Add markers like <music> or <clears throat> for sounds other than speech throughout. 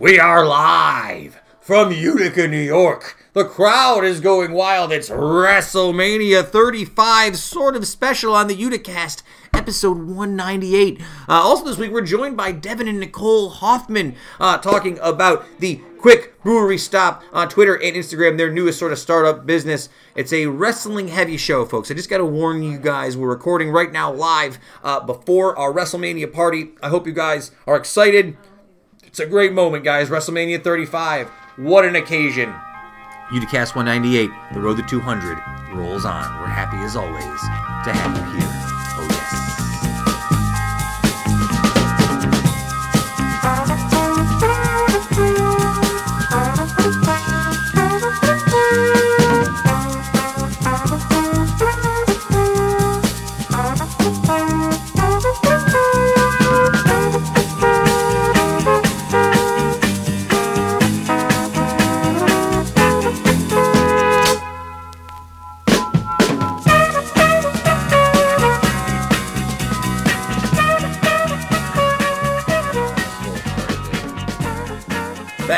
We are live from Utica, New York. The crowd is going wild. It's WrestleMania 35, sort of special on the Uticast, episode 198. Uh, also, this week we're joined by Devon and Nicole Hoffman, uh, talking about the Quick Brewery Stop on Twitter and Instagram, their newest sort of startup business. It's a wrestling heavy show, folks. I just got to warn you guys, we're recording right now live uh, before our WrestleMania party. I hope you guys are excited. It's a great moment, guys. WrestleMania 35. What an occasion. Uticast 198, the road to 200 rolls on. We're happy as always to have you here.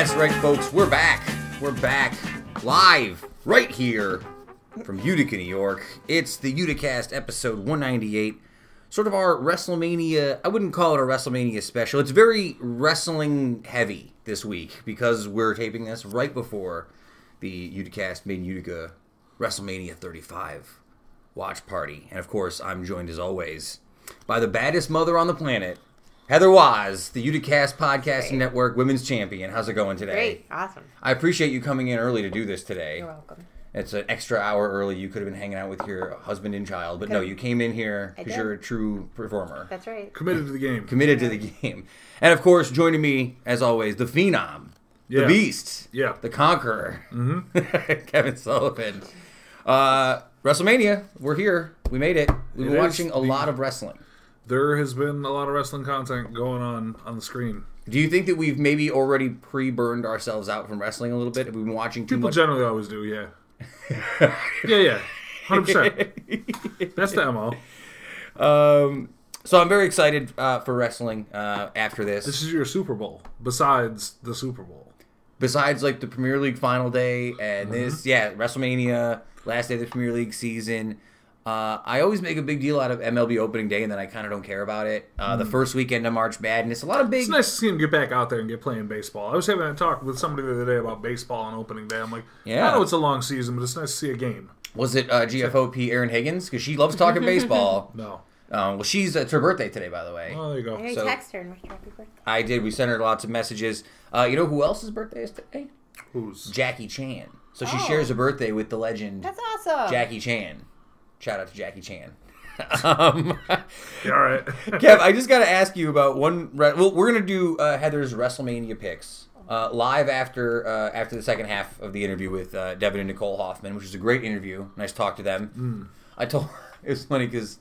That's right, folks. We're back. We're back live right here from Utica, New York. It's the Uticast episode 198. Sort of our WrestleMania, I wouldn't call it a WrestleMania special. It's very wrestling heavy this week because we're taping this right before the Uticast Made Utica WrestleMania 35 watch party. And of course, I'm joined as always by the baddest mother on the planet, Heather Waz, the Uticast Podcasting Network Women's Champion. How's it going today? Great, awesome. I appreciate you coming in early to do this today. You're welcome. It's an extra hour early. You could have been hanging out with your husband and child, but no, you came in here because you're a true performer, That's right. committed to the game. committed to the game. And of course, joining me as always, the Phenom, the Yeah. Beast, Yeah. the Conqueror, mm-hmm. <laughs> Kevin Sullivan. Uh, WrestleMania, we're here. We made it. We've been watching a the- lot of wrestling. There has been a lot of wrestling content going on on the screen. Do you think that we've maybe already pre-burned ourselves out from wrestling a little bit? Have we been watching too People much? generally always do, yeah. <laughs> yeah, yeah. 100%. That's the MO. Um, so I'm very excited uh, for wrestling uh, after this. This is your Super Bowl, besides the Super Bowl. Besides, like the Premier League final day and this, yeah, WrestleMania, last day of the Premier League season. Uh, I always make a big deal out of MLB opening day, and then I kind of don't care about it. Uh, The first weekend of March Madness, a lot of big. It's nice to see him get back out there and get playing baseball. I was having a talk with somebody the other day about baseball on opening day. I'm like, Yeah. I know it's a long season, but it's nice to see a game. Was it uh, GFOP Aaron Higgins? Because she loves talking <laughs> baseball. No. Um, well, she's it's her birthday today, by the way. Oh, there you go. I So- text her and wish her happy birthday. I did. We sent her lots of messages. Uh, you know who else's birthday is today? Who's? Jackie Chan. So she Oh. shares a birthday with the legend That's awesome. Jackie Chan. Shout out to Jackie Chan. <laughs> um, all right. <laughs> Kev, I just got to ask you about one. Re- well, we're gonna do uh, Heather's WrestleMania picks uh, live after uh, after the second half of the interview with uh, Devon and Nicole Hoffman, which was a great interview. Nice talk to them. I told <laughs> it was funny because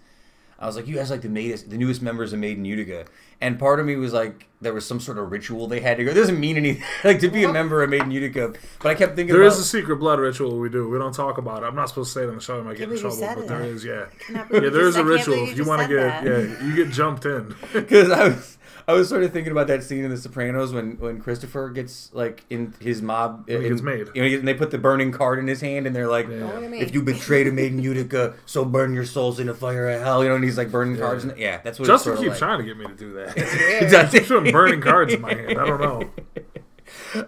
I was like, "You guys like the latest, the newest members of Made in Utica," and part of me was like, there was some sort of ritual they had to go. It doesn't mean anything <laughs> like to be a member of Made in Utica, but I kept thinking There about is a secret blood ritual we do. We don't talk about it. I'm not supposed to say it on the show. I might get in trouble, but it. there is, yeah. Yeah, there is just- a I can't ritual. believe If you you want to get, that. yeah, you get jumped in. <laughs> <laughs> because I was I was sort of thinking about that scene in The Sopranos when when Christopher gets like in his mob When he in- gets made. you know, and they put the burning card in his hand and they're like, Yeah. Don't look at me. if you betrayed a Made in <laughs> Utica, so burn your souls in the fire of hell. You know, and he's like burning cards. And, yeah, that's what Justin it's keeps sort of like. trying to get me to do that. He <laughs> does. Keeps putting burning cards in my hand. I don't know. <laughs>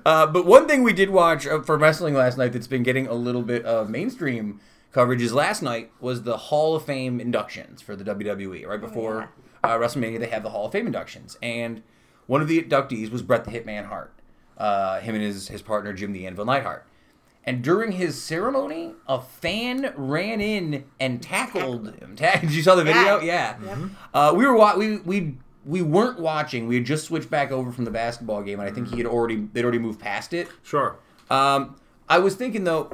Uh, but one thing we did watch uh, for wrestling last night that's been getting a little bit of mainstream coverage is last night was the Hall of Fame inductions for the WWE. Right before uh, WrestleMania, they have the Hall of Fame inductions, and one of the inductees was Bret the Hitman Hart. Uh, him and his his partner Jim the Anvil Neidhart. And during his ceremony, a fan ran in and tackled him. Ta- <laughs> Did you saw the video? Yeah. Yep. Uh, we were wa- we we we weren't watching. We had just switched back over from the basketball game, and I think he had already they'd already moved past it. Sure. Um, I was thinking though,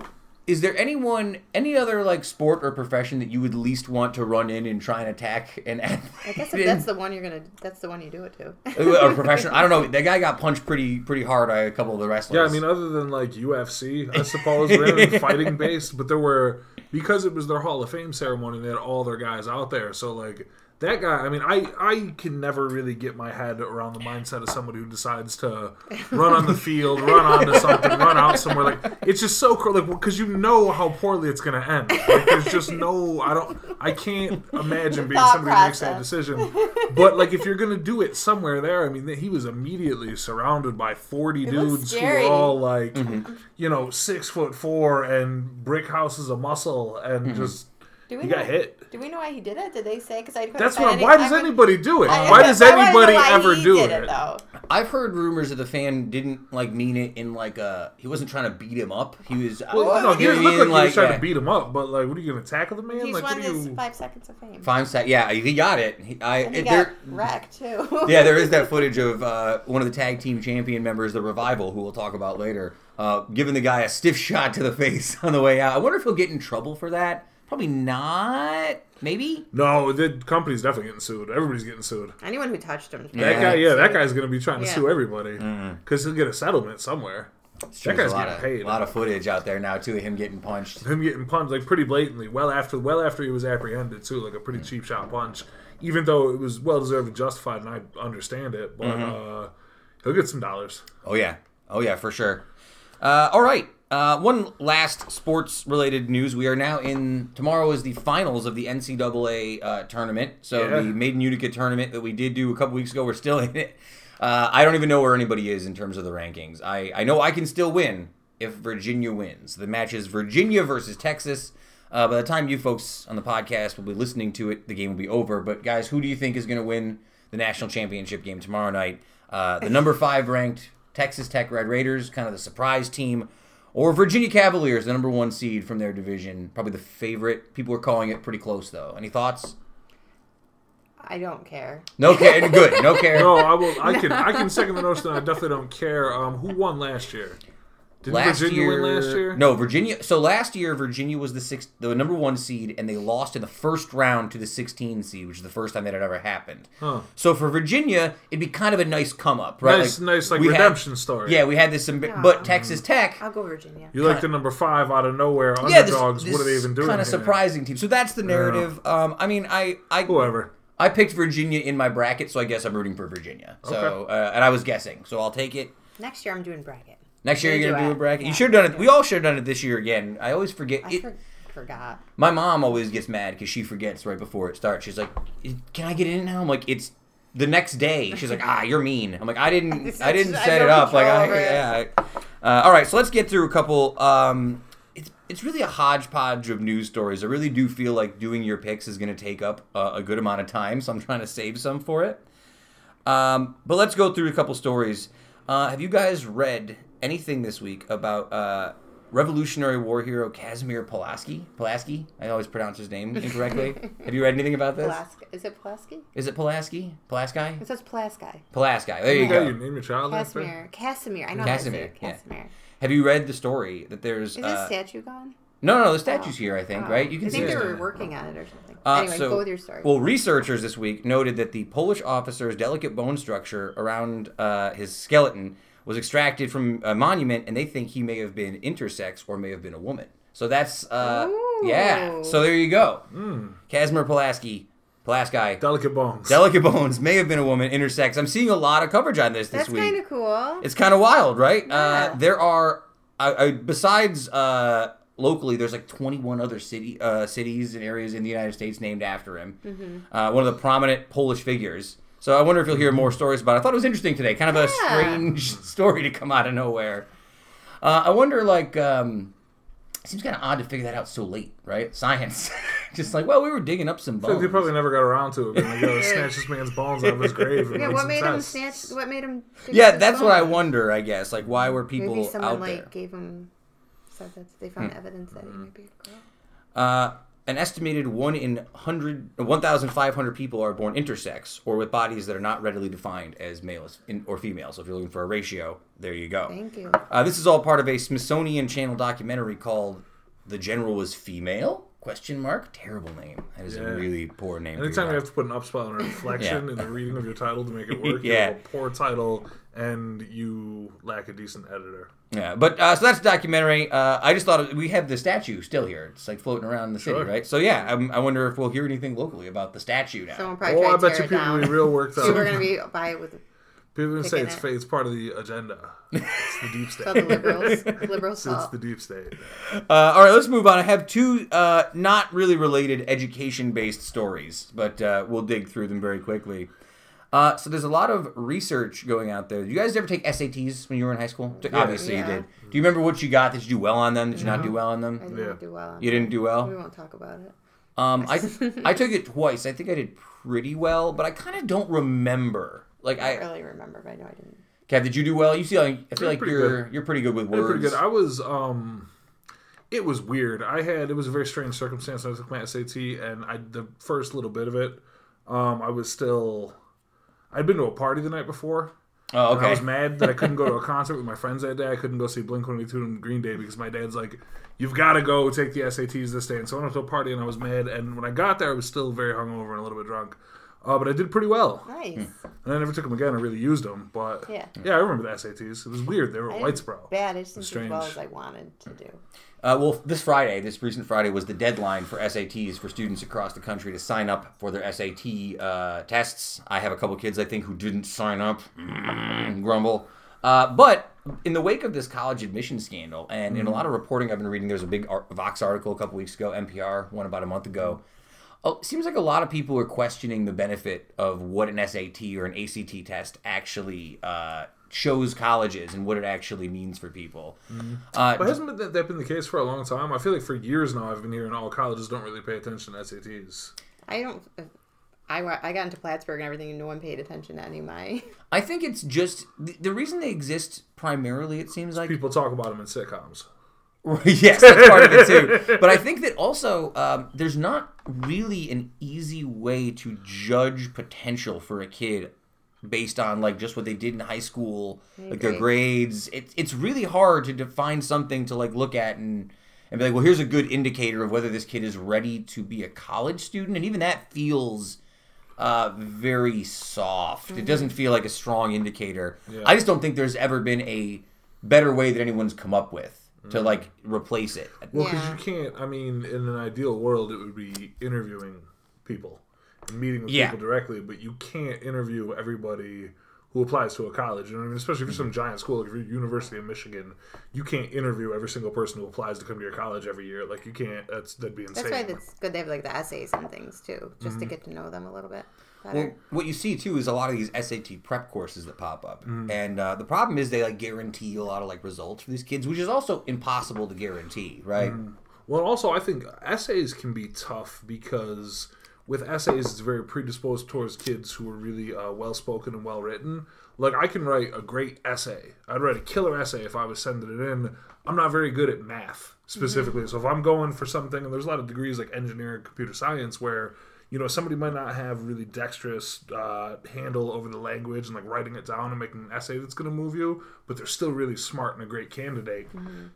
is there anyone, any other like sport or profession that you would least want to run in and try and attack an athlete? <laughs> I guess if that's the one you're gonna, that's the one you do it to. a <laughs> professional. I don't know. That guy got punched pretty pretty hard by a couple of the wrestlers. Yeah, I mean, other than like UFC, I suppose we're in <laughs> fighting based, but there were because it was their Hall of Fame ceremony, they had all their guys out there. So like that guy. I mean, I I can never really get my head around the mindset of somebody who decides to run on the field, run onto something, run out somewhere. Like it's just so cool. Like because you know how poorly it's gonna end. Like there's just no. I don't. I can't imagine being thought somebody who makes that decision. But like if you're gonna do it somewhere there, I mean, he was immediately surrounded by forty was dudes who scary. were all like, mm-hmm. you know, six foot four and brick houses of muscle and mm-hmm. just. Do we He know, got hit. Do we know why he did it? Did they say? Because I couldn't That's find what. any- Why does I would- anybody do it? I- Why does I wanna know anybody why ever do did it? though. I've heard rumors that the fan didn't like mean it in like a. He wasn't trying to beat him up. He was. Well, uh, no, he you didn't know look what I like he was trying yeah. to beat him up, but like, what are you gonna tackle the man? He's like, won what his you? five seconds of fame. Five sec. Yeah, he got it. He, I. And he it- got wrecked too. <laughs> yeah, there is that footage of uh, one of the tag team champion members, the Revival, who we'll talk about later, uh, giving the guy a stiff shot to the <laughs> face on the way out. I wonder if he'll get in trouble for that. Probably not. Maybe. No, the company's definitely getting sued. Everybody's getting sued. Anyone who touched him. That Yeah. guy, yeah, that guy's gonna be trying to Yeah. sue everybody Mm-hmm. because he'll get a settlement somewhere. It's true, That there's guy's a lot getting of, paid. A lot of footage out there now too of him getting punched. Him getting punched like pretty blatantly, well after, well after he was apprehended too, like a pretty cheap shot punch. Even though it was well deserved and justified, and I understand it, but Mm-hmm. uh, he'll get some dollars. Oh yeah, oh yeah, for sure. Uh, all right. Uh, one last sports-related news: We are now in. Tomorrow is the finals of the NCAA uh, tournament. So Yeah. the Made in Utica tournament that we did do a couple weeks ago, we're still in it. Uh, I don't even know where anybody is in terms of the rankings. I, I know I can still win if Virginia wins. The match is Virginia versus Texas. Uh, by the time you folks on the podcast will be listening to it, the game will be over. But guys, who do you think is going to win the national championship game tomorrow night? Uh, the number five ranked Texas Tech Red Raiders, kind of the surprise team, or Virginia Cavaliers, the number one seed from their division, probably the favorite. People are calling it pretty close though. Any thoughts? I don't care. No care. Good. No <laughs> care. No, I will. I can. I can second the notion. I definitely don't care. Um, who won last year? Did last Virginia year, win last year? No, Virginia. So last year, Virginia was the sixth, the number one seed, and they lost in the first round to the 16 seed, which is the first time that had ever happened. Huh. So for Virginia, it'd be kind of a nice come up, right? Nice, nice, like we had- redemption story. yeah, we had this, amb- but Texas Tech. I'll go Virginia. You like the number five out of nowhere Yeah, this, underdogs. what are they even doing? Kind of surprising team. So that's the narrative. Um, I mean, I, I, Whoever. I picked Virginia in my bracket, so I guess I'm rooting for Virginia. So, uh, and I was guessing, so I'll take it. Next year I'm doing bracket. Next year you're gonna do do a bracket. You should have done it. We all should have done it this year again. I always forget. I It, for- forgot. my mom always gets mad because she forgets right before it starts. She's like, "Can I get in now?" I'm like, "It's the next day." She's like, "Ah, you're mean." I'm like, "I didn't, <laughs> I didn't set have it up." Like, I, control over it. yeah. Uh, all right, so let's get through a couple. Um, it's it's really a hodgepodge of news stories. I really do feel like doing your picks is going to take up uh, a good amount of time, so I'm trying to save some for it. Um, but let's go through a couple stories. Uh, have you guys read anything this week about uh, Revolutionary War hero Casimir Pulaski? Pulaski? I always pronounce his name incorrectly. <laughs> have you read anything about this? Plask- is it Pulaski? Is it Pulaski? Pulaski? It says Pulaski. Pulaski. There you Yeah, go. you name your child after? Casimir. Casimir. I know Casimir, how to say yeah. Casimir. Have you read the story that there's? Is uh, statue gone? no, no, no. The statue's here. I think. Oh. Right? You can see that. I think they it. were working on it or something. Uh, anyway, so- go with your story. Well, researchers this week noted that the Polish officer's delicate bone structure around uh, his skeleton was extracted from a monument, and they think he may have been intersex or may have been a woman. So that's uh, yeah. So there you go. Casimir Pulaski, Pulaski, Delicate bones. delicate bones may have been a woman, intersex. I'm seeing a lot of coverage on this this That's week. That's kind of cool. It's kind of wild, right? Uh, there are, uh, uh, besides uh, locally, there's like 21 other city uh, cities and areas in the United States named after him. Mm-hmm. Uh, one of the prominent Polish figures. So I wonder if you'll hear more stories about it. I thought it was interesting today. Kind of a Yeah. strange <laughs> story to come out of nowhere. Uh, I wonder, like, um, it seems kind of odd to figure that out so late, right? Science. <laughs> Just like, well, we were digging up some I feel like bones. they probably never got around to it. But they gotta <laughs> snatch this man's bones out of his grave. And yeah, make what made him snatch? What made him? yeah, up his that's what I wonder, I guess. Like, why were people Maybe someone out like there? gave him said that they Hmm. found evidence that he might be a girl. Uh, an estimated one in 100, 1,500 people are born intersex or with bodies that are not readily defined as males or female. So if you're looking for a ratio, there you go. Thank you. Uh, this is all part of a Smithsonian Channel documentary called "The General Was Female." question mark terrible name. That is Yeah. a really poor name. for your Anytime you have to put an upspell and a reflection Yeah. in the reading of your title to make it work, <laughs> you Yeah. have a poor title and you lack a decent editor. Yeah, but uh, so that's a documentary. Uh, I just thought it- we have the statue still here. It's like floating around in the city, Sure. right? So yeah, I'm, I wonder if we'll hear anything locally about the statue now. Someone probably Oh, I bet you it people will be real worked up. <laughs> People are gonna be by it with People are gonna say it's, it. it's part of the agenda. <laughs> It's the deep state. so the liberals, <laughs> liberals It's the deep state. Uh, all right, let's move on. I have two uh, not really related education-based stories, but uh, we'll dig through them very quickly. Uh, so there's a lot of research going out there. Did you guys ever take SATs when you were in high school? Obviously Yeah. you did. Do you remember what you got? Did you do well on them? Did you not do well on them? I didn't Yeah. do well. on You didn't do well. We won't talk about it. Um, I <laughs> I took it twice. I think I did pretty well, but I kind of don't remember. Like I I, don't really remember, but I know I didn't. Kev, did you do well? You see, I feel like you're you're pretty good with I words. pretty good. I was um it was weird. I had it was a very strange circumstance. I took my SAT and I the first little bit of it, um, I was still I'd been to a party the night before. oh, And I was mad that I couldn't go to a <laughs> concert with my friends that day. I couldn't go see Blink 182 and Green Day because my dad's like, You've got to go take the SATs this day. And so I went to a party and I was mad. And when I got there, I was still very hungover and a little bit drunk. Uh, but I did pretty well. Nice. And I never took them again. I really used them. But Yeah. yeah, I remember the SATs. It was weird. They were I whites, didn't- bro. Bad. I just didn't do as well as I wanted to do. Uh, well, this Friday, this recent Friday, was the deadline for SATs for students across the country to sign up for their SAT uh, tests. I have a couple kids, I think, who didn't sign up. Mm, grumble. Uh, but in the wake of this college admission scandal, and in a lot of reporting I've been reading, there's a big Vox article a couple weeks ago, NPR, one about a month ago. Oh, it seems like a lot of people are questioning the benefit of what an SAT or an ACT test actually uh, shows colleges and what it actually means for people. Uh, But hasn't that, that been the case for a long time? I feel like for years now I've been hearing all colleges don't really pay attention to SATs. I don't. I, I got into Plattsburgh and everything, and no one paid attention to any of my. <laughs> I think it's just the, the reason they exist primarily. It seems like People talk about them in sitcoms. <laughs> yes, that's part of it too. <laughs> But I think that also um, there's not really an easy way to judge potential for a kid based on like just what they did in high school, like their grades. It, it's really hard to define something to like look at and and be like, well, here's a good indicator of whether this kid is ready to be a college student, and even that feels uh, very soft. It doesn't feel like a strong indicator. Yeah. I just don't think there's ever been a better way that anyone's come up with to like replace it. Well, because Yeah. you can't. I mean, in an ideal world, it would be interviewing people and meeting with Yeah. people directly, but you can't interview everybody who applies to a college. You know what I mean? Especially if you're some mm-hmm. giant school, like if you're University of Michigan, you can't interview every single person who applies to come to your college every year. Like you can't. That's that'd be insane. That's why it's good they have like the essays and things too, just to mm-hmm. get to know them a little bit better. Well, what you see too is a lot of these SAT prep courses that pop up, mm-hmm. and uh, the problem is they like guarantee a lot of like results for these kids, which is also impossible to guarantee, right? Well, also, I think essays can be tough because with essays, it's very predisposed towards kids who are really uh, well spoken and well written. Like, I can write a great essay. I'd write a killer essay if I was sending it in. I'm not very good at math specifically. So, if I'm going for something, and there's a lot of degrees like engineering, computer science, where you know somebody might not have really dexterous uh, handle over the language and like writing it down and making an essay that's going to move you but they're still really smart and a great candidate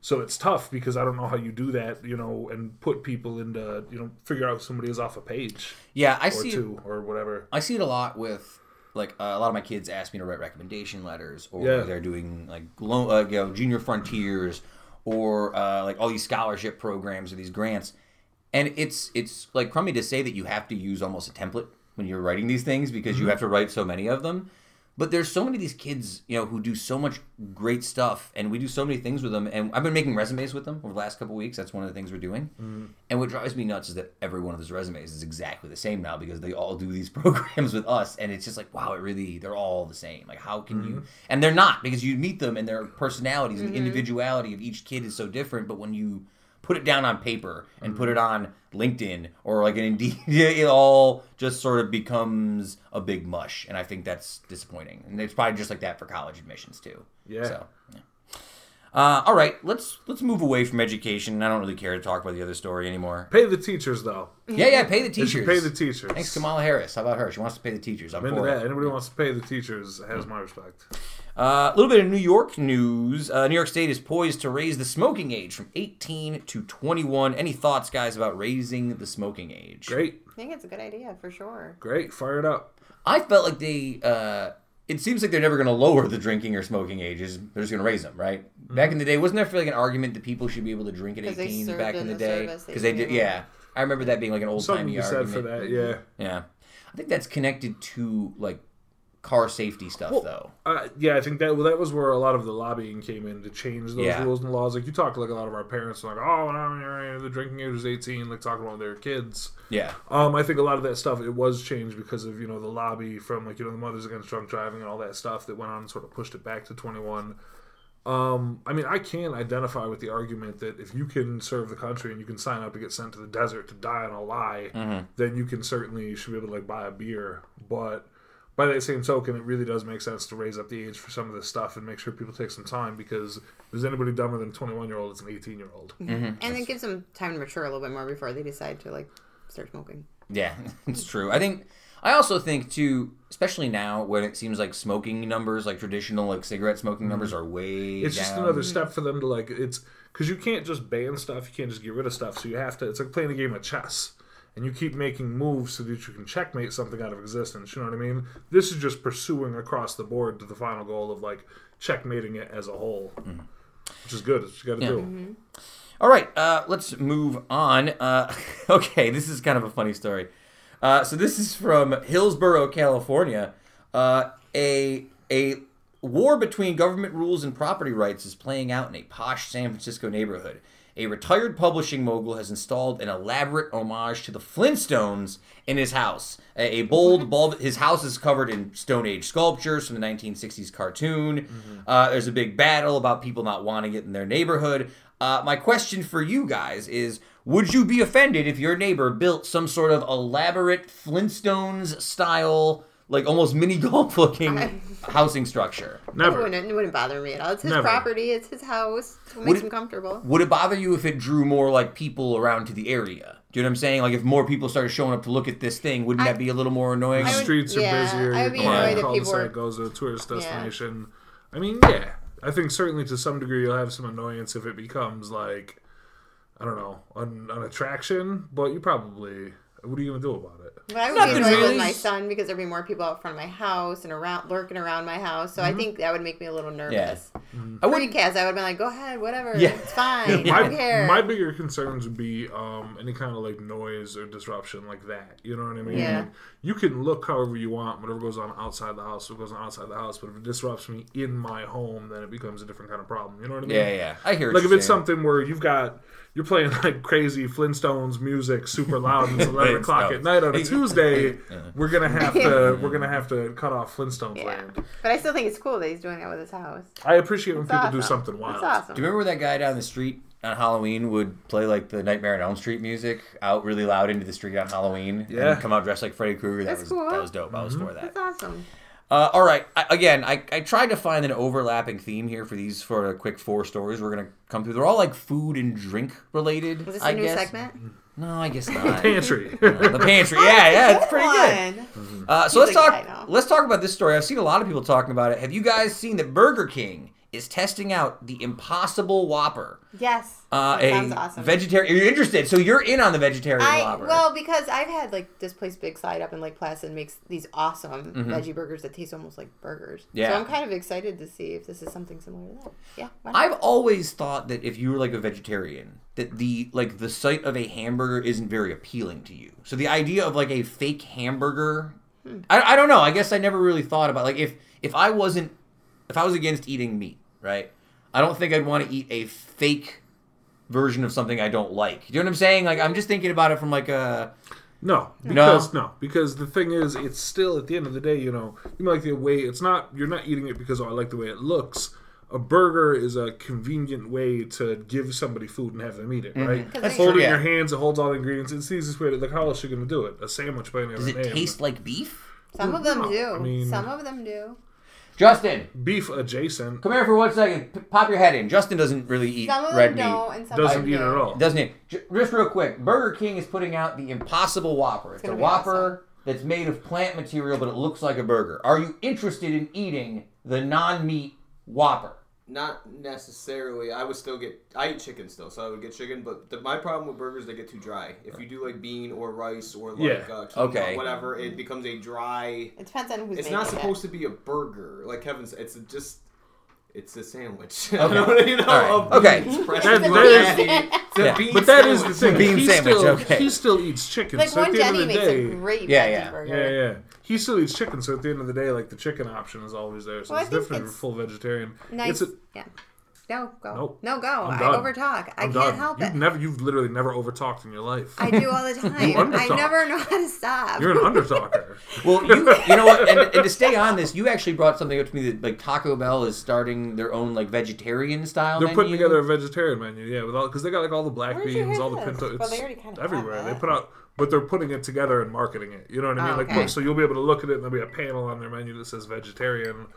so it's tough because i don't know how you do that you know and put people into you know figure out who somebody is off a page Yeah, I or see. It, or whatever I see it a lot with like uh, a lot of my kids ask me to write recommendation letters, or Yeah. they're doing like lo- uh, you know junior frontiers, or uh, like all these scholarship programs or these grants, and it's it's like crummy to say that you have to use almost a template when you're writing these things because you mm-hmm. have to write so many of them. But there's so many of these kids, you know, who do so much great stuff, and we do so many things with them. And I've been making resumes with them over the last couple weeks. That's one of the things we're doing. Mm-hmm. And what drives me nuts is that every one of those resumes is exactly the same now because they all do these <laughs> programs with us, and it's just like, wow, it really they're all the same. Like, how can you? Mm-hmm. And they're not because you meet them and their personalities and the individuality of each kid is so different. But when you put it down on paper and put it mm-hmm. on LinkedIn or like an Indeed, <laughs> it all just sort of becomes a big mush, and I think that's disappointing. And it's probably just like that for college admissions too. Yeah. So, yeah. Uh, all right, let's let's move away from education. I don't really care to talk about the other story anymore. Pay the teachers though. Yeah, yeah, pay the teachers. pay the teachers. Thanks, Kamala Harris. How about her? She wants to pay the teachers. I'm Into that. it. Anybody wants to pay the teachers has my respect. Uh, a little bit of New York news. Uh, New York State is poised to raise the smoking age from 18 to 21. Any thoughts, guys, about raising the smoking age? Great, I think it's a good idea for sure. great. Fire it up. I felt like they. It seems like they're never going to lower the drinking or smoking ages. They're just going to raise them, right? Mm-hmm. Back in the day, wasn't there feel like an argument that people should be able to drink at 18 back in in the the day? Because they did, able- yeah. I remember that being like an old Something to timey be said argument. for that. Yeah. Yeah, I think that's connected to like car safety stuff, though. Uh, yeah, I think that well, that was where a lot of the lobbying came in to change those Yeah. rules and laws. Like you talk to like a lot of our parents, like, oh, no, the drinking age is eighteen, like talking about their kids. Yeah, Um, I think a lot of that stuff it was changed because of you know the lobby from like you know the Mothers Against Drunk Driving and all that stuff that went on and sort of pushed it back to twenty one. Um, I mean, I can identify with the argument that if you can serve the country and you can sign up to get sent to the desert to die on a lie, Mm-hmm. then you can certainly you should be able to like buy a beer. But by that same token, it really does make sense to raise up the age for some of this stuff and make sure people take some time because if there's anybody dumber than a 21 year old, it's an 18 year old. And it gives them time to mature a little bit more before they decide to like start smoking. Yeah, <laughs> it's true. I think I also think too, especially now when it seems like smoking numbers, like traditional like cigarette smoking numbers, are way Mm-hmm. It's down. just another step for them to like it's because you can't just ban stuff, you can't just get rid of stuff. So you have to. It's like playing a game of chess, and you keep making moves so that you can checkmate something out of existence. You know what I mean? This is just pursuing across the board to the final goal of like checkmating it as a whole, which is good. It's got to do. All right, uh, let's move on. Uh, <laughs> okay, this is kind of a funny story. Uh, so this is from Hillsborough, California. Uh, a a war between government rules and property rights is playing out in a posh San Francisco neighborhood. A retired publishing mogul has installed an elaborate homage to the Flintstones in his house. A, a bold, bulb. His house is covered in Stone Age sculptures from the 1960s cartoon. Uh, there's a big battle about people not wanting it in their neighborhood. Uh, my question for you guys is Would you be offended if your neighbor built some sort of elaborate Flintstones style, like almost mini golf looking housing structure? It Never. wouldn't, it wouldn't bother me at all. It's his Never. property. It's his house. It's what Would makes it- him comfortable. Would it bother you if it drew more like people around to the area? Do you know what I'm saying? Like if more people started showing up to look at this thing, wouldn't I- that be a little more annoying? I would- Streets are yeah, busier. I would be your annoyed if people cul-de-sac were- goes to a tourist Yeah. destination. I mean, yeah. I think certainly to some degree you'll have some annoyance if it becomes like I don't know an, an attraction, but you probably what are you gonna do about it? But I would Nothing be annoyed really. with my son because there'd be more people out front of my house and around lurking around my house. So Mm-hmm. I think that would make me a little nervous. I wouldn't. Pre-cast, I would have been like, "Go ahead, whatever. Yeah. It's fine. I my, don't care." my bigger concerns would be um, any kind of like noise or disruption like that. You know what I mean? Yeah. Like, you can look however you want. Whatever goes on outside the house, what goes on outside the house. But if it disrupts me in my home, then it becomes a different kind of problem. You know what I mean? Yeah, yeah. I hear. What Like if you're it's saying. something where you've got you're playing like crazy Flintstones music super loud and it's <laughs> eleven o'clock at night on a Tuesday, uh, we're gonna have to <laughs> we're gonna have to cut off Flintstones yeah. land. But I still think it's cool that he's doing that with his house. I appreciate when It's people do something wild. It's awesome. Do you remember that guy down the street on Halloween would play like the Nightmare on Elm Street music out really loud into the street on Halloween? Yeah. And come out dressed like Freddy Krueger. That That's was cool. that was dope. I was mm-hmm. for that. That's awesome. Uh, all right. I, again, I, I tried to find an overlapping theme here for these for a quick four stories we're gonna come through. They're all like food and drink related. Was this I a new guess. segment? No, I guess not. <laughs> Pantry. <laughs> the pantry. Yeah, yeah, it's pretty good. Uh, so let's He's talk. Let's talk about this story. I've seen a lot of people talking about it. Have you guys seen that Burger King is testing out the Impossible Whopper? Yes. Uh, that a sounds awesome. vegetarian. You're interested, so you're in on the vegetarian I Whopper. well because I've had like this place Big Side up in Lake Placid makes these awesome veggie burgers that taste almost like burgers. Mm-hmm. Yeah. So I'm kind of excited to see if this is something similar to that. Yeah. I've always thought that if you were like a vegetarian, that the like the sight of a hamburger isn't very appealing to you. So the idea of like a fake hamburger, Hmm. I, I don't know. I guess I never really thought about like if if I wasn't if I was against eating meat, right? I don't think I'd want to eat a fake version of something I don't like. You know what I'm saying? Like I'm just thinking about it from like a No, because no? because the thing is, it's still at the end of the day, you know, you like the way it's not. You're not eating it because oh, I like the way it looks. A burger is a convenient way to give somebody food and have them eat it, mm-hmm. right? That's Hold true, in yeah. your hands, it holds all the ingredients. It's the easiest way to like. How else are you going to do it? A sandwich by any does other it name. taste like beef? Some of them No, do. I mean- Some of them do. Justin, beef adjacent. come here for one second. P- pop your head in. Justin doesn't really eat Some of red them meat. don't, and some Doesn't of eat them it do. at all. Doesn't he? J- Just real quick, Burger King is putting out the Impossible Whopper. It's a gonna be Whopper that's made of plant material, but it looks like a burger. Are you interested in eating the non-meat Whopper? Not necessarily. I would still get. I eat chicken still, so I would get chicken. But the, my problem with burgers, they get too dry. If you do like bean or rice or like Yeah. uh, quinoa, Okay. whatever, it becomes a dry. It depends on who's It's making not supposed it. to be a burger, like Kevin said. It's just. It's a sandwich. <laughs> Okay. you know, you know, All right. of Okay. beans, fresh That- and that is- patty. It's a Yeah. bean But that is the sandwich. thing. Bean he sandwich, Still, okay. He still eats chicken. Like so at one the end Jenny of the makes day, a great Yeah, veggie yeah. burger. Yeah, yeah. He still eats chicken, so at the end of the day, like the chicken option is always there. So Well, it's think different if it's you're full vegetarian. Nice. It's a, yeah. No, go. Nope. No, go. I'm I done. overtalk. I I'm can't done. help you've it. never, you've literally never overtalked in your life. I do all the <laughs> time. I never know how to stop. You're an undertalker. <laughs> Well, you you know what? And, and to stay on this, you actually brought something up to me that like Taco Bell is starting their own like vegetarian style. They're putting together a vegetarian menu, yeah, with all because they got like all the black Where'd beans, hear all the this? pinto. It's Well, they already kinda have everywhere. They put out, but they're putting it together and marketing it. You know what I mean? Oh, Like, okay. so you'll be able to look at it, and there'll be a panel on their menu that says vegetarian.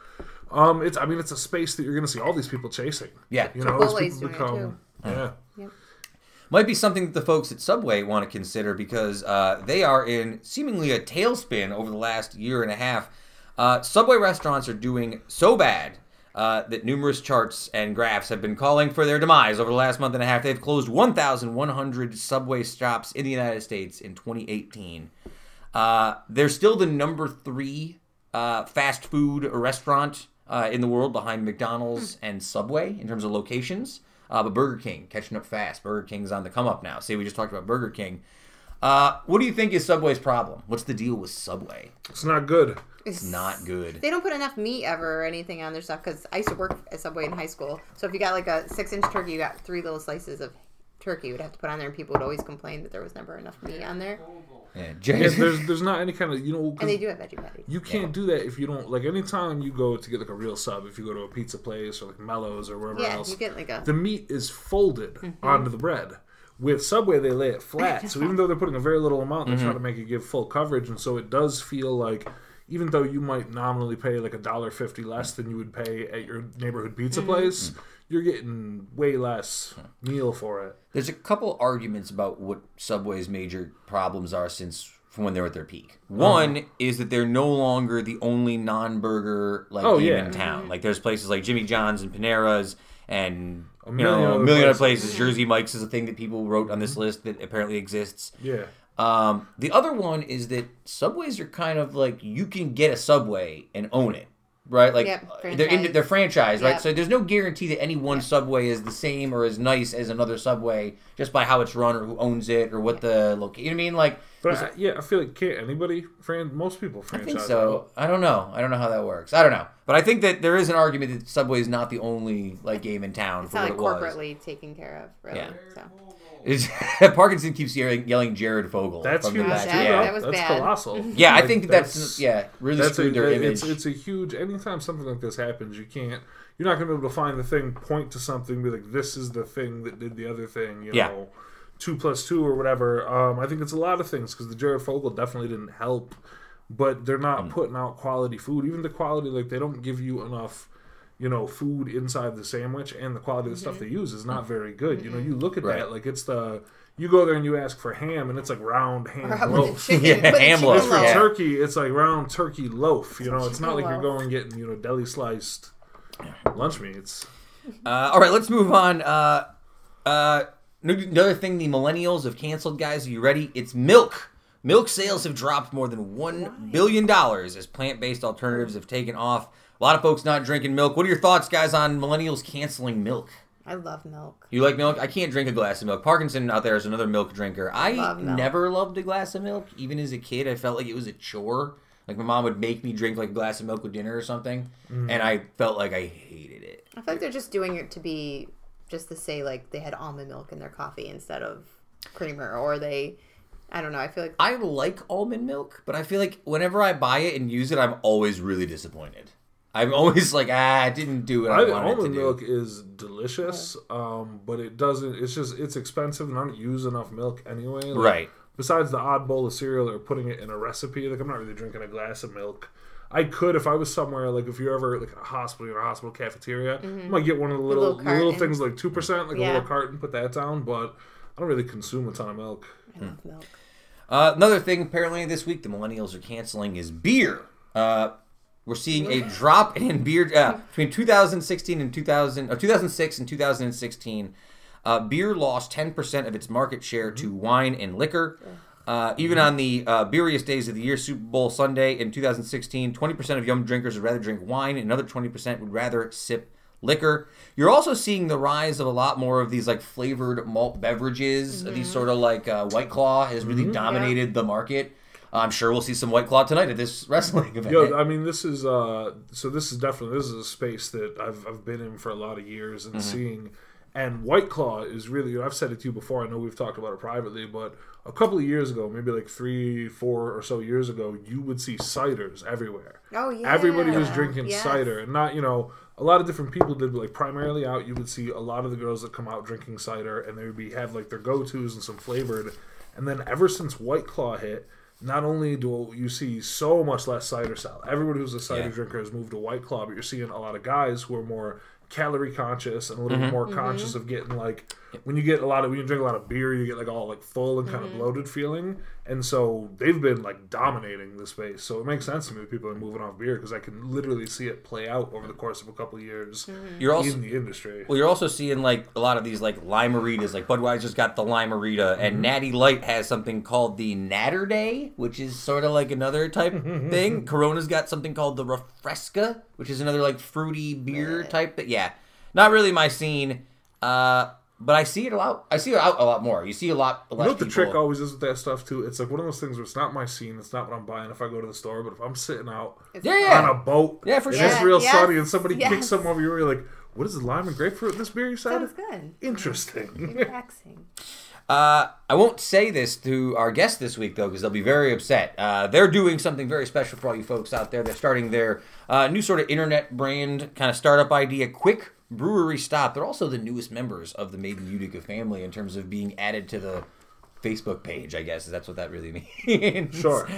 Um, it's I mean, it's a space that you're going to see all these people chasing. Yeah. you know, as Chipotle's people doing it, become, yeah. might be something that the folks at Subway want to consider because uh, they are in seemingly a tailspin over the last year and a half. Uh, Subway restaurants are doing so bad uh, that numerous charts and graphs have been calling for their demise over the last month and a half. They've closed 1,100 Subway stops in the United States in 2018. Uh, they're still the number three uh, fast food restaurant uh, in the world behind McDonald's and Subway in terms of locations. Uh, but Burger King catching up fast. Burger King's on the come up now. See, we just talked about Burger King. Uh, what do you think is Subway's problem? What's the deal with Subway? It's not good. It's Not good. They don't put enough meat ever or anything on their stuff because I used to work at Subway in high school. So if you got like a six inch turkey, you got three little slices of turkey you would have to put on there, and people would always complain that there was never enough meat on there. Yeah, Yeah, there's <laughs> there's not any kind of you know. And they do have veggie patties. you can't do that if you don't like anytime you go to get like a real sub if you go to a pizza place or like Mellows or wherever Yeah, else you get like a. the meat is folded Mm-hmm. onto the bread. With Subway, they lay it <laughs> flat. So even though they're putting a very little amount, they're trying to make it give full coverage, and so it does feel like, even though you might nominally pay like a dollar fifty less than you would pay at your neighborhood pizza Mm-hmm. place, mm. you're getting way less meal for it. There's a couple arguments about what Subway's major problems are since from when they're at their peak. Uh-huh. One is that they're no longer the only non-burger like Oh, game yeah. in town. Like there's places like Jimmy John's and Panera's and you million know, a million other places. places. Jersey Mike's is a thing that people wrote on this mm-hmm. list that apparently exists. Yeah. Um, the other one is that subways are kind of like you can get a subway and own it, right? Like Yep, uh, they're in, they're franchised, right? Yep. So there's no guarantee that any one subway is the same or as nice as another subway just by how it's run or who owns it or what the location. You know what I mean? Like, But I, yeah, I feel like can't anybody fran- most people I franchise. think so. I don't know. I don't know how that works. I don't know. But I think that there is an argument that Subway is not the only like game in town It's for not what like it was. corporately taken care of, really. Yeah. So. It's, <laughs> Parkinson keeps yelling, yelling Jared Fogle. That's from huge. the That- back. too, that- yeah. that was that's bad. colossal. <laughs> Yeah, I think that's, yeah really that's screwed a, their image. It's, it's a huge. Anytime something like this happens, you can't. You're not going to be able to find the thing, point to something, be like, "This is the thing that did the other thing." You Yeah. know, two plus two or whatever. Um, I think it's a lot of things because the Jared Fogle definitely didn't help, but they're Mm. not putting out quality food. Even the quality, like they don't give you enough. You know, food inside the sandwich and the quality of the stuff they use is not very good. You know, you look at Right. that like it's the you go there and you ask for ham and it's like round ham Or how about the loaf. <laughs> chicken? Yeah, ham loaf, for Yeah. turkey, it's like round turkey loaf. You know, it's not like you're going getting you know deli sliced lunch meats. Uh, all right, let's move on. Uh, uh, another thing the millennials have canceled, guys. Are you ready? It's milk. Milk sales have dropped more than $1 billion as plant based alternatives have taken off. A lot of folks not drinking milk. What are your thoughts, guys, on millennials canceling milk? I love milk. You like milk? I can't drink a glass of milk. Parkinson out there is another milk drinker. I Love milk. never loved a glass of milk. Even as a kid, I felt like it was a chore. Like my mom would make me drink like a glass of milk with dinner or something, mm. and I felt like I hated it. I feel like they're just doing it to be just to say like they had almond milk in their coffee instead of creamer, or they. I don't know. I feel like I like almond milk, but I feel like whenever I buy it and use it, I'm always really disappointed. I'm always like, ah, it didn't do what I, I, wanted it to almond do. milk is delicious, um, but it doesn't. It's just it's expensive, and I don't use enough milk anyway. Like, Right. Besides the odd bowl of cereal or putting it in a recipe, like I'm not really drinking a glass of milk. I could if I was somewhere like if you're ever like in a hospital or a hospital cafeteria, I might get one of the little little the little carton. things like two percent, like a little carton, put that down. But I don't really consume a ton of milk. I love milk. Uh, another thing, apparently this week the millennials are canceling is beer. Uh, we're seeing a drop in <laughs> beer uh, between 2016 and 2000, or 2006 and 2016. Uh, beer lost 10% of its market share to wine and liquor. Uh, even on the uh, beeriest days of the year, Super Bowl Sunday in 2016, 20% of young drinkers would rather drink wine, and another 20% would rather sip liquor. You're also seeing the rise of a lot more of these like flavored malt beverages. These sort of like uh, White Claw has really dominated the market. I'm sure we'll see some White Claw tonight at this <laughs> wrestling event. Yo, I mean, this is uh, so this is definitely this is a space that I've I've been in for a lot of years and seeing, and White Claw is really. I've said it to you before. I know we've talked about it privately, but a couple of years ago, maybe like three, four or so years ago, you would see ciders everywhere. Oh yeah. Everybody was drinking Yes. cider, and not you know a lot of different people did, but like primarily out, you would see a lot of the girls that come out drinking cider, and they would be have like their go tos and some flavored, and then ever since White Claw hit. Not only do you see so much less cider sell, everybody who's a cider Yeah. drinker has moved to White Claw, but you're seeing a lot of guys who are more calorie conscious and a little bit mm-hmm. more mm-hmm. conscious of getting like when you get a lot of when you drink a lot of beer, you get like all like full and kind of mm-hmm. bloated feeling, and so they've been like dominating the space. So it makes sense to me that people are moving off beer because I can literally see it play out over the course of a couple of years mm-hmm. You're also in the industry. well, you're also seeing like a lot of these like limeritas. Like Budweiser's got the limerita, and mm-hmm. Natty Light has something called the Naturday, which is sort of like another type <laughs> thing. Corona's got something called the Refresca, which is another like fruity beer type. But yeah, not really my scene. Uh, but I see it a lot. I see it out a lot more. You see a lot. You Less know what the people- trick always is with that stuff too? It's like one of those things where it's not my scene, it's not what I'm buying if I go to the store, but if I'm sitting out Yeah, yeah. on a boat, Yeah, for and sure. it's real Yes, sunny, and somebody yes. kicks something over you, you're like, "What is it, lime and grapefruit in this beer you said?" Sounds good. Interesting. Relaxing. <laughs> Uh, I won't say this to our guests this week though, because they'll be very upset. Uh, they're doing something very special for all you folks out there. They're starting their uh, new sort of internet brand kind of startup idea, Quick Brewery Stop. They're also the newest members of the Made in Utica family in terms of being added to the Facebook page. I guess that's what that really <laughs> means. Sure.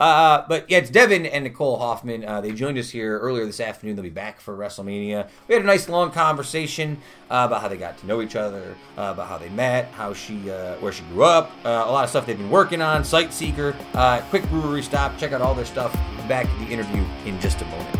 Uh, but yeah, it's Devon and Nicole Hoffman. Uh, they joined us here earlier this afternoon. They'll be back for WrestleMania. We had a nice long conversation uh, about how they got to know each other, uh, about how they met, how she, uh, where she grew up, uh, a lot of stuff they've been working on. Site Seeker, uh, quick brewery stop. Check out all their stuff. Back to the interview in just a moment.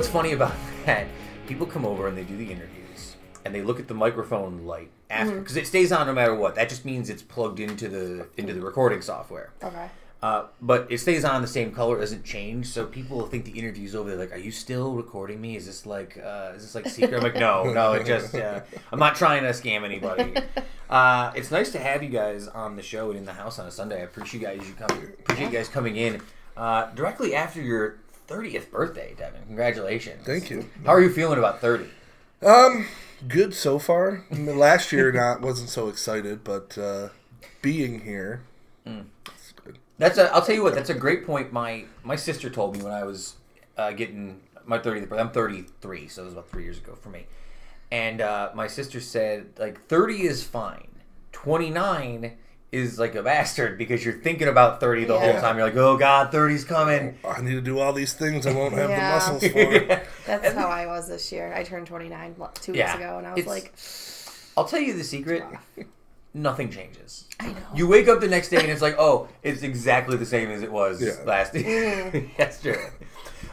What's funny about <laughs> that? People come over and they do the interviews, and they look at the microphone light after because it stays on no matter what. That just means it's plugged into the into the recording software. Okay. Uh, but it stays on the same color, doesn't change. So people think the interview's over. They're like, "Are you still recording me? Is this like, uh, is this like secret?" I'm like, "No, no. It just, uh, I'm not trying to scam anybody." <laughs> Uh, it's nice to have you guys on the show and in the house on a Sunday. I appreciate you guys you come, appreciate you guys coming in uh, directly after your 30th birthday, Devon. Congratulations. Thank you. How are you feeling about 30? Um, good so far. I mean, Last year, <laughs> not wasn't so excited, but uh, being here, it's good. That's a. I'll tell you what. That's a great point. My my sister told me when I was uh, getting my 30th birthday. I'm 33, so it was about three years ago for me. And uh, my sister said like 30 is fine. 29 is like a bastard because you're thinking about 30 the whole time. You're like, oh god, 30's coming. I need to do all these things I won't have Yeah. the muscles for. <laughs> That's how I was this year. I turned 29 two Yeah. weeks ago, and I was It's- like, I'll tell you the secret. Nothing changes. I know. You wake up the next day and it's like, oh, it's exactly the same as it was Yeah. last <laughs> yesterday.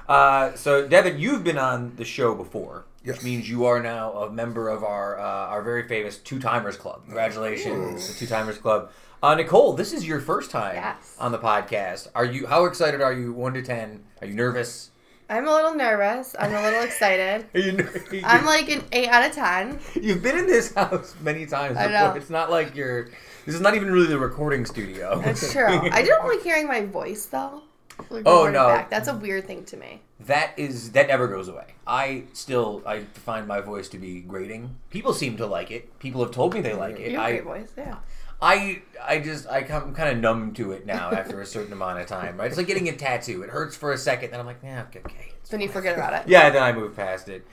Uh, so, Devon, you've been on the show before, which means you are now a member of our uh, our very famous Two Timers Club. Congratulations, the Two Timers Club. Uh, Nicole, this is your first time Yes. on the podcast. Are you? How excited are you? One to ten? Are you nervous? I'm a little nervous. I'm a little excited. <laughs> You, <laughs> I'm like an eight out of ten. You've been in this house many times I before. know. It's not like you're. This is not even really the recording studio. That's <laughs> true. I don't like hearing my voice though. Like, Oh, no. Back. That's a weird thing to me. That is that never goes away. I still I find my voice to be grating. People seem to like it. People have told me they like it. You have a I great voice, yeah. I I just I come, I'm kind of numb to it now after a certain amount of time. Right? It's like getting a tattoo. It hurts for a second, then I'm like, yeah, okay, okay. it's Then you forget about it. Yeah, then I move past it.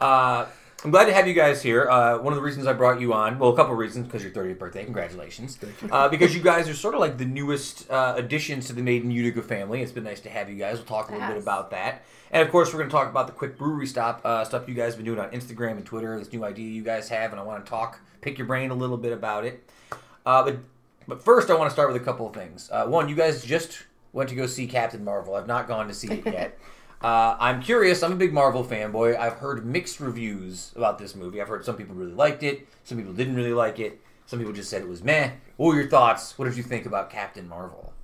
Uh, I'm glad to have you guys here. Uh, one of the reasons I brought you on, well, a couple of reasons, because your 30th birthday. Congratulations. Thank you. Uh, because you guys are sort of like the newest uh, additions to the Made in Utica family. It's been nice to have you guys. We'll talk a little bit about that. And of course, we're going to talk about the quick brewery stop uh, stuff you guys have been doing on Instagram and Twitter. This new idea you guys have, and I want to talk, pick your brain a little bit about it. Uh, but but first, I want to start with a couple of things. Uh, one, you guys just went to go see Captain Marvel. I've not gone to see it yet. <laughs> Uh, I'm curious. I'm a big Marvel fanboy. I've heard mixed reviews about this movie. I've heard some people really liked it. Some people didn't really like it. Some people just said it was meh. What were your thoughts? What did you think about Captain Marvel?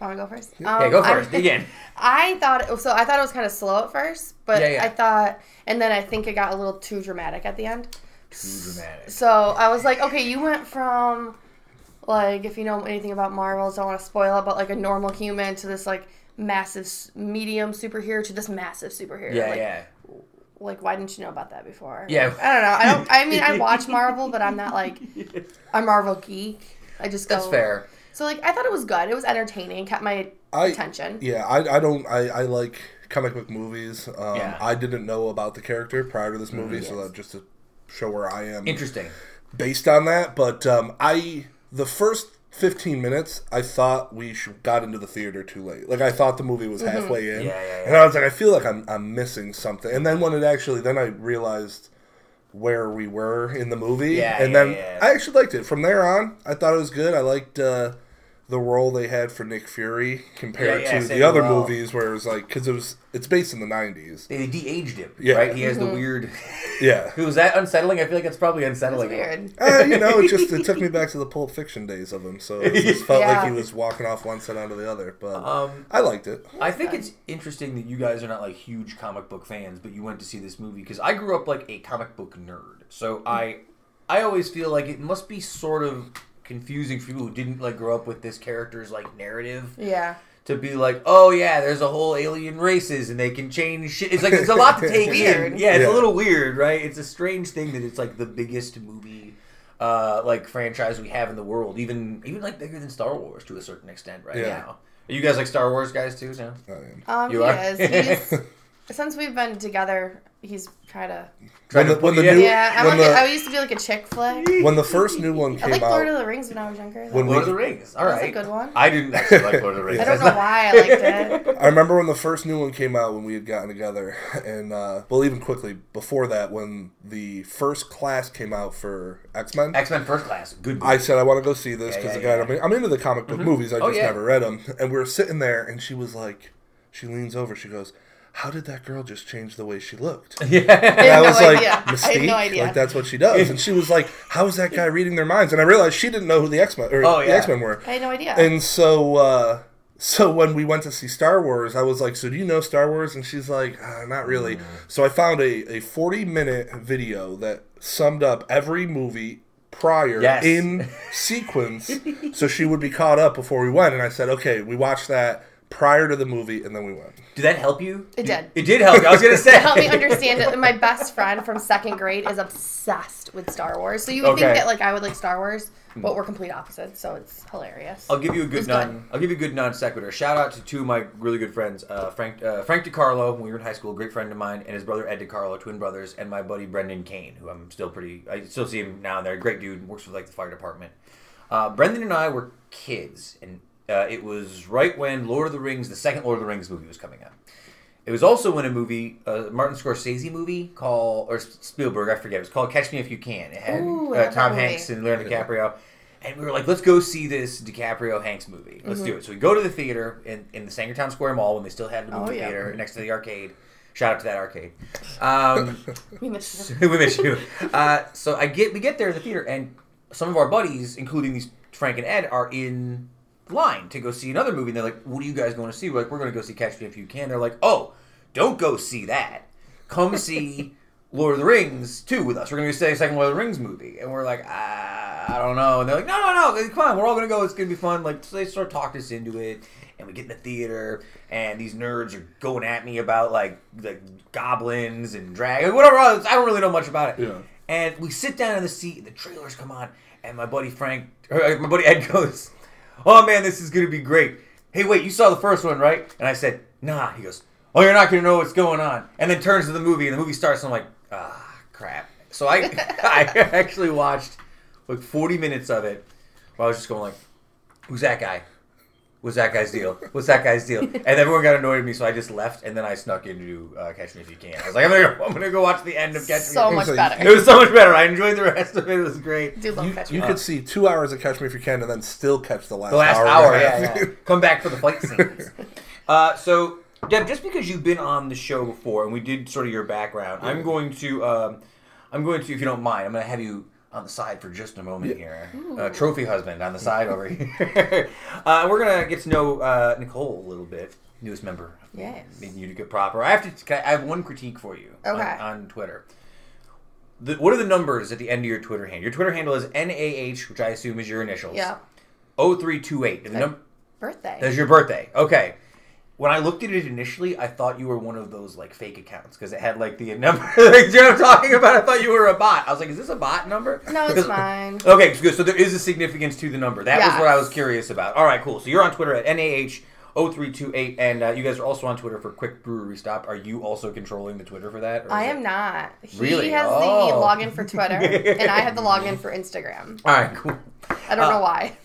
Want to go first? Yeah, Um, go I- first. Again. <laughs> I thought so. I thought it was kind of slow at first, but Yeah, yeah. I thought, and then I think it got a little too dramatic at the end. Too dramatic. So I was like, okay, you went from like if you know anything about Marvels, I don't want to spoil it, but like a normal human to this like massive medium superhero to this massive superhero. Yeah, like, yeah. Like, why didn't you know about that before? Yeah. Like, I don't know. I don't. I mean, I watch <laughs> Marvel, but I'm not like <laughs> a Marvel geek. I just go. That's fair. So like, I thought it was good. It was entertaining. Kept my I- attention. Yeah, I, I don't I, I like comic book movies. Um, Yeah. I didn't know about the character prior to this movie, Mm-hmm. so that just to show where I am Interesting. based on that. But um, I the first fifteen minutes, I thought we sh- got into the theater too late. Like I thought the movie was Mm-hmm. halfway in, Yeah, yeah, and I was like, I feel like I'm I'm missing something. And then when it actually, then I realized where we were in the movie, Yeah, and yeah, then yeah. I actually liked it. From there on, I thought it was good. I liked. Uh, the role they had for Nick Fury compared Yeah, yeah, to the other role. movies, where it was like because it was it's based in the '90s. They de-aged him, Yeah. right? He has Mm-hmm. the weird. <laughs> Yeah, <laughs> Was that unsettling? I feel like it's probably It's unsettling. weird. uh, you know, it just it <laughs> took me back to the Pulp Fiction days of him. So it just felt like he was walking off one side onto the other. But Um, I liked it. I think it's interesting that you guys are not like huge comic book fans, but you went to see this movie because I grew up like a comic book nerd. So I, I always feel like it must be sort of confusing for people who didn't like grow up with this character's like narrative Yeah. to be like, oh yeah, there's a whole alien races and they can change shit. It's like it's a lot to <laughs> take in. Yeah, it's Yeah. a little weird, right? It's a strange thing that it's like the biggest movie. Uh, like franchise we have in the world, even even like bigger than Star Wars to a certain extent right Yeah. now. Are you guys like Star Wars guys too? No. I mean, Um, You he are? is. <laughs> He's since we've been together, he's tried to. Trying When to the- when the new- Yeah, I'm like, the- I used to be like a chick flick. when the first new one I came like Lord out, of the Rings when I was younger. When Lord we- of the Rings. All That a good one. I didn't actually like Lord of the <laughs> Rings. I don't know why I liked it. <laughs> I remember when the first new one came out when we had gotten together, and uh, well, even quickly before that, when the first class came out for X Men. X Men First Class. Good. I said I want to go see this because yeah, again, yeah. I'm, I'm into the comic book movies. I just Oh, yeah. never read them. And we were sitting there, and she was like, she leans over, she goes, "How did that girl just change the way she looked?" <laughs> yeah. I And I had was no like, idea. I had no idea. like that's what she does. And she was like, "How is that guy reading their minds?" And I realized she didn't know who the X Men or Oh, the. X Men were. I had no idea. And so, uh, so when we went to see Star Wars, I was like, "So do you know Star Wars?" And she's like, uh, "Not really." Mm. So I found a, a 40 minute video that summed up every movie prior Yes. in <laughs> sequence, so she would be caught up before we went. And I said, "Okay, we watched that prior to the movie, and then we went." Did that help you? It did. It did help you. I was gonna <laughs> say. Help me understand it. My best friend from second grade is obsessed with Star Wars. So you would Okay. think that like I would like Star Wars, but we're complete opposites. So it's hilarious. I'll give you a good non. good. I'll give you a good non sequitur. Shout out to two of my really good friends, uh, Frank uh, Frank DiCarlo when we were in high school, a great friend of mine, and his brother Ed DiCarlo, twin brothers, and my buddy Brendan Kane, who I'm still pretty. I still see him now and there. Great dude, works for like the fire department. Uh, Brendan and I were kids, and uh, it was right when Lord of the Rings, the second Lord of the Rings movie, was coming out. It was also when a movie, a Martin Scorsese movie called, or Spielberg, I forget. It was called Catch Me If You Can. It had Ooh, uh, Tom movie. Hanks and Leonardo DiCaprio. And we were like, let's go see this DiCaprio Hanks movie. Let's Mm-hmm. do it. So we go to the theater in, in the Sangertown Square Mall when they still had the movie Oh, yeah. theater next to the arcade. Shout out to that arcade. Um, <laughs> we missed it. <laughs> we miss you. Uh, so I get we get there in the theater, and some of our buddies, including these Frank and Ed, are in line to go see another movie. And they're like, "What are you guys going to see?" We're like, "We're going to go see Catch Me If You Can." They're like, "Oh, don't go see that. Come <laughs> see Lord of the Rings 2 with us. We're going to see a second Lord of the Rings movie. And we're like, ah, I don't know. And they're like, no, no, no, come on, we're all going to go. It's going to be fun. Like, so they start talking us into it. And we get in the theater, and these nerds are going at me about like like goblins and dragons, whatever. else. I don't really know much about it. Yeah. And we sit down in the seat, and the trailers come on, and my buddy Frank, or my buddy Ed <laughs> goes, "Oh man, this is gonna be great." Hey, wait, you saw the first one, right? And I said, "Nah." He goes, "Oh, you're not gonna know what's going on." And then turns to the movie, and the movie starts, and I'm like, "Ah, crap." So I, <laughs> I actually watched like 40 minutes of it, where I was just going like, "Who's that guy?" What's that guy's deal? What's that guy's deal? And everyone got annoyed at me, so I just left, and then I snuck into uh, Catch Me If You Can. I was like, I'm gonna, go, I'm gonna go watch the end of Catch Me. So If much you- better. it was so much better. I enjoyed the rest of it. It was great. do love You, Catch you Me. could see two hours of Catch Me If You Can and then still catch the last The last hour. hour, yeah, yeah. Come back for the fight scenes. <laughs> Uh, so, Deb, just because you've been on the show before and we did sort of your background, I'm going to, um, I'm going to, if you don't mind, I'm going to have you on the side for just a moment here. Uh, trophy husband on the side over <laughs> here. uh, we're gonna get to know uh, Nicole a little bit, newest member. Yes. Making you to get proper. I have to. I, I have one critique for you. on- Okay. On, Twitter. The, what are the numbers at the end of your Twitter handle? Your Twitter handle is NAH, which I assume is your initials. Yeah. 0328. And the num- Birthday. that's your birthday. Okay. When I looked at it initially, I thought you were one of those like fake accounts because it had like the <laughs> number. like, you know what I'm talking about? I thought you were a bot. I was like, is this a bot number? No, it's <laughs> Because- mine. Okay, good. So there is a significance to the number. That was what I was curious about. All right, cool. So you're on Twitter at NAH. 0328 and uh, you guys are also on Twitter for Quick Brewery Stop. Are you also controlling the Twitter for that? I am it- not. He Really? has Oh. the login for Twitter, and I have the login <laughs> for Instagram. All right, cool. I don't Uh, know why.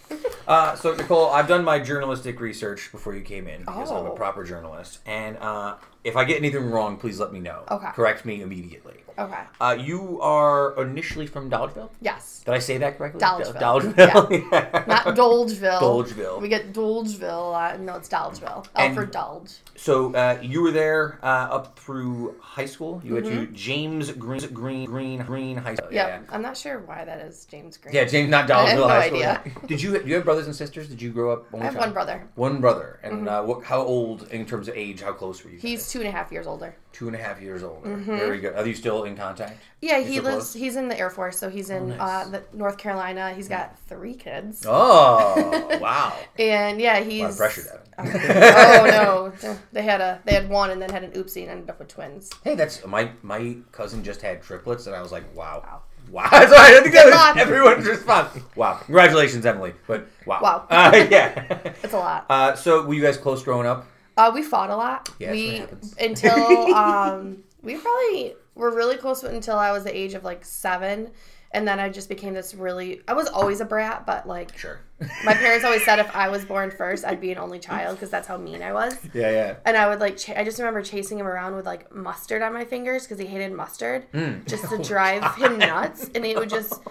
Uh, so Nicole, I've done my journalistic research before you came in because I'm a Oh. proper journalist, and uh, if I get anything wrong, please let me know. Okay. Correct me immediately. Okay. Uh, you are initially from Dolgeville. Yes. Did I say that correctly? Dolgeville. Dolgeville. <laughs> Not Dolgeville. Dolgeville. We get Dolgeville. Uh, no, it's Dolgeville. And- Alfred Dolge. So uh, you were there uh, up through high school. You Mm-hmm. went to James Green Green Green Green High School. Yep. Yeah. I'm not sure why that is James Green. Yeah, James, not <laughs> I have Dolgeville no School. idea. Did you you have brothers and sisters? Did you grow up? Only I have child? one brother. One brother, and uh, what? How old in terms of age? How close were you? He's? Two and a half years older. two and a half years older. Very good. Are you still in contact? Yeah, he lives. close? He's in the Air Force, so he's in nice. uh, the North Carolina. He's got three kids, Oh <laughs> wow! and yeah, he's. A lot of pressure, Devon. <laughs> oh no, they had a they had one, and then had an oopsie and ended up with twins. Hey, that's my my cousin just had triplets, and I was like, wow, wow. That's <laughs> why I think that was everyone's response. Wow, congratulations, Emily. But wow, Wow. Uh, yeah. It's a lot. Uh, so were you guys close growing up? Uh, we fought a lot. Yeah, we until <laughs> um, we probably were really close until I was the age of like seven, and then I just became this really. I was always a brat, but like Sure. my parents always said, if <laughs> I was born first, I'd be an only child because that's how mean I was. Yeah, yeah. And I would like. Ch- I just remember chasing him around with like mustard on my fingers because he hated mustard, Mm. just to <laughs> drive him nuts. And it would just.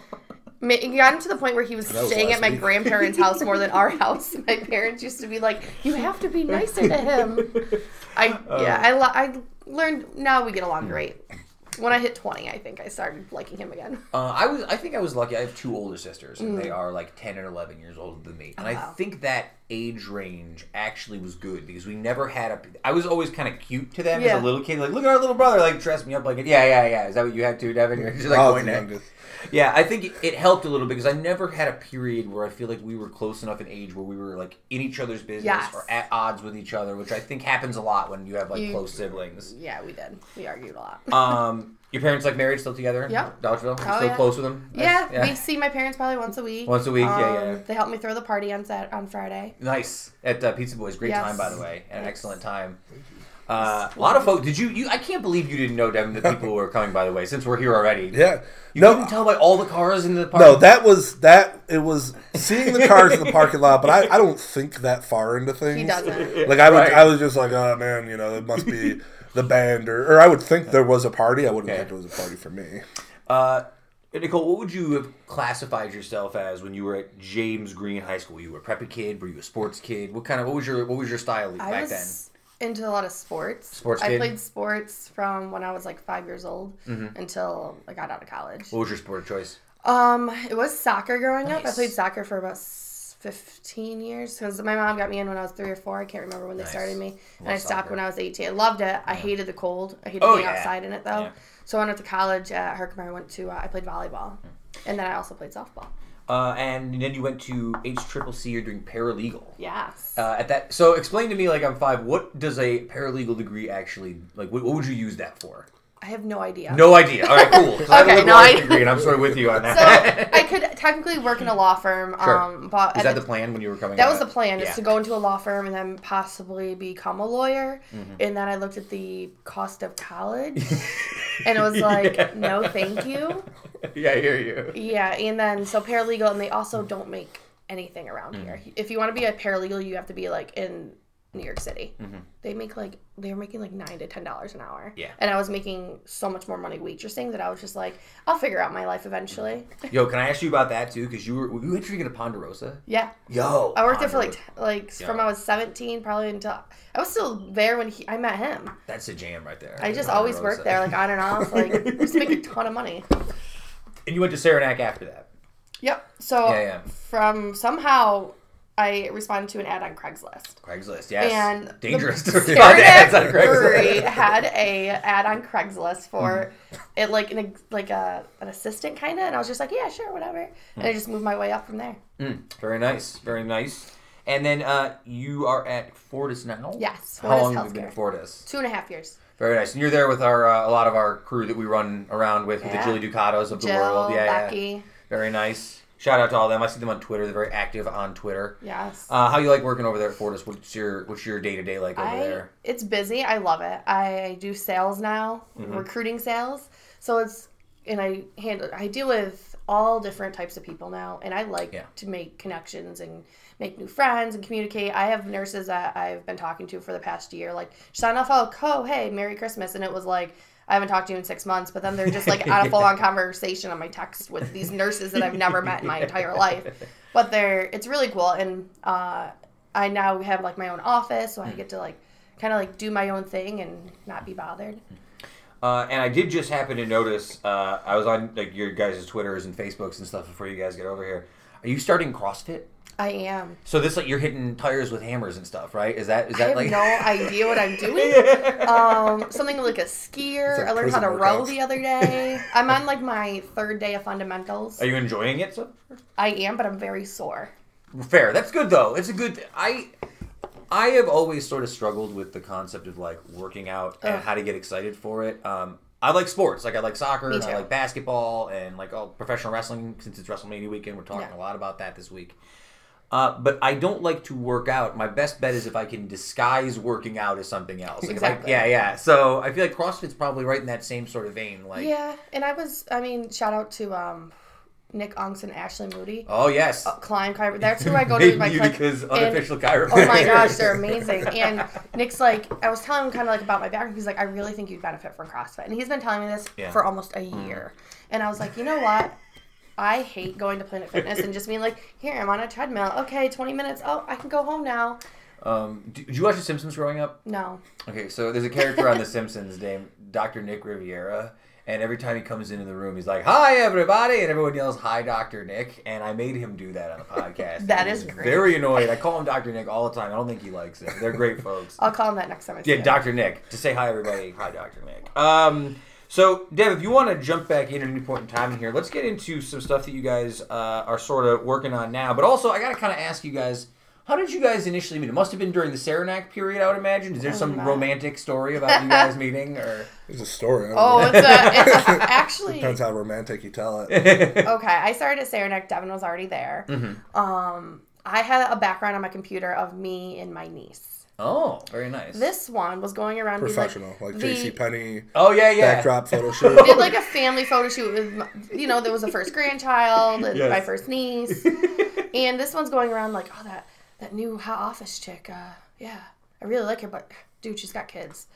Ma- It got him to the point where he was was staying at my week. grandparents' house more than <laughs> our house. My parents used to be like, "You have to be nicer to him." I yeah, I, lo- I learned. Now we get along great. When I hit twenty, I think I started liking him again. Uh, I was. I think I was lucky. I have two older sisters, and they are like ten and eleven years older than me. And I Mm. wow. think that age range actually was good because we never had a. I was always kind of cute to them Yeah. as a little kid. Like, look at our little brother. Like, dress me up like it. Yeah, yeah, yeah. Is that what you had too, Devon? <laughs> You're just like I was pointing the at- youngest. Yeah, I think it, it helped a little bit because I never had a period where I feel like we were close enough in age where we were like in each other's business Yes. or at odds with each other, which I think happens a lot when you have like You- close siblings. Yeah, we did. We argued a lot. <laughs> Um, your parents like married, still together? in Yep. Dolgeville. You Oh, still yeah. close with them? yeah, we see my parents probably once a week. Once a week, yeah, Um, yeah. They help me throw the party on Sat on Friday. Nice at uh, Pizza Boys. Great Yes. time, by the way, and an Thanks. excellent time. Uh, a lot of folks. Did you, you? I can't believe you didn't know, Devon, that people were coming. By the way, since we're here already, Yeah. you no, couldn't tell by all the cars in the park. no, that was that. It was seeing the cars in the parking lot, but I, I don't think that far into things. He doesn't. Like I would, Right. I was just like, oh man, you know, it must be the band, or, or I would think there was a party. I wouldn't Okay. think it was a party for me. Uh, Nicole, what would you have classified yourself as when you were at James Green High School? Were you were a preppy kid. Were you a sports kid? What kind of what was your what was your style I back was then? Into a lot of sports. Sports I kid? played sports from when I was like five years old Mm-hmm. until I got out of college. What was your sport of choice? Um, it was soccer growing up. I played soccer for about 15 years because my mom got me in when I was three or four. I can't remember when they started me. And I stopped soccer. when I was 18. I loved it. I hated the cold. I hated Oh, being yeah. outside in it though. Yeah. So I went to college at Herkimer. I went to, uh, I played volleyball. And then I also played softball. Uh, and then you went to H Triple C. You're doing paralegal. Yes. Uh, at that, so explain to me, like I'm five. What does a paralegal degree actually like? What, what would you use that for? I have no idea. No idea. All right, cool. <laughs> 'Cause I have a Okay, liberal no, arts I- degree, and I'm sort of with you on that. So. <laughs> I could technically work in a law firm. Sure. Um, but Is that the plan when you were coming? That out? was the plan, is to go into a law firm and then possibly become a lawyer. Mm-hmm. And then I looked at the cost of college, <laughs> and it was like, Yeah. no, thank you. yeah, I hear you. Yeah, and then so paralegal, and they also don't make anything around here. Mm-hmm. If you want to be a paralegal, you have to be like in New York City. Mm-hmm. They make like they were making like nine to ten dollars an hour. Yeah. and I was making so much more money waitressing that I was just like, I'll figure out my life eventually. Yo, can I ask you about that too? Because you were were you interviewing at Ponderosa? yeah. Yo, I worked there for like Ponderosa. t- like from I was 17 probably until I was still there when he, I met him. That's a jam right there. I just always worked there like on and off like <laughs> just make a ton of money. And you went to Saranac after that. Yep. So Yeah, yeah. from somehow I responded to an ad on Craigslist. Craigslist, yes. And dangerous the to respond to ads on Craigslist. had a <laughs> ad on Craigslist for Mm-hmm. it like an like a an assistant kind of, and I was just like, yeah, sure, whatever, and I just moved my way up from there. Mm, very nice, very nice. And then uh, you are at Fortis now. Yes, How Fortis long have you been at Fortis? Two and a half years. Very nice. And you're there with our uh, a lot of our crew that we run around with, with the Julie Ducatos of the Jill, world. Yeah, yeah. Very nice. Shout out to all them. I see them on Twitter. They're very active on Twitter. yes. Uh, how you like working over there at Fortis? What's your what's your day to day like over I, there? It's busy. I love it. I do sales now, Mm-hmm. recruiting sales. So it's and I handle. I deal with all different types of people now, and I like Yeah. to make connections and make new friends and communicate. I have nurses that I've been talking to for the past year, like sign off, oh, co, hey, Merry Christmas, and it was like. I haven't talked to you in six months, but then they're just like on a full on <laughs> conversation on my text with these nurses that I've never met in my entire life. But they're it's really cool, and uh, I now have like my own office, so I get to like kind of like do my own thing and not be bothered. Uh, and I did just happen to notice. Uh, I was on like your guys' Twitters and Facebooks and stuff before you guys get over here. Are you starting CrossFit? I am. So this like you're hitting tires with hammers and stuff, right? Is that is I that have like no <laughs> idea what I'm <laughs> doing. Um, something like a skier. like I learned how to prison row the other day. <laughs> I'm on like my third day of fundamentals. Are you enjoying it? So I am, but I'm very sore. fair. That's good though. It's a good. I I have always sort of struggled with the concept of like working out and how to get excited for it. Um, I like sports. Like I like soccer and I like basketball and like all professional wrestling. Since it's WrestleMania weekend, we're talking Yeah. a lot about that this week. Uh, but I don't like to work out. My best bet is if I can disguise working out as something else. Like if I- Exactly. yeah, yeah. So I feel like CrossFit's probably right in that same sort of vein. Like, Yeah, and I was. I mean, shout out to um, Nick Unks and Ashley Moody. oh yes, Climb Kyber. That's who I <laughs> go to. My Utica's unofficial chiropractor. Oh my gosh, they're <laughs> amazing. And Nick's like, I was telling him kind of like about my background. He's like, I really think you'd benefit from CrossFit. And he's been telling me this Yeah. for almost a year. And I was like, you know what? I hate going to Planet Fitness and just being like, here, I'm on a treadmill. Okay, 20 minutes. Oh, I can go home now. Um, did did you watch The Simpsons growing up? No. Okay, so there's a character on The Simpsons named Dr. Nick Riviera, and every time he comes into the room, he's like, "Hi, everybody," and everyone yells, "Hi, Dr. Nick," and I made him do that on the podcast. <laughs> That is great. Very annoyed. I call him Dr. Nick all the time. I don't think he likes it. They're great folks. I'll call him that next time I see Yeah. Dr. Nick. To say hi, everybody. Hi, Dr. Nick. Um, so, Dev, if you want to jump back in at any point in time in here, let's get into some stuff that you guys uh, are sort of working on now. But also, I got to kind of ask you guys, how did you guys initially meet? It must have been during the Saranac period, I would imagine. Is there some my. romantic story about you guys <laughs> meeting? or There's a story. I don't Oh, know. it's a, it's a, <laughs> actually. Depends how romantic you tell it. <laughs> Okay, I started at Saranac. Devon was already there. Mm-hmm. Um, I had a background on my computer of me and my niece. Oh, very nice. This one was going around being Professional, like, the- J.C. Penney oh, yeah, yeah. backdrop photo <laughs> shoot. did like a family photo shoot with, you know, there was a first grandchild and Yes. my first niece, <laughs> and this one's going around like, oh, that that new hot office chick. Uh, yeah, I really like her, but dude, she's got kids.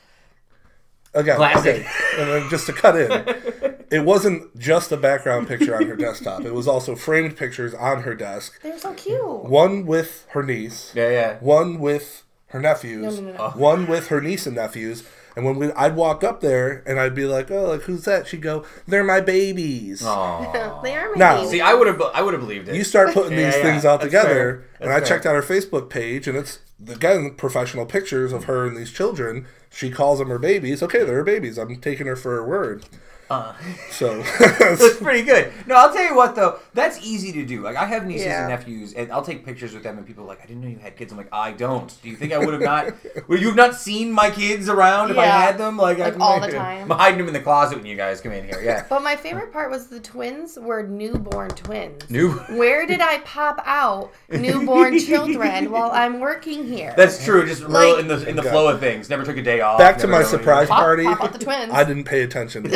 Again, Classic. okay, and then just to cut in, <laughs> it wasn't just a background picture on her desktop. It was also framed pictures on her desk. They were so cute. One with her niece, Yeah, yeah. one with her nephews, No, no, no, no. Uh-huh. one with her niece and nephews, And when we, I'd walk up there and I'd be like, "Oh, like who's that?" She'd go, "They're my babies." Aw. <laughs> they are my Now- babies. See, I would have, I would have believed it. You start putting Yeah, these yeah, things out that's together, and That's I fair. checked out her Facebook page, and it's again professional pictures of her and these children. She calls them her babies. Okay, they're her babies. I'm taking her for her word. Uh. So <laughs> That's pretty good. No, I'll tell you what though, that's easy to do. Like I have nieces Yeah. and nephews, and I'll take pictures with them, and people are like, "I didn't know you had kids." I'm like, "I don't." Do you think I would have not? <laughs> Would you have not seen my kids around if I had them? Like, Like, I'm all the <laughs> time. I'm hiding them in the closet when you guys come in here. Yeah. But my favorite part was the twins were newborn twins. New. Where did I pop out newborn children while I'm working here? That's true. Just real Like- in the in the flow of things. Never took a day off. back to my really- surprise party. pop out the twins. I didn't pay attention to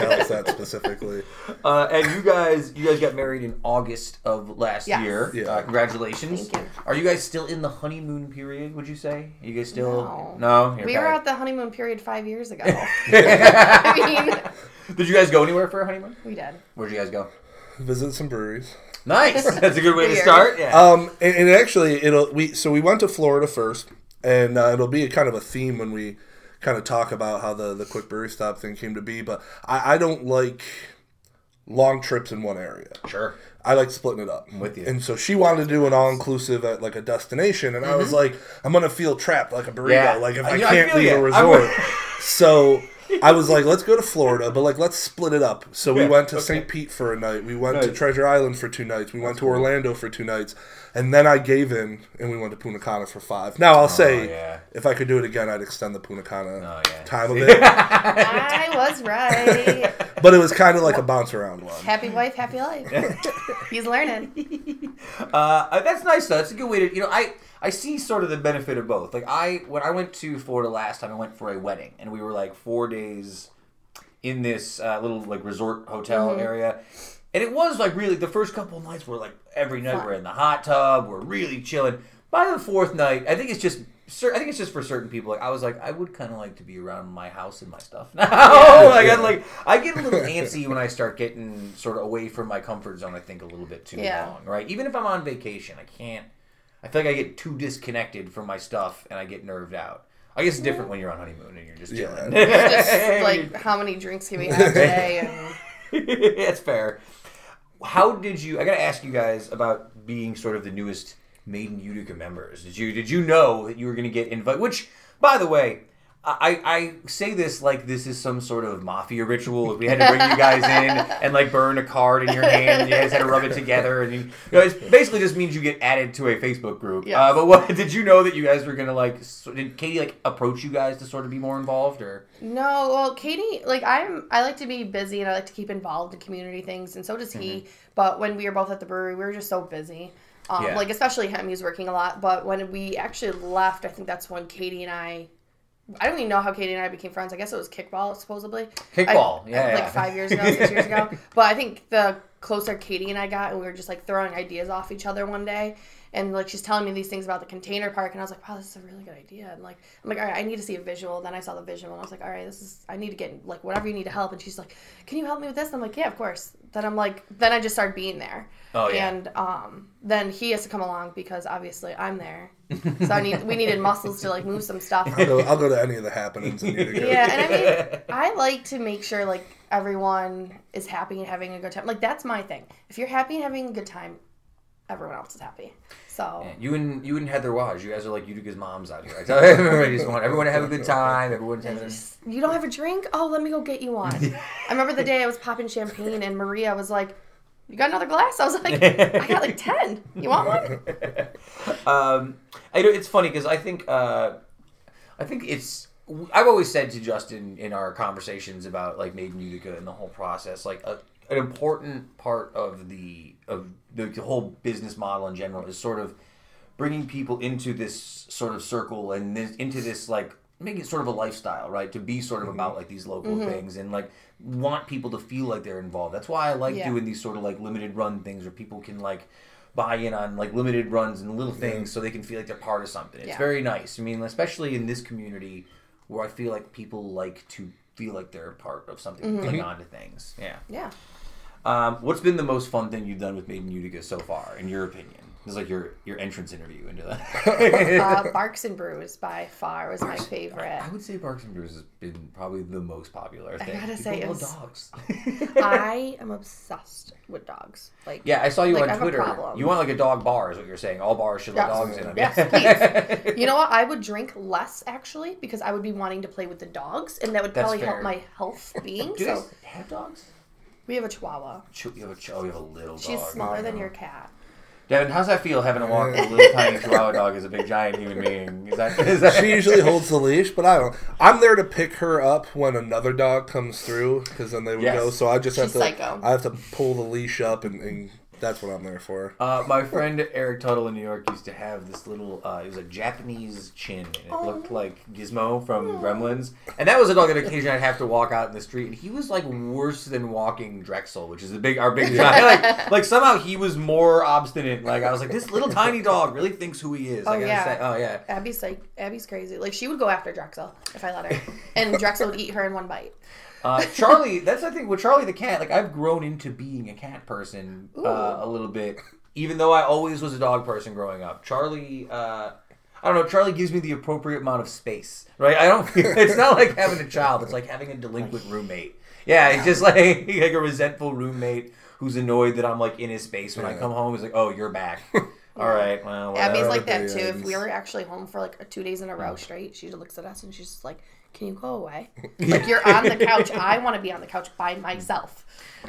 the details that <laughs> specifically. Uh, and you guys, you guys got married in August of last Yes. year. Yeah. Uh, congratulations. Thank you. Are you guys still in the honeymoon period? Would you say? Are you guys still? No. No. we Okay. were at the honeymoon period five years ago. <laughs> <laughs> I mean, Did you guys go anywhere for a honeymoon? we did. Where'd you guys go? Visit some breweries. Nice. That's a good way to start. Yeah. Um, and, and actually, it'll we so we went to Florida first, and uh, it'll be a kind of a theme when we kind of talk about how the the quick brewery stop thing came to be. But I, I don't like long trips in one area. sure. I like splitting it up. I'm with you. And so she wanted to do an all inclusive at like a destination, and I was mm-hmm. like, I'm gonna feel trapped like a burrito, Yeah. like if I- I, I can't feel leave ya. a resort. <laughs> so I was like, let's go to Florida, but like let's split it up. So we went to okay. St. Pete for a night. We went to Treasure Island for two nights. We went to Orlando for two nights, and then I gave in and we went to Punta Cana for five. Now I'll say, Oh, yeah. if I could do it again, I'd extend the Punta Cana Oh, yeah. time of it. <laughs> I was right. <laughs> but it was kind of like a bounce around one. Happy wife, happy life. <laughs> He's learning. Uh, that's nice though. That's a good way to you know I I see sort of the benefit of both. Like I when I went to Florida last time, I went for a wedding, and we were like four days in this uh, little like resort hotel area. And it was like really the first couple of nights were like every night Fun. we're in the hot tub, we're really chilling. By the fourth night, I think it's just I think it's just for certain people. Like I was like I would kind of like to be around my house and my stuff <laughs> now. like I like I get a little antsy when I start getting sort of away from my comfort zone. I think a little bit too Yeah. long, right? Even if I'm on vacation, I can't. I feel like I get too disconnected from my stuff and I get nerved out. I guess it's different when you're on honeymoon and you're just Yeah. chilling. Just like <laughs> how many drinks can we have today? And <laughs> That's fair. How did you? I gotta ask you guys about being sort of the newest Made in Utica members. Did you did you know that you were gonna get invited? Which, by the way, I I say this like this is some sort of mafia ritual. If we had to bring you guys in and like burn a card in your <laughs> hand, and you guys had to rub it together, and you, you know, it basically just means you get added to a Facebook group. Yes. Uh, but what <laughs> did you know that you guys were gonna like? Did Katie like approach you guys to sort of be more involved, or No, well, Katie, like I'm, I like to be busy and I like to keep involved in community things, and so does he. But when we were both at the brewery, we were just so busy. Um, Yeah. Like especially him, he's working a lot. But when we actually left, I think that's when Katie and I. I don't even know how Katie and I became friends. I guess it was kickball, supposedly. Kickball, I- yeah, Like yeah. five years ago, six years ago. <laughs> But I think the closer Katie and I got, and we were just like throwing ideas off each other one day. And like she's telling me these things about the container park, and I was like, "Wow, this is a really good idea." And like, I'm like, "All right, I need to see a visual." Then I saw the visual, and I was like, "All right, this is I need to get like whatever you need to help." And she's like, "Can you help me with this?" And I'm like, "Yeah, of course." Then I'm like, then I just started being there. Oh, yeah. And um, then he has to come along because obviously I'm there. <laughs> So I need we needed muscles to like move some stuff. I'll go, I'll go to any of the happenings in Yeah, and I mean, <laughs> I like to make sure like everyone is happy and having a good time. Like that's my thing. If you're happy and having a good time, everyone else is happy. So You and you and Heather Waj, you guys are like Utica's moms out here. I tell <laughs> everybody just want everyone to have a good time. Everyone's having. you don't have a drink? Oh, let me go get you one. I remember the day I was popping champagne and Maria was like, "You got another glass?" I was like, "I got like ten. You want one?" <laughs> Um, I know it's funny because I think uh, I think it's. I've always said to Justin in our conversations about like Made in Utica and the whole process, like a, an important part of the of the, the whole business model in general is sort of bringing people into this sort of circle and this, into this like making it sort of a lifestyle, right? To be sort of about like these local things and like want people to feel like they're involved. That's why I like Yeah. doing these sort of like limited run things where people can like buy in on like limited runs and little things so they can feel like they're part of something. It's Yeah. very nice. I mean, especially in this community where I feel like people like to feel like they're a part of something, Mm-hmm. cling on to things. Yeah. Yeah. Um, what's been the most fun thing you've done with Made in Utica so far, in your opinion? This is like your your entrance interview into that. <laughs> Uh, <laughs> Barks and Brews by far was my favorite. I favorite. would say Barks and Brews has been probably the most popular thing. I gotta People say, love dogs. <laughs> I am obsessed with dogs. Like yeah, I saw you Like, on Twitter. You want like a dog bar, is what you're saying. All bars should let Yes. dogs in them. Yes, please. You know what? I would drink less actually because I would be wanting to play with the dogs, and that would That's probably fair. help my health being. Do so they have dogs? we have a Chihuahua. Ch- You have a, oh, you have a little dog. She's smaller than your cat. Devon, how's that feel having to walk a little tiny Chihuahua dog as a big giant human being? Is that is that? She usually holds the leash, but I don't. I'm there to pick her up when another dog comes through, because then they would Yes. go. So I just have to. psycho. I have to pull the leash up, and, and that's what I'm there for. Uh, my friend Eric Tuttle in New York used to have this little. Uh, it was a Japanese chin, and it looked like Gizmo from Gremlins. And that was a dog that occasionally I'd have to walk out in the street, and he was like worse than walking Drexel, which is the big our big <laughs> giant. Like, like somehow he was more obstinate. Like I was like, this little tiny dog really thinks who he is. I Oh, gotta yeah. say, oh yeah. Abby's like Abby's crazy. Like she would go after Drexel if I let her, and Drexel would eat her in one bite. Uh, Charlie, that's the thing with Charlie the cat. Like I've grown into being a cat person uh, a little bit, even though I always was a dog person growing up. Charlie, uh, I don't know. Charlie gives me the appropriate amount of space, right? I don't. It's not like having a child. It's like having a delinquent roommate. Yeah, it's just like <laughs> like a resentful roommate who's annoyed that I'm like in his space when I come home. He's like, "Oh, you're back." <laughs> All right. Well, Abby's like that too. If we were actually home for like two days in a row straight, she just looks at us and she's just like, "Can you go away? <laughs> Like you're on the couch. I want to be on the couch by myself."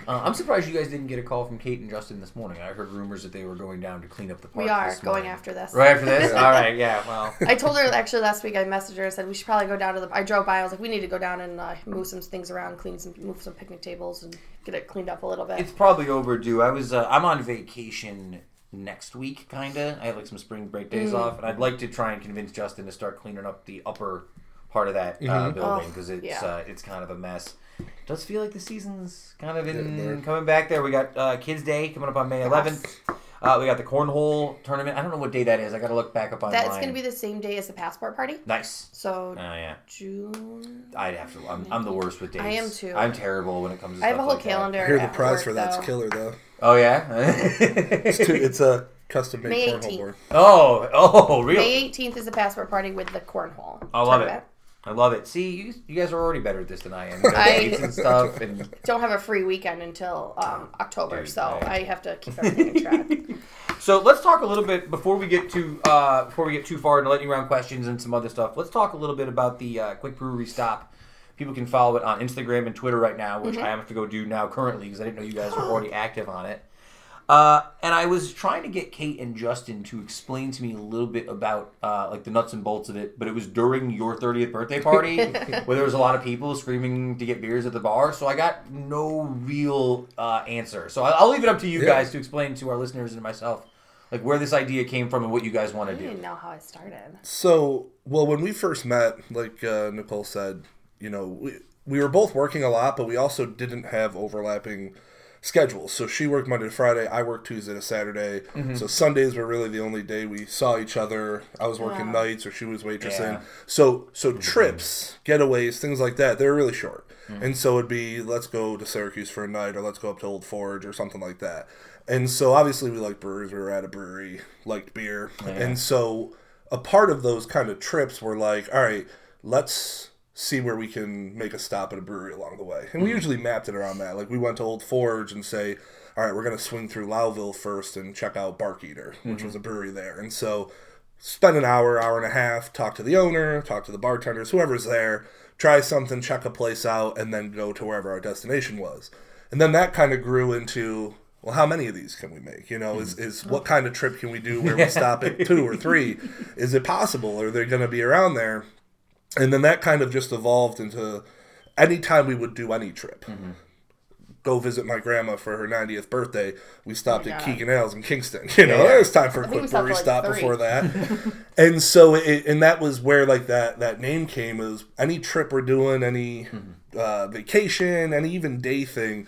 Uh, I'm surprised you guys didn't get a call from Kate and Justin this morning. I heard rumors that they were going down to clean up the park. We are going after this. Right after this? <laughs> All right, yeah, well. I told her actually last week. I messaged her. I said we should probably go down to the. I drove by. I was like, we need to go down and uh, move some things around, clean some, move some picnic tables, and get it cleaned up a little bit. It's probably overdue. I was uh, I'm on vacation next week, kinda. I have like some spring break days off, and I'd like to try and convince Justin to start cleaning up the upper part of that uh, building Oh, because it's yeah. uh, it's kind of a mess. It does feel like the season's kind of in coming back there. We got uh, Kids Day coming up on May 11th. Uh, we got the cornhole tournament. I don't know what day that is. I got to look back up online. That's going to be the same day as the passport party. nice. So Oh yeah. June. I'd have to. I'm, I'm the worst with dates. I am too. I'm terrible when it comes to. I have a whole like that. calendar. I hear the at prize work, for that's though. killer though. Oh yeah. <laughs> It's, two, it's a custom made May cornhole 18th. board. oh oh really? May 18th is the passport party with the cornhole. I love it. tournament. I love it. See, you, you guys are already better at this than I am. You know, I- dates and stuff, and <laughs> Don't have a free weekend until um, October, Dude, so I- I have to keep everything in track. <laughs> <laughs> so let's talk a little bit before we get to uh, before we get too far into lightning round questions and some other stuff. Let's talk a little bit about the uh, Quick Brewery Stop. People can follow it on Instagram and Twitter right now, which I have to go do now currently because I didn't know you guys were <gasps> already active on it. Uh, and I was trying to get Kate and Justin to explain to me a little bit about uh, like the nuts and bolts of it, but it was during your 30th birthday party <laughs> where there was a lot of people screaming to get beers at the bar. So I got no real uh, answer. So I- I'll leave it up to you Yeah. guys to explain to our listeners and myself like where this idea came from and what you guys want to do. I didn't know how it started. So, well, when we first met, like uh, Nicole said, you know, we, we were both working a lot, but we also didn't have overlapping schedules. So she worked Monday to Friday, I worked Tuesday to Saturday. Mm-hmm. So Sundays were really the only day we saw each other. I was working Wow. nights, or she was waitressing. Yeah. So, so trips, getaways, things like that, they're really short. Mm-hmm. And so it'd be let's go to Syracuse for a night, or let's go up to Old Forge, or something like that. And so obviously we liked brewers. We were at a brewery, liked beer, and so a part of those kind of trips were like, all right, let's see where we can make a stop at a brewery along the way. And we hmm. usually mapped it around that. Like we went to Old Forge and say, all right, we're going to swing through Loudville first and check out Bark Eater, which was mm-hmm. a brewery there. And so spend an hour, hour and a half, talk to the owner, talk to the bartenders, whoever's there, try something, check a place out, and then go to wherever our destination was. And then that kind of grew into well, how many of these can we make? You know, is, hmm. is oh. what kind of trip can we do where we <laughs> stop at two or three? <laughs> Is it possible? Are they going to be around there? And then that kind of just evolved into anytime we would do any trip. Go visit my grandma for her 90th birthday. We stopped at God. Keegan Ales in Kingston. <laughs> You know, Yeah. it was time for a quick stopped brewery like, stop three. before that. <laughs> and so, it, and that was where like that that name came. Is any trip we're doing, any uh, vacation, any even day thing,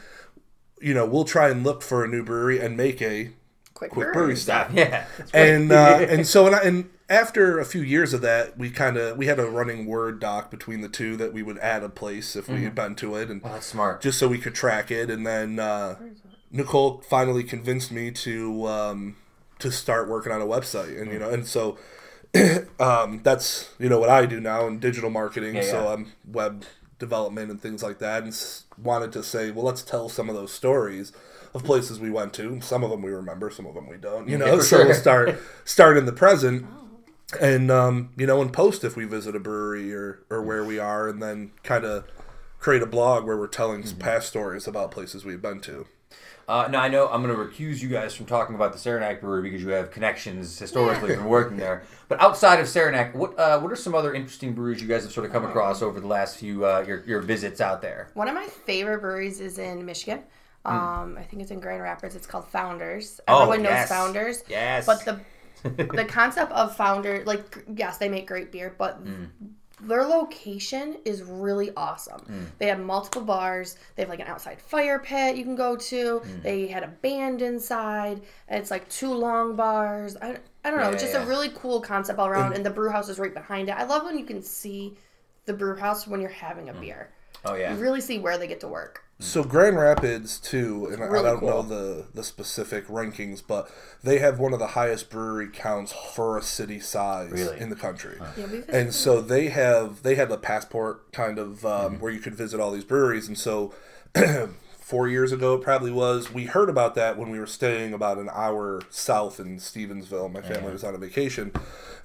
you know, we'll try and look for a new brewery and make a Quick, quick brewery. brewery stop Yeah. <laughs> <laughs> and uh, <laughs> and so and, I, and after a few years of that, we kind of we had a running word doc between the two that we would add a place if we had been to it, and Oh, that's smart. just so we could track it. And then uh, Nicole finally convinced me to um, to start working on a website, and you know, and so <clears throat> um, that's you know what I do now in digital marketing. Yeah, So. I'm web development and things like that, and s- wanted to say, well, let's tell some of those stories of places we went to. Some of them we remember, some of them we don't. You know, for <laughs> so sure. we'll start start in the present. And um, you know, and post if we visit a brewery or, or where we are, and then kind of create a blog where we're telling Mm-hmm. past stories about places we've been to. Uh, now I know I'm going to recuse you guys from talking about the Saranac Brewery because you have connections historically from working there. But outside of Saranac, what uh, what are some other interesting breweries you guys have sort of come across over the last few uh, your your visits out there? One of my favorite breweries is in Michigan. Um, I think it's in Grand Rapids. It's called Founders. Oh, Everyone knows yes. Founders. Yes. But the <laughs> the concept of Founder, like yes, they make great beer, but Hmm. their location is really awesome. Hmm. They have multiple bars. They have like an outside fire pit you can go to. Hmm. They had a band inside. And it's like two long bars. I, I don't know. Yeah, it's just yeah. a really cool concept all around. And the brew house is right behind it. I love when you can see the brew house when you're having a beer. Oh yeah. You really see where they get to work. So Grand Rapids too, and I don't know the the specific rankings, but they have one of the highest brewery counts for a city size Really? in the country. Yeah, And so they have they had a passport kind of um, Mm-hmm. where you could visit all these breweries, and so <clears throat> four years ago it probably was. We heard about that when we were staying about an hour south in Stevensville. My family was on a vacation,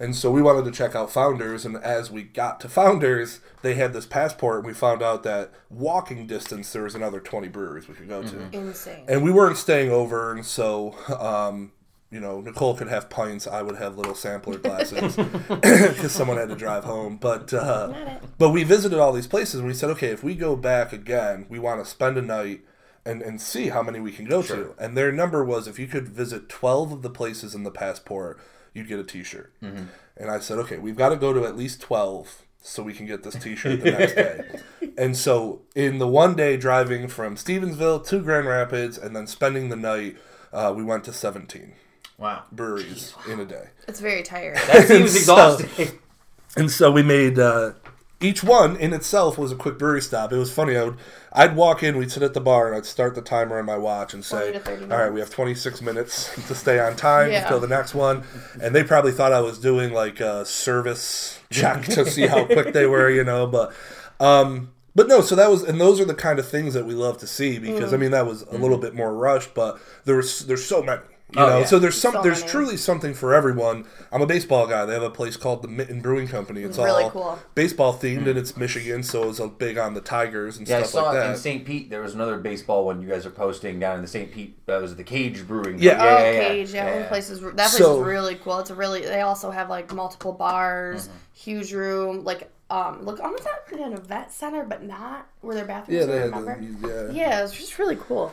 and so we wanted to check out Founders. And as we got to Founders, they had this passport, and we found out that walking distance there was another twenty breweries we could go to insane. and we weren't staying over, and so um, you know Nicole could have pints, I would have little sampler <laughs> glasses <laughs> <laughs> because someone had to drive home. But uh, but we visited all these places, and we said, okay, if we go back again, we want to spend a night. And, and see how many we can go to. And their number was if you could visit 12 of the places in the passport, you'd get a t shirt. And I said, okay, we've got to go to at least 12 so we can get this t shirt the next <laughs> day. And so, in the one day driving from Stevensville to Grand Rapids and then spending the night, uh, we went to 17 Wow. breweries in a day. It's very tiring. That seems <laughs> So- exhausting. <laughs> And so we made uh, each one in itself was a quick brewery stop. It was funny. I would I'd walk in, we'd sit at the bar, and I'd start the timer on my watch and say, "All right, we have 26 minutes <laughs> to stay on time Yeah. until the next one." And they probably thought I was doing like a service check to see how quick they were, you know. But um, but no, so that was, and those are the kind of things that we love to see because I Mm. mean that was a little bit more rushed, but there was there's so many. You Oh, know, yeah. so there's some So there's many. truly something for everyone. I'm a baseball guy. They have a place called the Mitten Brewing Company. It's Really all cool. baseball themed, and it's Michigan, so it's big on the Tigers and Yeah, I stuff saw like it in. St. Pete. There was another baseball one you guys are posting down in the St. Pete. That was the Cage Brewing. Yeah. oh, Cage, yeah, one yeah. place is that place So- is really cool. It's a really. They also have like multiple bars, Mm-hmm. huge room, like um, look almost like an event center, but not where their bathrooms yeah, are. they had Remember? the, yeah. Yeah, it was just really cool.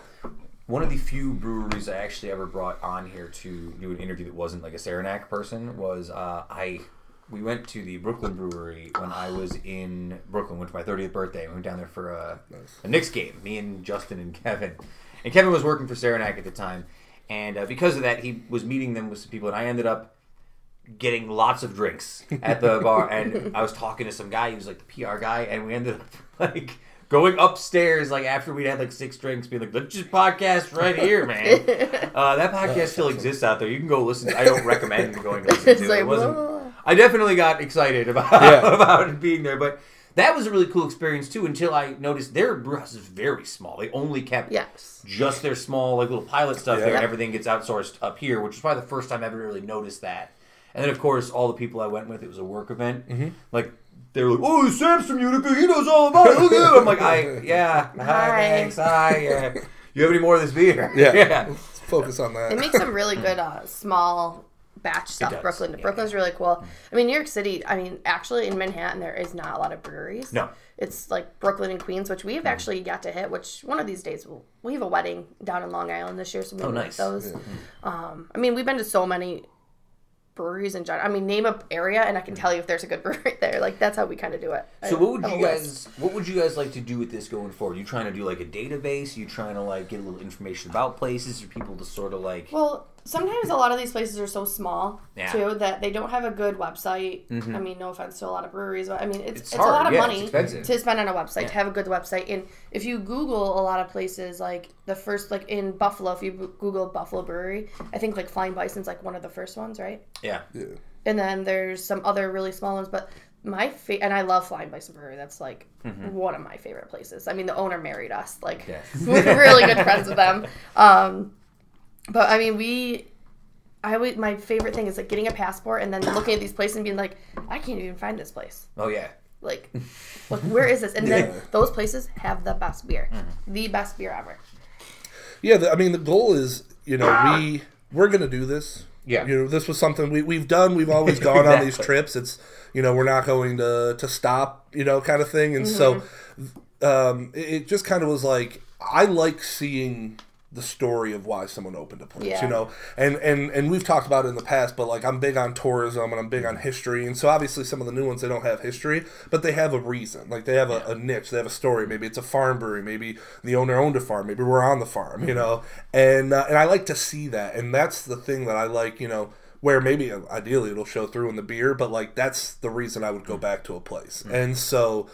One of the few breweries I actually ever brought on here to do an interview that wasn't like a Saranac person was uh, I. We went to the Brooklyn Brewery when I was in Brooklyn. Went for my 30th birthday. And we went down there for a, a Knicks game. Me and Justin and Kevin. And Kevin was working for Saranac at the time, and uh, because of that, he was meeting them with some people, and I ended up getting lots of drinks at the bar <laughs> and I was talking to some guy he was like the PR guy and we ended up <laughs> like going upstairs like after we'd had like six drinks being like let's just podcast right here <laughs> man uh, that podcast still exists out there you can go listen to, I don't recommend <laughs> going to listen It's to it. like, it wasn't whoa. I definitely got excited about Yeah. <laughs> about being there but that was a really cool experience too until I noticed their brew house is very small they only kept Yes. just their small like little pilot stuff there Yeah. and everything gets outsourced up here which is probably the first time I ever really noticed that and then of course all the people I went with it was a work event Mm-hmm. like they were like oh Sam's from Utica he knows all about it look at him I'm like I <laughs> yeah hi, Hi. thanks hi yeah you have any more of this beer Yeah. <laughs> yeah Let's focus on that. They make some really good uh, small batch stuff. Brooklyn, yeah. Brooklyn's really cool. I mean, New York City. I mean, actually, in Manhattan, there is not a lot of breweries. No. it's like Brooklyn and Queens, which we've actually got to hit. Which one of these days we'll we have a wedding down in Long Island this year, so maybe Oh, we'll nice. hit those. Um, I mean, we've been to so many breweries in general. I mean, name a area, and I can tell you if there's a good <laughs> brewery there. Like that's how we kind of do it. so I what would you guys what would you guys like to do with this going forward you trying to do like a database you trying to like get a little information about places for people to sort of like Well, sometimes a lot of these places are so small Yeah. too that they don't have a good website. I mean, no offense to a lot of breweries, but I mean it's It's it's, a lot of yeah, money to spend on a website to have a good website. And if you Google a lot of places, like the first like in Buffalo, if you Google Buffalo Brewery, I think like Flying Bison's like one of the first ones, right? Yeah. Yeah. And then there's some other really small ones, but my fa- and I love Flying Bison Brewery. That's like one of my favorite places. I mean, the owner married us. Like Yeah. <laughs> we're really good friends with them. <laughs> Um, but I mean, we. I would. My favorite thing is like getting a passport and then looking at these places and being like, I can't even find this place. Oh yeah. Like, like where is this? And then <laughs> those places have the best beer, mm-hmm. the best beer ever. Yeah, the, I mean the goal is, you know, we ah. we're gonna do this. Yeah. You know, this was something we we've done. We've always gone on these trips. It's you know we're not going to to stop. You know, kind of thing. And so, mm-hmm. um, it, it just kind of was like I like seeing the story of why someone opened a place. Yeah. You know, and and and we've talked about it in the past, but like I'm big on tourism and I'm big on history, and so obviously some of the new ones they don't have history, but they have a reason. Like they have a, a niche, they have a story. Maybe it's a farm brewery, maybe the owner owned a farm, maybe we're on the farm, you know. And uh, and I like to see that, and that's the thing that I like, you know. Where maybe uh, ideally it'll show through in the beer, but like that's the reason I would go back to a place. And so,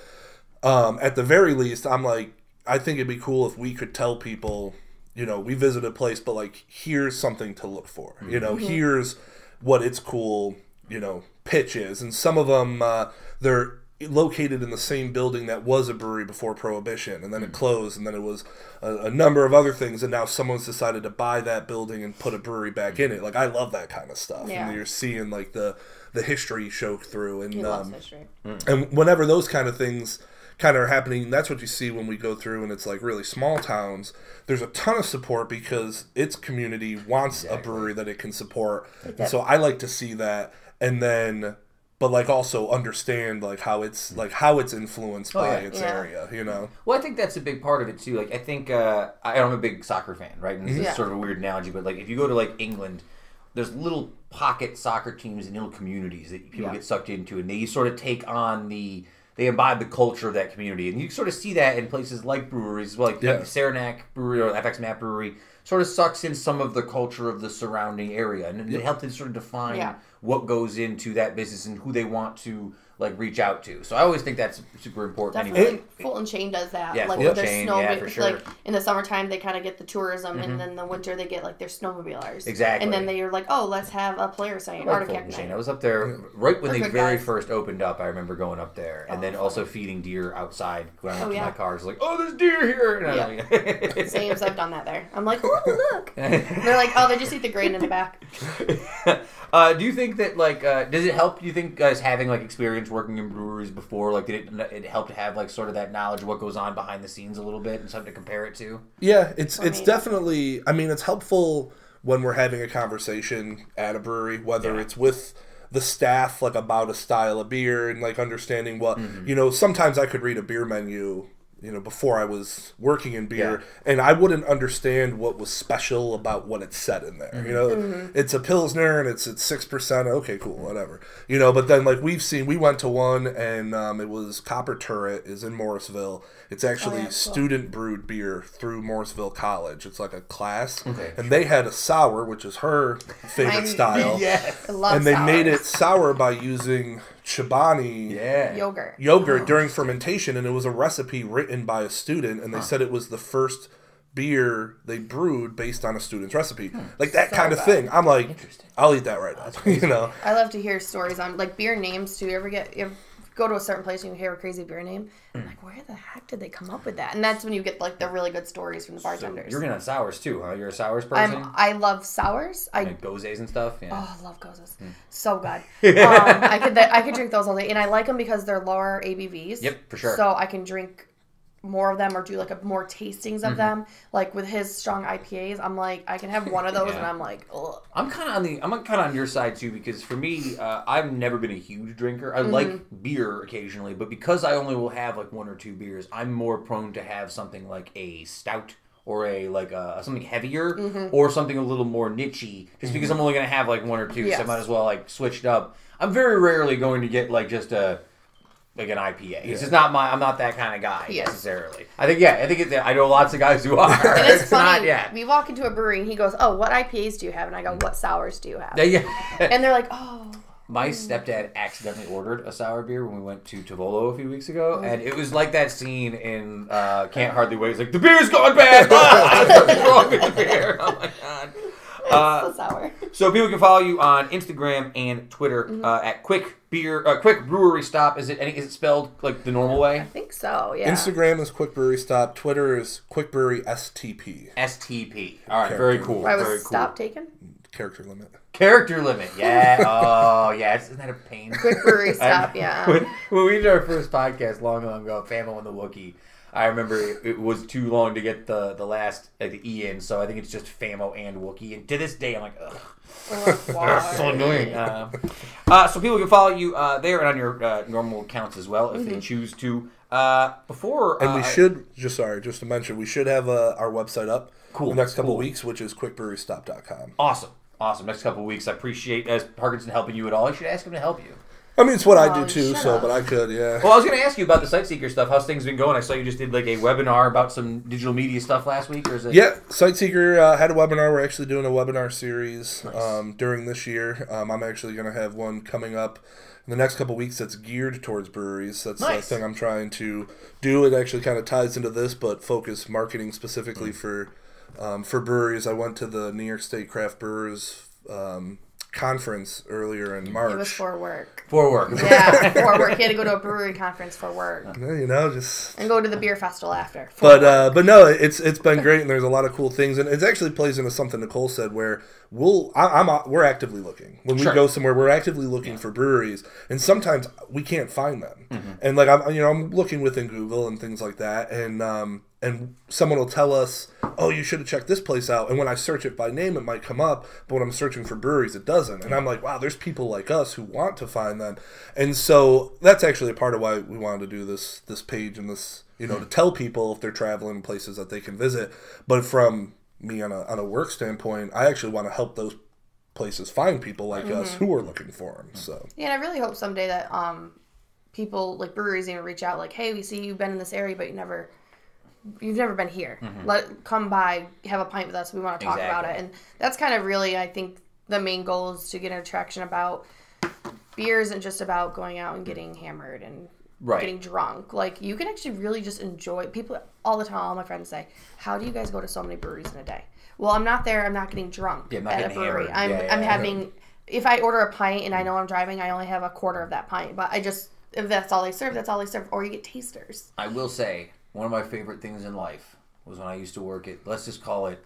um, at the very least, I'm like, I think it'd be cool if we could tell people, you know, we visit a place, but like, here's something to look for. You know, here's what its cool, you know, pitch is. And some of them, uh, they're located in the same building that was a brewery before Prohibition, and then it closed, and then it was a, a number of other things, and now someone's decided to buy that building and put a brewery back in it. Like, I love that kind of stuff. Yeah. And you're seeing like the the history show through, and He loves um, history. and whenever those kind of things kind of are happening, that's what you see when we go through and it's like really small towns. There's a ton of support because its community wants a brewery that it can support. And so I like to see that and then but like also understand like how it's like how it's influenced by yeah. its Yeah. area, you know. Well, I think that's a big part of it too. Like, I think uh, I, I'm a big soccer fan, right? And this Yeah. is sort of a weird analogy, but like if you go to like England, there's little pocket soccer teams and little communities that people Yeah. get sucked into, and they sort of take on the they imbibe the culture of that community, and you sort of see that in places like breweries, like, Yeah. like the Saranac Brewery or FX Matt Brewery, sort of sucks in some of the culture of the surrounding area, and it helps to sort of define Yeah. what goes into that business and who they want to like reach out to. So I always think that's super important. Definitely, Anyway. Fulton Chain does that. Yeah, like Fulton with their Chain, snow, yeah, for sure. like in the summertime they kind of get the tourism, and then the winter they get like their snowmobilers. Exactly. And then they're like, oh, let's have a player sign, I like artifact Fulton Chain. I was up there right when They're they very guys. first opened up. I remember going up there, and then also feeding deer outside. Going up Oh, to yeah. my car, it's like, oh, there's deer here. And I'm like- <laughs> Same as I've done that there. I'm like, oh <laughs> look. they're like, oh, they just eat the grain in the back. <laughs> uh, do you think that like uh, does it help? Do you think guys having like experience working in breweries before, like did it it help to have like sort of that knowledge of what goes on behind the scenes a little bit and something to compare it to? Yeah, it's it's me. definitely. I mean, it's helpful when we're having a conversation at a brewery, whether Yeah. it's with the staff, like about a style of beer, and like understanding what Mm-hmm. you know. Sometimes I could read a beer menu, you know, before I was working in beer, Yeah. and I wouldn't understand what was special about what it said in there. You know, Mm-hmm. it's a pilsner and it's it's six percent. Okay, cool, whatever. You know, but then like we've seen, we went to one and um, it was Copper Turret is in Morrisville. It's actually Oh, yeah, cool. student brewed beer through Morrisville College. It's like a class, Okay. and they had a sour, which is her favorite style. <laughs> Yes. I love And they made it sour by using Chobani Yeah. yogurt. yogurt during oh. fermentation, and it was a recipe written by a student, and they said it was the first beer they brewed based on a student's recipe, like that So kind of good. thing. I'm like, I'll eat that right now. <laughs> you know, I love to hear stories on like beer names too. You ever get you ever go to a certain place and you hear a crazy beer name? I'm like, where the heck did they come up with that? And that's when you get like the really good stories from the So bartenders. you're in on sours too, huh? You're a sours person. I'm I love sours. I and gozes and stuff. Yeah. Oh, I love gozas. So good. <laughs> um, I could I could drink those all day, and I like them because they're lower ABVs. Yep, for sure. So I can drink more of them or do like a more tastings Mm-hmm. of them. Like with his strong IPAs, I'm like I can have one of <laughs> those, Yeah. and I'm like, Ugh. I'm kind of on the I'm kind of on your side too because for me, uh, I've never been a huge drinker. I like beer occasionally, but because I only will have like one or two beers, I'm more prone to have something like a stout or a like uh, something heavier or something a little more nichey. Just because I'm only gonna have like one or two, so I might as well like switch it up. I'm very rarely going to get like just a like an IPA. It's just not my. I'm not that kind of guy He is. necessarily. I think yeah. I think it, I know lots of guys who are. And it's, <laughs> funny. not yeah. We walk into a brewery and he goes, "Oh, what IPAs do you have?" And I go, "What sours do you have?" Yeah, yeah. And they're like, "Oh, My stepdad accidentally ordered a sour beer when we went to Tovolo a few weeks ago, and it was like that scene in uh, Can't Hardly Wait. It's like the beer's gone bad. <laughs> Ah! <laughs> What's wrong with the beer? Oh my god. Uh, so sour." so people can follow you on Instagram and Twitter uh, at Quick Beer, uh, Quick Brewery Stop. Is it any? Is it spelled like the normal way? I think so. Yeah. Instagram is Quick Brewery Stop. Twitter is Quick Brewery STP. STP. All right, very cool. Why very was cool. stop taken? Character limit. Character limit. Yeah. <laughs> Oh, yeah. Isn't that a pain? Quick brewery <laughs> stop. Yeah. When, when we did our first podcast long, long ago, Famo and the Wookiee, I remember it, it was too long to get the the last like the E in, so I think it's just Famo and Wookiee. And to this day, I'm like, ugh, Why? <laughs> so annoying. Uh, uh, so people can follow you uh, there and on your uh, normal accounts as well if they choose to. Uh, before And we uh, should just sorry, just to mention, we should have uh, our website up Cool, the next couple cool. weeks, which is quickbrewerystop.com. awesome, awesome. Next couple weeks, I appreciate as Parkinson helping you at all. I should ask him to help you. I mean, it's what I Oh, do too, so up. but I could, yeah. Well, I was going to ask you about the Sightseeker stuff. How's things been going? I saw you just did like a webinar about some digital media stuff last week, or is it? Yeah, Sightseeker uh, had a webinar. We're actually doing a webinar series um, during this year. Um, I'm actually going to have one coming up in the next couple weeks that's geared towards breweries. That's Nice. the thing I'm trying to do. It actually kind of ties into this, but focus marketing specifically for um, for breweries. I went to the New York State Craft Brewers um, conference earlier in March. It was for work. For work. <laughs> Yeah, for work. He had to go to a <laughs> brewery conference for work Yeah, you know, just and go to the beer festival after. But work. uh, but no, it's it's been great, and there's a lot of cool things, and it actually plays into something Nicole said, where we'll I, I'm uh, we're actively looking when we Sure. go somewhere, we're actively looking for breweries, and sometimes we can't find them, Mm-hmm. and like I'm you know I'm looking within Google and things like that, and um and someone will tell us, oh, you should have checked this place out, and when I search it by name, it might come up, but when I'm searching for breweries, it doesn't, and I'm like, wow, there's people like us who want to find them, and so that's actually a part of why we wanted to do this this page and this you know, to tell people if they're traveling places that they can visit. But from me on a, on a work standpoint, I actually want to help those places find people like us who are looking for them. So Yeah, and I really hope someday that um, people like breweries even reach out like, "Hey, we see you've been in this area, but you never, you've never been here. Mm-hmm. Let come by, have a pint with us. We want to talk about it." And that's kind of really, I think, the main goal is to get an attraction about beer isn't just about going out and getting hammered and Right. getting drunk. Like you can actually really just enjoy. People all the time, all my friends say, "How do you guys go to so many breweries in a day?" Well, I'm not there. I'm not getting drunk Yeah, I'm not at a brewery. hammered. I'm Yeah, yeah, I'm having if I order a pint and I know I'm driving, I only have a quarter of that pint. But I just if that's all they serve, that's all they serve. Or you get tasters. I will say one of my favorite things in life was when I used to work at let's just call it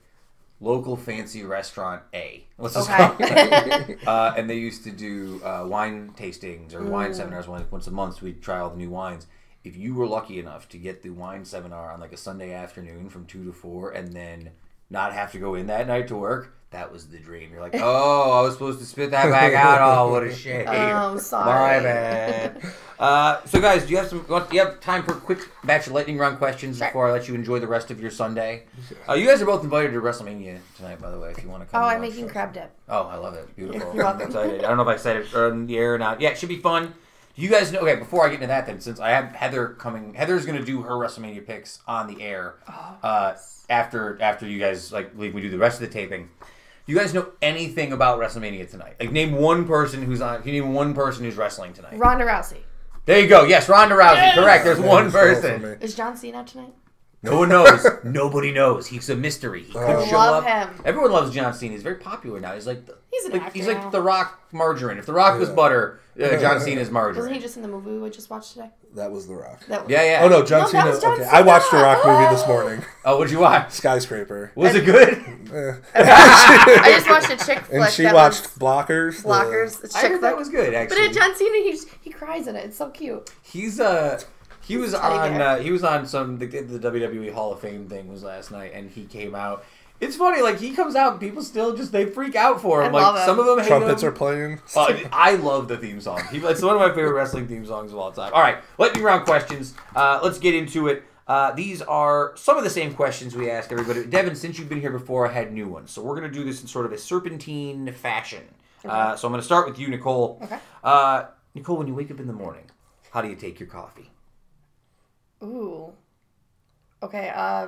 local fancy restaurant A. Let's just call it. <laughs> uh, and they used to do uh, wine tastings or wine Mm. seminars once once a month. So we'd try all the new wines. If you were lucky enough to get the wine seminar on like a Sunday afternoon from two to four, and then not have to go in that night to work, that was the dream. You're like, oh, I was supposed to spit that back out. Oh, what a shame. <laughs> Oh, I'm sorry. My bad. Uh, so, guys, do you have some? Do you have time for a quick batch of lightning round questions before I let you enjoy the rest of your Sunday? Uh, you guys are both invited to WrestleMania tonight, by the way. If you want to come. Oh, I'm watch making us. crab dip. Oh, I love it. Beautiful. You're I'm welcome. excited. I don't know if I said it on the air or not. Yeah, it should be fun. Do you guys know? Okay, before I get into that, then, since I have Heather coming, Heather's going to do her WrestleMania picks on the air Oh, uh, after after you guys like leave. We do the rest of the taping. Do you guys know anything about WrestleMania tonight? Like, name one person who's on. Can you name one person who's wrestling tonight? Ronda Rousey. There you go. Yes, Ronda Rousey. Correct. There's Yeah, one it's all for person. Is John Cena tonight? No one knows. <laughs> Nobody knows. He's a mystery. He could Oh. show Love up. him. Everyone loves John Cena. He's very popular now. He's like the, He's an like, actor he's like now. the Rock margarine. If the Rock was butter, uh, <laughs> John is margarine. Wasn't he just in the movie we just watched today? That was The Rock. That yeah, yeah. Oh no, John No, Cena. John okay, I watched the Rock movie this morning. Oh, what'd you watch? Skyscraper. Was it good? <laughs> I just watched a chick flick. and she that watched was Blockers. the- Blockers. It's I chick heard that was good. Actually. But in John Cena, he just, he cries in it. It's so cute. he's uh he was on uh, he was on some the, the WWE Hall of Fame thing was last night, and he came out. It's funny, like he comes out, and people still just they freak out for him. I like love some of them hate Trumpets him. are playing. Uh, I love the theme song. He- It's one of my favorite wrestling theme songs of all time. All right, lightning round questions. Uh, let's get into it. Uh, these are some of the same questions we asked everybody. Devon, since you've been here before, I had new ones. So we're going to do this in sort of a serpentine fashion. Uh, so I'm going to start with you, Nicole. Okay. Uh, Nicole, when you wake up in the morning, How do you take your coffee? Ooh. Okay. Uh,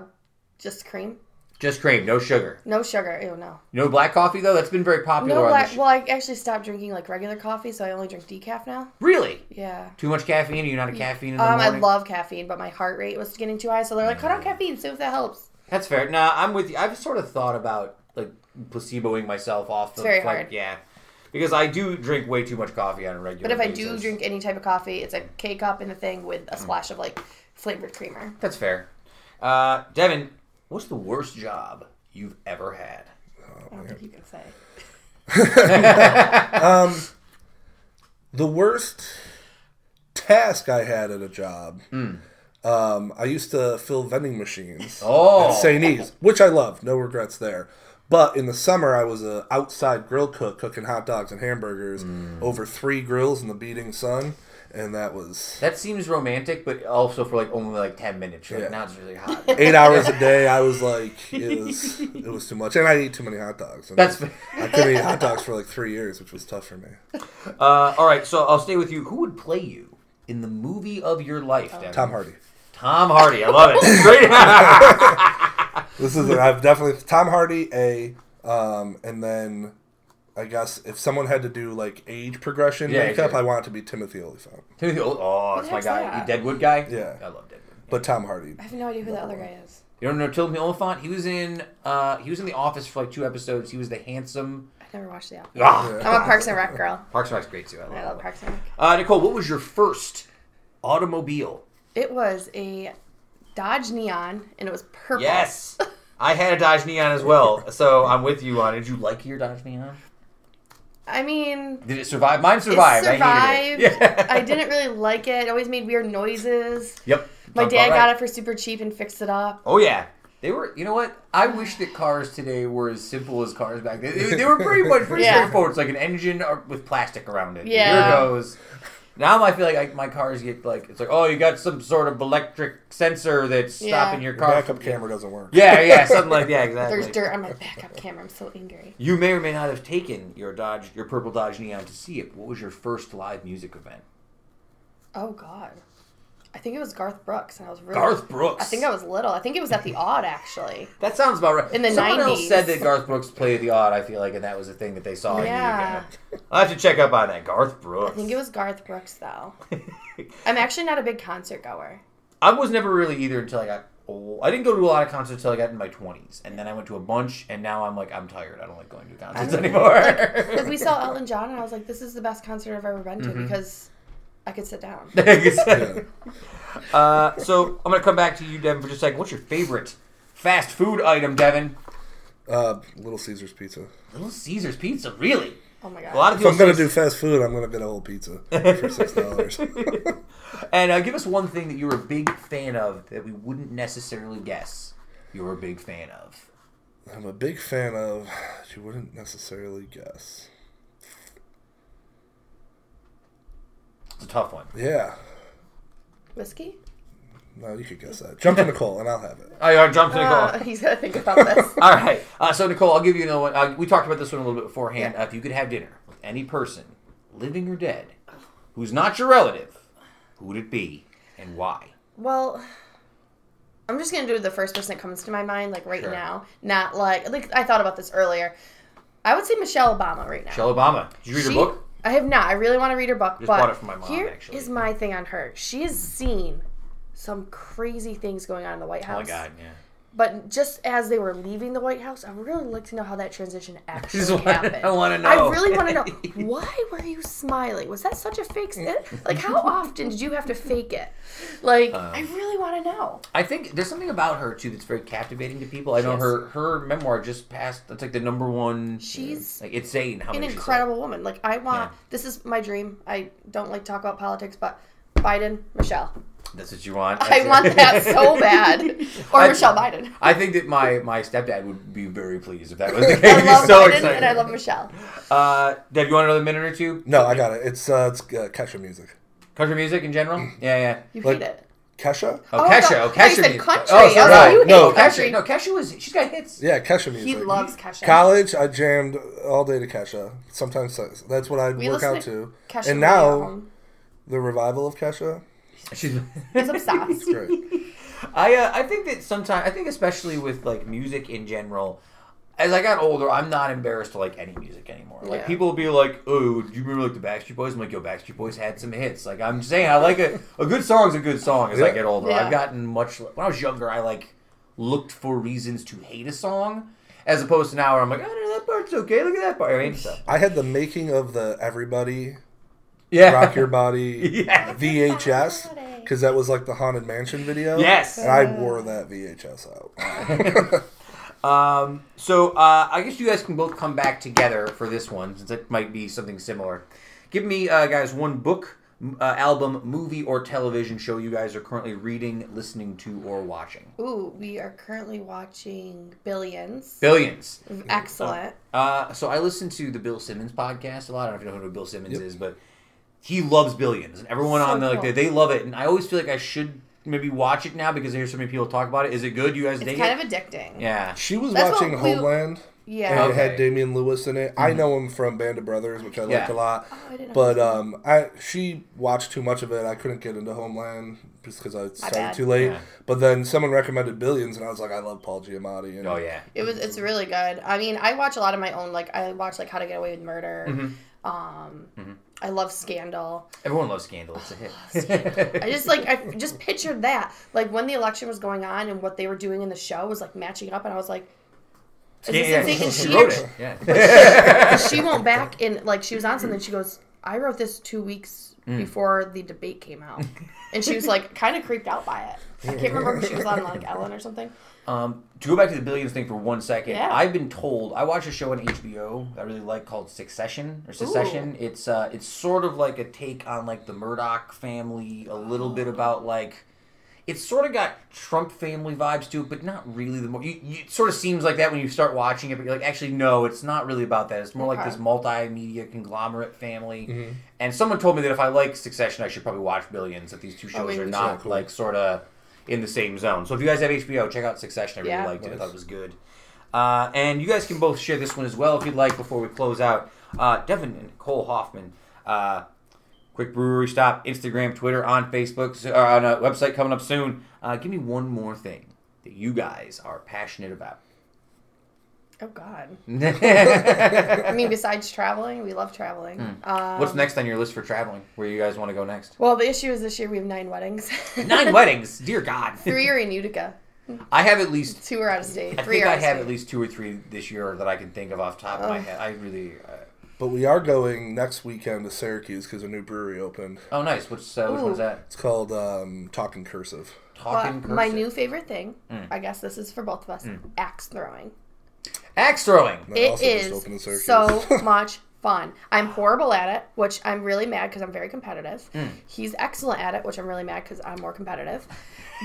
just cream. Just cream, no sugar. No sugar. Ew, no. No black coffee though. That's been very popular. No black. sh- Well, I actually stopped drinking like regular coffee, so I only drink decaf now. really? Yeah. Too much caffeine? You're not a caffeine in the Um, I love caffeine, but my heart rate was getting too high, so they're like, cut out caffeine, see if that helps. That's fair. Nah, I'm with you. I've sort of thought about like placeboing myself off. It's very like, hard. Yeah, because I do drink way too much coffee on a regular. But if I do drink any type of coffee, it's a K cup in the thing with Mm. a splash of like flavored creamer. that's fair. Uh, Devon, what's the worst job you've ever had? I don't think you can say. <laughs> The worst task I had at a job. Um, I used to fill vending machines Oh. at St. E's, which I love. No regrets there. But in the summer, I was a outside grill cook cooking hot dogs and hamburgers over three grills in the beating sun, and that was That seems romantic, but also for like only like ten minutes. You're like, Yeah. now it's really hot. <laughs> eight hours a day. I was like, it <laughs> was it was too much, and I eat too many hot dogs. And That's I couldn't eat hot dogs for like three years, which was tough for me. <laughs> uh, all right. So I'll stay with you. Who would play you in the movie of your life? Devon? Tom Hardy. Tom Hardy. I love it. Great. This is I've definitely Tom Hardy a um, and then I guess if someone had to do like age progression Yeah, makeup, sure. I want it to be Timothy Olyphant. Timothy. Oh, oh that's my heck's guy. that? You Deadwood guy. Yeah. I love Deadwood. But Tom Hardy. I have no idea who the other guy is. You don't know Timothy Olyphant? He was in. Uh, he was in The Office for like two episodes. He was the handsome. I never watched the Office. Ah, I'm a Parks and Rec girl. Parks and Rec's great too. I love, I love. Parks and Rec. Uh, Nicole, what was your first automobile? It was a Dodge Neon, and it was purple. Yes, I had a Dodge Neon as well, so I'm with you on. it. Did you like your Dodge Neon? I mean, Did it survive? Mine survived. it I hated it. survived. Yeah. I didn't really like it. It always made weird noises. Yep. My dad about got it for super cheap and fixed it up. Oh yeah. They were, you know what? I wish that cars today were as simple as cars back then. They, they were pretty much pretty <laughs> Yeah. straightforward. It's like an engine uh, with plastic around it. Yeah. Here goes. Now I feel like I, my cars get like it's like oh you got some sort of electric sensor that's Yeah. stopping your car. Your car. backup from- camera doesn't work. Yeah, yeah, <laughs> something like yeah, exactly. There's dirt on my backup camera. I'm so angry. You may or may not have taken your Dodge, your purple Dodge Neon to see it. What was your first live music event? Oh God, I think it was Garth Brooks, and I was really. Garth Brooks. I think I was little. I think it was at the Odd actually. That sounds about right. In the Someone else 90s. said that Garth Brooks played the odd. I feel like, and that was the thing that they saw. Yeah. I'll have to check up on that. Garth Brooks. I think it was Garth Brooks though. <laughs> I'm actually not a big concert goer. I was never really either until I got old. I didn't go to a lot of concerts until I got in my twenties, and then I went to a bunch, and now I'm like, I'm tired. I don't like going to concerts anymore. Like we saw <laughs> Elton John, and I was like, "This is the best concert I've ever been to Mm-hmm. because I could sit down." <laughs> <laughs> uh, so I'm gonna come back to you, Devon, for just a second. What's your favorite fast food item, Devon? Uh, Little Caesars pizza. Little Caesars pizza, really? Oh my god! A lot god! of If I'm gonna say- do fast food, I'm gonna get a whole pizza <laughs> for six dollars. And uh, give us one thing that you're a big fan of that we wouldn't necessarily guess you're a big fan of. I'm a big fan of. You wouldn't necessarily guess. It's a tough one. Yeah. Whiskey? No, you could guess that. Jump to Nicole, and I'll have it. I uh, jumped to Nicole. Uh, he's gonna think about this. <laughs> All right. Uh, so, Nicole, I'll give you another one. Uh, we talked about this one a little bit beforehand. Uh, if you could have dinner with any person, living or dead, who's not your relative, who would it be and why? Well, I'm just gonna do the first person that comes to my mind, like right Sure. now. Not like like I thought about this earlier. I would say Michelle Obama right now. Michelle Obama. Did you read her book? I have not. I really want to read her book. Just but bought it from my mom, here actually. is my thing on her. She has seen some crazy things going on in the White Oh, House. my God, yeah. But just as they were leaving the White House, I would really like to know how that transition <laughs> actually wanna- happened. I wanna know. I really want to know why were you smiling? Was that such a fake? Like, how often did you have to fake it? <laughs> Like, Um, I really want to know. I think there's something about her, too, that's very captivating to people. I know is. her her memoir just passed. That's like the number one. She's like insane how An incredible woman. Like, I want. Yeah. This is my dream. I don't like to talk about politics, but Biden, Michelle. Sold. That's what you want. I That's want it. that so <laughs> bad. Or I- Michelle Biden. I think that my my stepdad would be very pleased if that was <laughs> the case. I He's so Biden excited. and I love Michelle. Uh, Deb, you want another minute or two? No, I got it. It's uh, it's uh, Kesha music. Country music in general? Yeah, yeah. You Like- hate it. Kesha? Oh, Oh, Kesha. Oh, I you Kesha. said music. country. Oh, I was sorry. like, you No, hate country. Kesha. No, Kesha was. She's got hits. Yeah, Kesha music. He loves Kesha. College, I jammed all day to Kesha. Sometimes that's what I'd We work out to to. Kesha and now. The revival of Kesha. She's. <laughs> He's obsessed. Great. I uh, I think that sometimes I think especially with like music in general, as I got older, I'm not embarrassed to like any music anymore. Like Yeah. people will be like, "Oh, do you remember like the Backstreet Boys?" I'm like, "Yo, Backstreet Boys had some hits." Like I'm saying, I like a a good song's a good song. As I Yeah. get older, Yeah. I've gotten much. When I was younger, I like looked for reasons to hate a song, as opposed to now where I'm like, "Oh, no, that part's okay. Look at that part." I mean, so I had the making of the Everybody yeah, Rock Your Body <laughs> yeah. VHS because that was like the Haunted Mansion video. Yes. And I wore that VHS out. <laughs> Um, so uh, I guess you guys can both come back together for this one, since it might be something similar. Give me, uh, guys, one book, uh, album, movie, or television show you guys are currently reading, listening to, or watching. Ooh, we are currently watching Billions. Billions. Excellent. Uh, so I listen to the Bill Simmons podcast a lot. I don't know if you know who Bill Simmons Yep. is, but he loves Billions, and everyone So on the like cool. they, they love it. And I always feel like I should maybe watch it now because I hear so many people talk about it. Is it good? You guys think It's kind it? of addicting. yeah. She was That's watching what we- Homeland. Yeah. And it had Damian Lewis in it. I know him from Band of Brothers, which I liked Yeah. a lot. Oh, I didn't But that. um, I she watched too much of it. I couldn't get into Homeland just because I started too late. Yeah. But then someone recommended Billions, and I was like, I love Paul Giamatti. And Oh yeah. It was. It's really good. I mean, I watch a lot of my own. Like, I watch like How to Get Away with Murder. Mhm. Um, Mhm. I love Scandal. Everyone loves Scandal. It's a hit. I just like I just pictured that. Like when the election was going on and what they were doing in the show was like matching up, and I was like, is this Yeah, insane? She she wrote actually- it. Yeah. <laughs> she went back and like she was on something. She goes, "I wrote this two weeks Mm. before the debate came out," and she was like kind of creeped out by it. I can't remember if she was on like Ellen or something. Um, to go back to the billions thing for one second, Yeah. I've been told I watched a show on HBO that I really like called Succession or Secession. It's uh, it's sort of like a take on like the Murdoch family, a little bit about like. It's sort of got Trump family vibes to it, but not really. The more you, you, it sort of seems like that when you start watching it, but you're like, actually, no, it's not really about that. It's more like this multimedia conglomerate family. And someone told me that if I like Succession, I should probably watch Billions. That these two shows maybe are we not should. like sort of in the same zone. So if you guys have HBO, check out Succession. I really Yeah. liked it. I thought it was good. Uh, and you guys can both share this one as well if you'd like before we close out. Uh, Devon and Cole Hoffman. Uh, Quick Brewery Stop, Instagram, Twitter, on Facebook, or on a website coming up soon. Uh, give me one more thing that you guys are passionate about. Oh God. <laughs> I mean, besides traveling, we love traveling. Um, What's next on your list for traveling? Where you guys want to go next? Well, the issue is this year we have nine weddings. <laughs> Nine weddings, dear God. <laughs> Three are in Utica. I have at least Two are out of state. I Three think are I have state. at least two or three this year that I can think of off top of my Oh. head. I really. Uh, But we are going next weekend to Syracuse because a new brewery opened. oh, nice. Which uh, which Ooh. one's that? It's called um, Talking Cursive. Talking But my new favorite thing, Mm. I guess this is for both of us, axe throwing. Axe throwing. That It also just is opened in Syracuse. so <laughs> much fun. I'm horrible at it, which I'm really mad because I'm very competitive. Mm. He's excellent at it, which I'm really mad because I'm more competitive.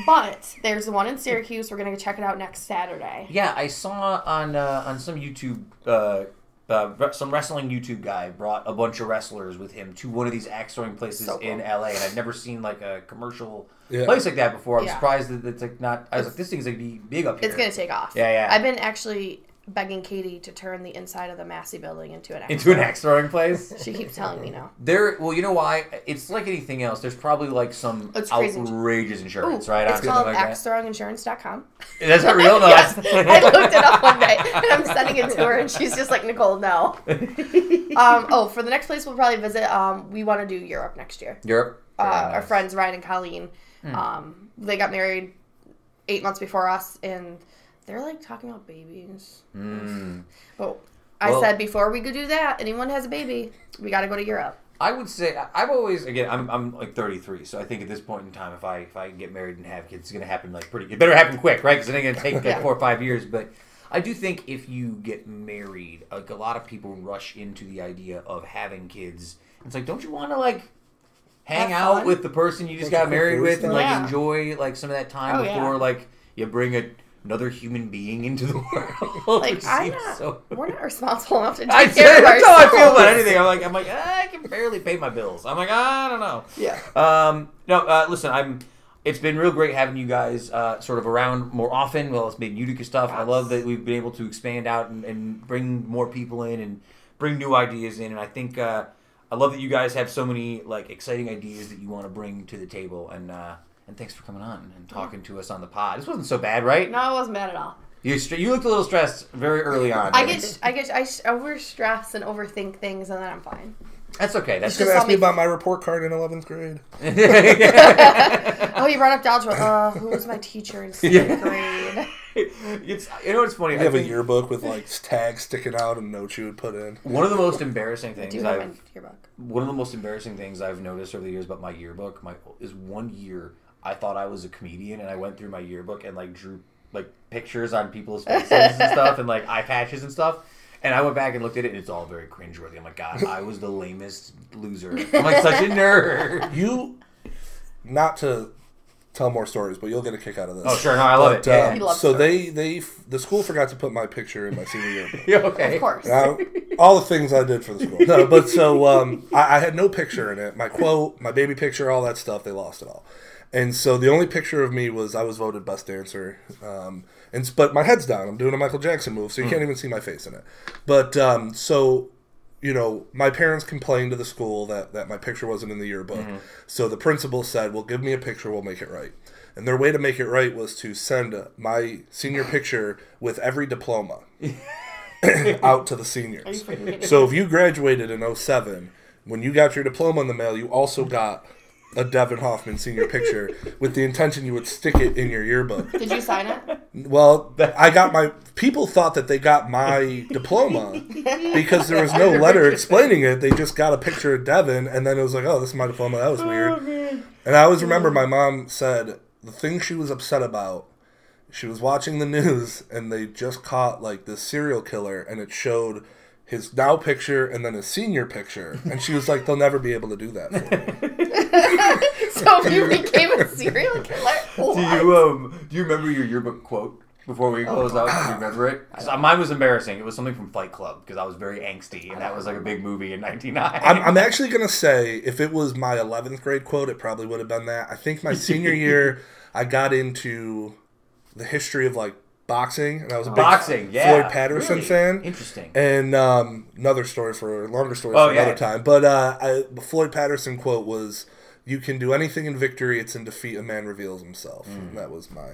But there's the one in Syracuse. We're gonna go check it out next Saturday. Yeah, I saw on uh, on some YouTube. Uh, uh, some wrestling YouTube guy brought a bunch of wrestlers with him to one of these axe throwing places So cool. in LA, and I've never seen like a commercial Yeah. place like that before. I'm Yeah. surprised that it's like not. I was like, this thing's gonna be big up here. It's gonna take off. Yeah, yeah. I've been actually begging Katie to turn the inside of the Massey building into an axe into an axe throwing place. <laughs> She keeps telling me no. There, well, you know why? It's like anything else. There's probably like some It's crazy. outrageous Ooh, insurance, right? it's called like that. axethrowinsurance.com. That's not real, <laughs> no. yes, <laughs> I looked it up one day and I'm sending it to her, and she's just like, Nicole, no. Um, oh, for the next place we'll probably visit, um, we want to do Europe next year. Europe. Uh, Very Our. Hmm. friends Ryan and Colleen, um, they got married eight months before us, and they're like talking about babies. Mm. But I Well- said before we could do that, anyone has a baby, we got to go to Europe. I would say I- I've always again I'm, I'm like 33, so I think at this point in time, if I if I get married and have kids, it's gonna happen like pretty. It better happen quick, right? Because it ain't gonna take like Yeah. four or five years. But I do think if you get married, like a lot of people rush into the idea of having kids. It's like, don't you want to like hang Have out fun? with the person you just Bunch got married with and like Yeah. enjoy like some of that time Oh, yeah. before like you bring a, another human being into the <laughs> world? Like I'm not, so- we're not responsible enough to <laughs> take I care of that's how I feel about anything. I'm like, I'm like, "Ah, I can barely pay my bills. I'm like, I don't know. Yeah. Um, no, uh, listen, I'm. It's been real great having you guys uh, sort of around more often. Well, it's been Utica stuff. I love that we've been able to expand out and, and bring more people in and bring new ideas in. And I think uh, I love that you guys have so many like exciting ideas that you want to bring to the table, and uh, and thanks for coming on and talking to us on the pod. This wasn't so bad, right? No, it wasn't bad at all. You str- you looked a little stressed very early on. I get, I get, I over stress and overthink things, and then I'm fine. that's okay. That's He's gonna Just ask me about my report card in eleventh grade. <laughs> <laughs> Oh, you brought up algebra. Uh, who was my teacher in <laughs> second grade? it's you know what's funny. I I have a yearbook with like tags sticking out and notes you would put in. one of the most embarrassing Do things you have my I've yearbook? one of the most embarrassing things I've noticed over the years about my yearbook, my is one year I thought I was a comedian and I went through my yearbook and like drew like pictures on people's faces and stuff and like eye patches and stuff. And I went back and looked at it and it's all very cringeworthy. I'm like, God, I was the lamest loser. I'm like such a nerd. <laughs> You, not to tell more stories, but you'll get a kick out of this. Oh sure, no, I love But, it. Yeah. um, He loves so stories. they they the school forgot to put my picture in my senior yearbook. <laughs> yeah, okay. Of course. Now, all the things I did for the school. No, but so um, I, I had no picture in it. My quote, my baby picture, all that stuff, they lost it all. And so the only picture of me was I was voted best dancer. Um, and but my head's down. I'm doing a Michael Jackson move, so you can't even see my face in it. But um, so you know, my parents complained to the school that, that my picture wasn't in the yearbook. So the principal said, Well, give me a picture, we'll make it right. And their way to make it right was to send my senior picture with every diploma <laughs> out to the seniors. So if you graduated in 07, when you got your diploma in the mail, you also got a Devon Hoffman senior picture with the intention you would stick it in your yearbook. Did you sign it? Well, I got my people thought that they got my diploma because there was no <laughs> letter explaining it. They just got a picture of Devon, and then it was like, "Oh, this is my diploma." That was oh, weird. And I always remember my mom said the thing she was upset about. She was watching the news, and they just caught like this serial killer, and it showed his now picture and then his senior picture, and she was like, "They'll never be able to do that." For me. <laughs> So you became a serial killer? Do you um do you remember your yearbook quote before we close out? Do you remember it? uh, mine was embarrassing. It was something from Fight Club because I was very angsty, and that was like a big movie in '99. I'm, I'm actually gonna say if it was my 11th grade quote, it probably would have been that. I think my senior year, <laughs> I got into the history of like boxing, and I was a big Boxing, yeah. Floyd Patterson Really? fan. Interesting. And um, another story for a longer story Oh, for yeah. another time. But uh, I, Floyd Patterson quote was, "You can do anything in victory; it's in defeat a man reveals himself." And that was my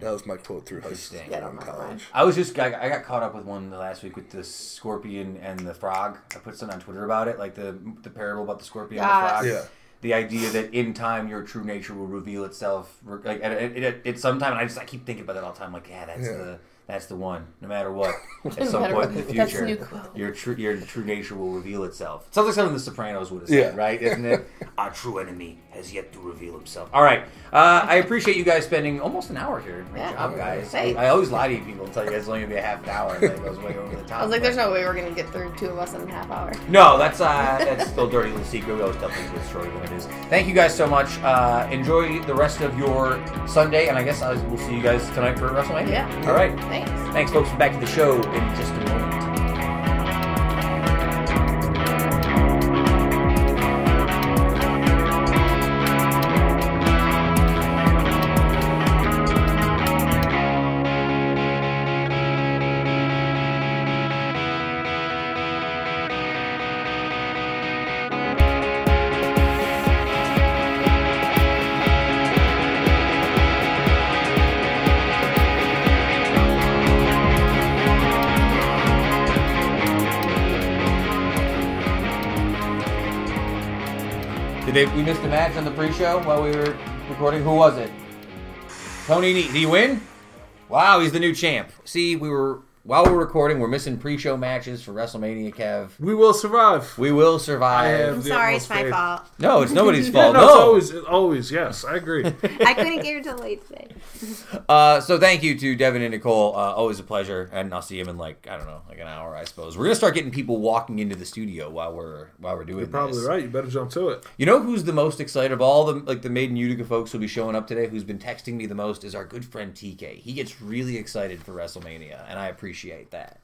that was my quote through high school Mm. Yeah, I and remember college. I was just I, I got caught up with one the last week with the scorpion and the frog. I put something on Twitter about it, like the the parable about the scorpion and the frog. Yeah. The idea that in time your true nature will reveal itself. Like at, at, at, at some time, and I just I keep thinking about that all the time. Like yeah, that's Yeah. the that's the one. No matter what, <laughs> at some point in the future, your true your true nature will reveal itself. It Sounds like something the Sopranos would have said, Yeah. right? Isn't it? <laughs> Our true enemy has yet to reveal himself. All right, uh, I appreciate you guys spending almost an hour here. Great Yeah. job, guys. Thanks. I always lie to you people and tell you guys it's only gonna be a half an hour, and then it goes way over the top. I was like, there's no way we're gonna get through two of us in a half hour. No, that's uh, that's still dirty little secret. We always tell things with story than it is. Thank you guys so much. Uh, enjoy the rest of your Sunday, and I guess I we'll see you guys tonight for WrestleMania. Yeah. All right. Thanks. Thanks, folks. Back to the show in just a moment. We missed a match on the pre-show while we were recording? Who was it? Tony Nese. Did he win? Wow, he's the new champ. See, we were while we're recording, we're missing pre-show matches for WrestleMania. Kev, We will survive. we will survive. I'm sorry, it's my faith. fault. No, it's nobody's Yeah, <laughs> fault. no, no. it's always, always, yes, I agree. <laughs> I couldn't get here till late today. Uh, so thank you to Devon and Nicole. Uh, always a pleasure, and I'll see him in like I don't know, like an hour, I suppose. We're gonna start getting people walking into the studio while we're while we're doing You're probably this. right. You better jump to it. You know who's the most excited of all the like the Made in Utica folks who'll be showing up today? Who's been texting me the most is our good friend TK. He gets really excited for WrestleMania, and I appreciate that.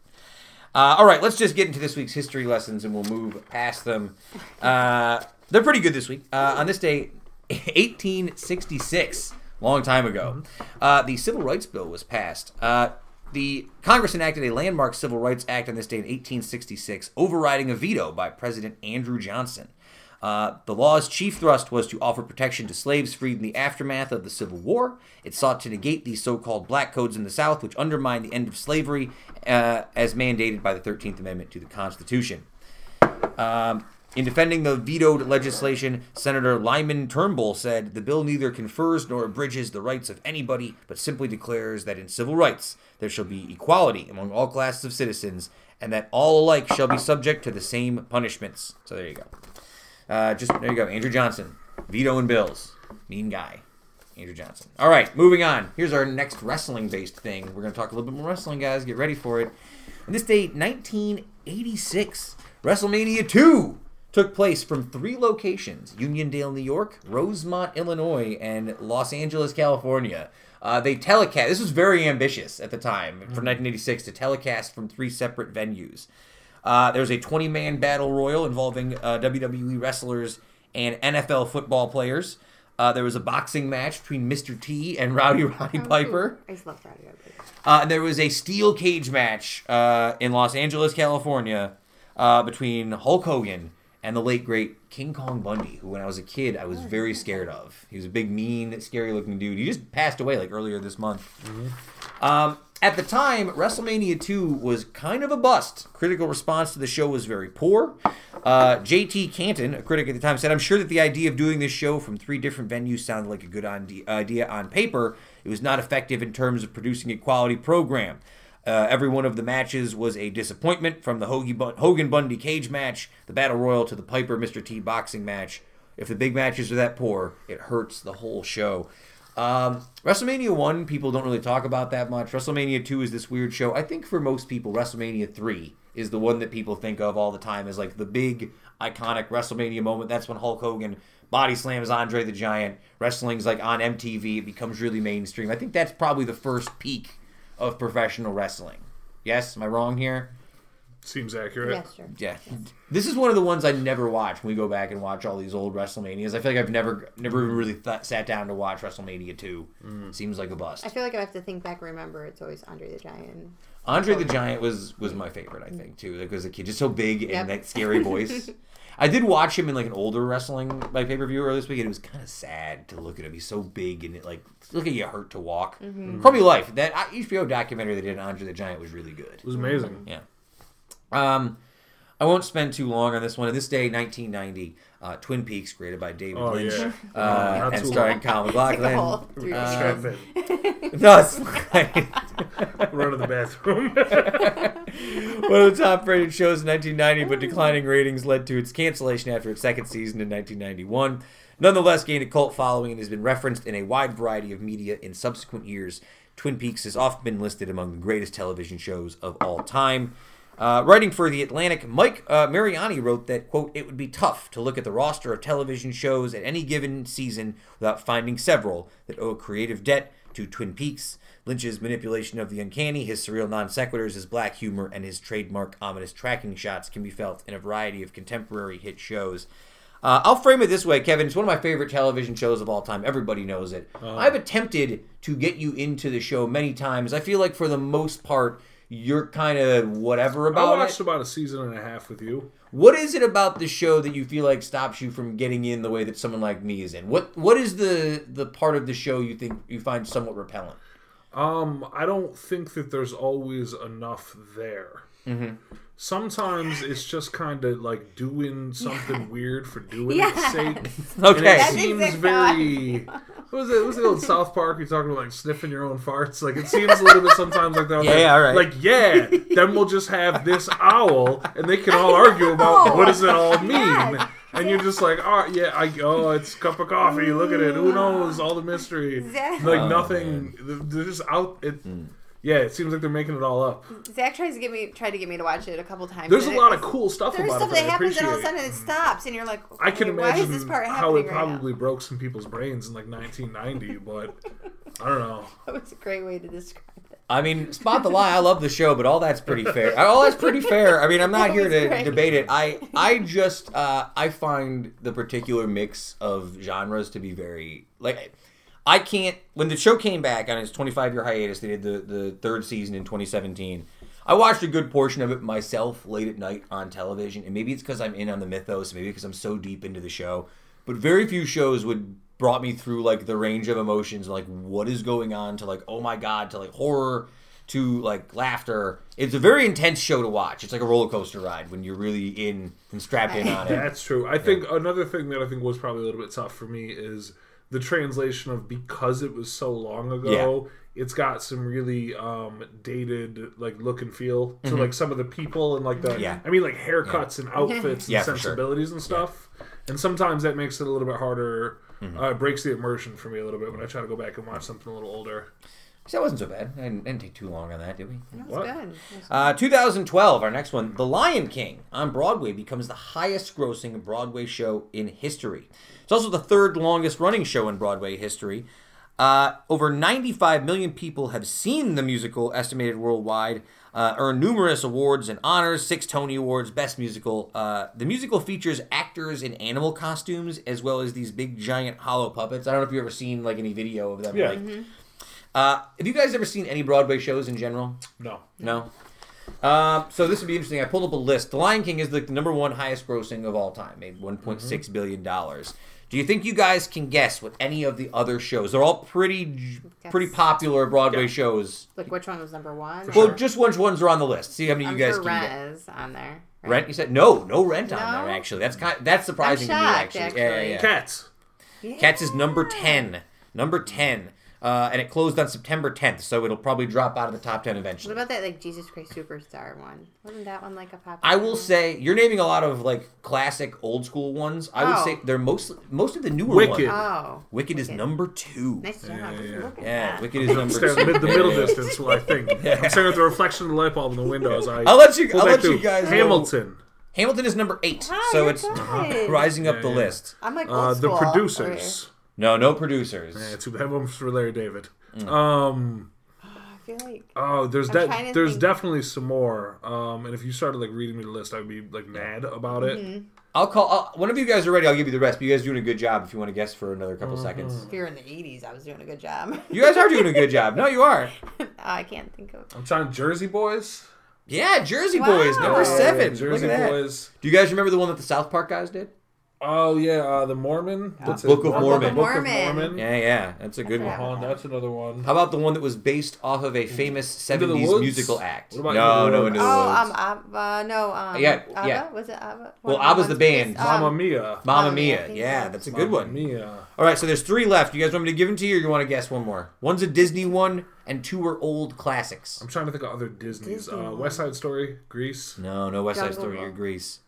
Uh, all right, let's just get into this week's history lessons, and we'll move past them. Uh, they're pretty good this week. Uh, on this day, <laughs> 1866, long time ago, uh, the Civil Rights Bill was passed. Uh, the Congress enacted a landmark Civil Rights Act on this day in 1866, overriding a veto by President Andrew Johnson. Uh, the law's chief thrust was to offer protection to slaves freed in the aftermath of the Civil War. It sought to negate these so called black codes in the South, which undermined the end of slavery uh, as mandated by the 13th Amendment to the Constitution. Um, in defending the vetoed legislation, Senator Lyman Trumbull said the bill neither confers nor abridges the rights of anybody, but simply declares that in civil rights there shall be equality among all classes of citizens, and that all alike shall be subject to the same punishments. So there you go. Uh, just there you go, Andrew Johnson, vetoing bills, mean guy. Andrew Johnson. All right, moving on. Here's our next wrestling based thing. We're going to talk a little bit more wrestling, guys. Get ready for it. On this date, 1986, WrestleMania 2 took place from three locations Uniondale, New York, Rosemont, Illinois, and Los Angeles, California. Uh, they telecast, this was very ambitious at the time for 1986 to telecast from three separate venues. Uh, there was a 20 man battle royal involving uh, WWE wrestlers and NFL football players. Uh, there was a boxing match between Mr. T and Rowdy Roddy Piper. I just love Friday Night Lights. Uh, and there was a steel cage match uh, in Los Angeles, California, uh, between Hulk Hogan and the late great King Kong Bundy, who when I was a kid I was very scared of. He was a big, mean, scary looking dude. He just passed away like earlier this month. Um, at the time, WrestleMania 2 was kind of a bust. Critical response to the show was very poor. Uh, JT Canton, a critic at the time, said, I'm sure that the idea of doing this show from three different venues sounded like a good idea on paper. It was not effective in terms of producing a quality program. Uh, every one of the matches was a disappointment, from the Hogan Bundy cage match, the Battle Royal, to the Piper Mr. T boxing match. If the big matches are that poor, it hurts the whole show. Um, WrestleMania 1, people don't really talk about that much. WrestleMania 2 is this weird show. I think for most people, WrestleMania 3 is the one that people think of all the time as like the big, iconic WrestleMania moment. That's when Hulk Hogan body slams Andre the Giant. Wrestling's like on MTV. It becomes really mainstream. I think that's probably the first peak of professional wrestling. Yes? Am I wrong here? Seems accurate. Yes, sure. Yeah, this is one of the ones I never watch. When we go back and watch all these old WrestleManias, I feel like I've never, never even really th- sat down to watch WrestleMania two. Seems like a bust. I feel like I have to think back and remember it's always Andre the Giant. Andre the Giant was was my favorite, I think, too. Like as a kid, just so big and Yep. that scary voice. <laughs> I did watch him in like an older wrestling by pay per view earlier this week, and it was kind of sad to look at him. He's so big and it like look at you hurt to walk. Crummy Life, that uh, HBO documentary they did on Andre the Giant was really good. It was amazing. Yeah. Um, I won't spend too long on this one. On this day, 1990, uh, Twin Peaks, created by David Oh, Lynch, yeah. uh, not and starring Colin Like a whole MacLachlan. three Uh, Strap in. <laughs> no, it's fine. <laughs> Run to the bathroom. <laughs> One of the top rated shows in 1990, but declining ratings led to its cancellation after its second season in 1991. Nonetheless, gained a cult following and has been referenced in a wide variety of media in subsequent years. Twin Peaks has often been listed among the greatest television shows of all time. Uh, writing for The Atlantic, Mike uh, Mariani wrote that, quote, it would be tough to look at the roster of television shows at any given season without finding several that owe a creative debt to Twin Peaks. Lynch's manipulation of the uncanny, his surreal non sequiturs, his black humor, and his trademark ominous tracking shots can be felt in a variety of contemporary hit shows. Uh, I'll frame it this way, Kevin. It's one of my favorite television shows of all time. Everybody knows it. I've attempted to get you into the show many times. I feel like for the most part, you're kind of whatever about it. I watched it. about a season and a half with you. What is it about the show that you feel like stops you from getting in the way that someone like me is in? What What is the the part of the show you think you find somewhat repellent? Um, I don't think that there's always enough there. Mm-hmm. Sometimes it's just kind of like doing something weird for doing Yes. its sake. <laughs> <laughs> And Okay. it That's seems exactly very. <laughs> What was it? What was the old South Park? You talking about like sniffing your own farts? Like it seems a little bit sometimes like that. Yeah, yeah, all right. Like yeah, then we'll just have this owl, and they can all argue about what does it all mean. Yes. And you're just like, oh yeah, I oh it's a cup of coffee. Look at it. Who knows? All the mystery. Zach, Like Oh, nothing. They're just out. It. Hmm. Yeah, it seems like they're making it all up. Zach tries to get me, tried to get me to watch it a couple times. There's a and it lot of cool stuff There's about stuff it that that happens and all of a sudden it stops and you're like, I can "Wait, why imagine is this part how it right probably broke some people's brains in like 1990, <laughs> but I don't know. That was a great way to describe it. I mean, spot the lie. I love the show, but all that's pretty fair. All that's pretty fair. I mean, I'm not here to great. debate it. I I just uh, I find the particular mix of genres to be very like. I can't. When the show came back on its 25 year hiatus, they did the the third season in 2017. I watched a good portion of it myself late at night on television, and maybe it's because I'm in on the mythos, maybe because I'm so deep into the show. But very few shows would brought me through like the range of emotions, like what is going on, to like oh my god, to like horror, to like laughter. It's a very intense show to watch. It's like a roller coaster ride when you're really in and strapped in on it. That's true. I think another thing that I think was probably a little bit tough for me is the translation of because it was so long ago. It's got some really um, dated like look and feel to like some of the people and like the Mm-hmm. Yeah. I mean like haircuts and outfits and Yeah, for sure. sensibilities and stuff. And sometimes that makes it a little bit harder. Mm-hmm. Uh, it breaks the immersion for me a little bit when I try to go back and watch something a little older. So that wasn't so bad. I didn't, didn't take too long on that, did we? That's What? good. Uh, 2012, our next one, The Lion King on Broadway becomes the highest grossing Broadway show in history. It's also the third longest running show in Broadway history. Uh, over 95 million people have seen the musical, estimated worldwide. Uh, earned numerous awards and honors, six Tony Awards, Best Musical. Uh, the musical features actors in animal costumes as well as these big giant hollow puppets. I don't know if you've ever seen like any video of them. Yeah. Like, uh, have you guys ever seen any Broadway shows in general? No. No. Um, so this would be interesting. I pulled up a list. The Lion King is the number one highest grossing of all time, made one point Mm-hmm. six billion dollars. Do you think you guys can guess what any of the other shows? They're all pretty pretty popular Broadway Yeah. shows. Like which one was number one? Well, just which ones are on the list. See how many I'm you guys sure can Rent is on there. right? Rent? You said no, no rent on there. Actually, that's kind. That's surprising I'm to me. shocked, Actually, yeah, yeah, yeah. Cats. Yeah. Cats is number ten. Number ten. Uh, and it closed on September 10th, so it'll probably drop out of the top 10 eventually. What about that like Jesus Christ Superstar one? Wasn't that one like a popular? I will one? say you're naming a lot of like classic old school ones. I would Oh. say they're most most of the newer Wicked. ones. Oh, Wicked is number two. Nice job. Yeah, yeah, Look at Yeah, that. Wicked is number Stand two. mid, the middle Yeah, <laughs> yeah. distance, well, I think. <laughs> I'm staring at the reflection of the light bulb in the window as I. I'll let you. pull I'll let you through. guys. know. Hamilton. Hamilton is number eight, Oh, so you're it's good. <laughs> rising up Yeah, the yeah. list. I'm like Uh, old the school over producers. No, no producers. Yeah, too bad one for Larry David. Mm. Um. I feel like Oh, there's de- there's think. definitely some more. Um, and if you started like reading me the list, I'd be like mad about it. Mm-hmm. I'll call. I'll, whenever you guys are ready, I'll give you the rest. But you guys are doing a good job. If you want to guess for another couple Mm-hmm. seconds, if you're in the '80s, I was doing a good job. <laughs> you guys are doing a good job. No, you are. <laughs> I can't think of. I'm trying Jersey Boys. Yeah, Jersey Wow. Boys, number seven. Jersey Look at. Boys. Do you guys remember the one that the South Park guys did? Oh yeah, uh, the Mormon. What's Book of Book Mormon. Book of Mormon. Mormon. Yeah, yeah, that's a good I one. forgot. That's another one. How about the one that was based off of a famous 70s musical act? What about no, Into the no, Woods? Into the Oh, Woods. um, Abba, no, um, Yeah, Abba? yeah. Was it Abba? Well, One of Abba's the ones band. based- Mamma um, Mia. Mamma Mamma Mia, Mia. I think Yeah, that's a good Mamma one. Mia. All right, so there's three left. You guys want me to give them to you, or you want to guess one more? One's a Disney one, and two are old classics. I'm trying to think of other Disney's. Disney uh. West Side Story, Grease. No, no West Side Story or Grease.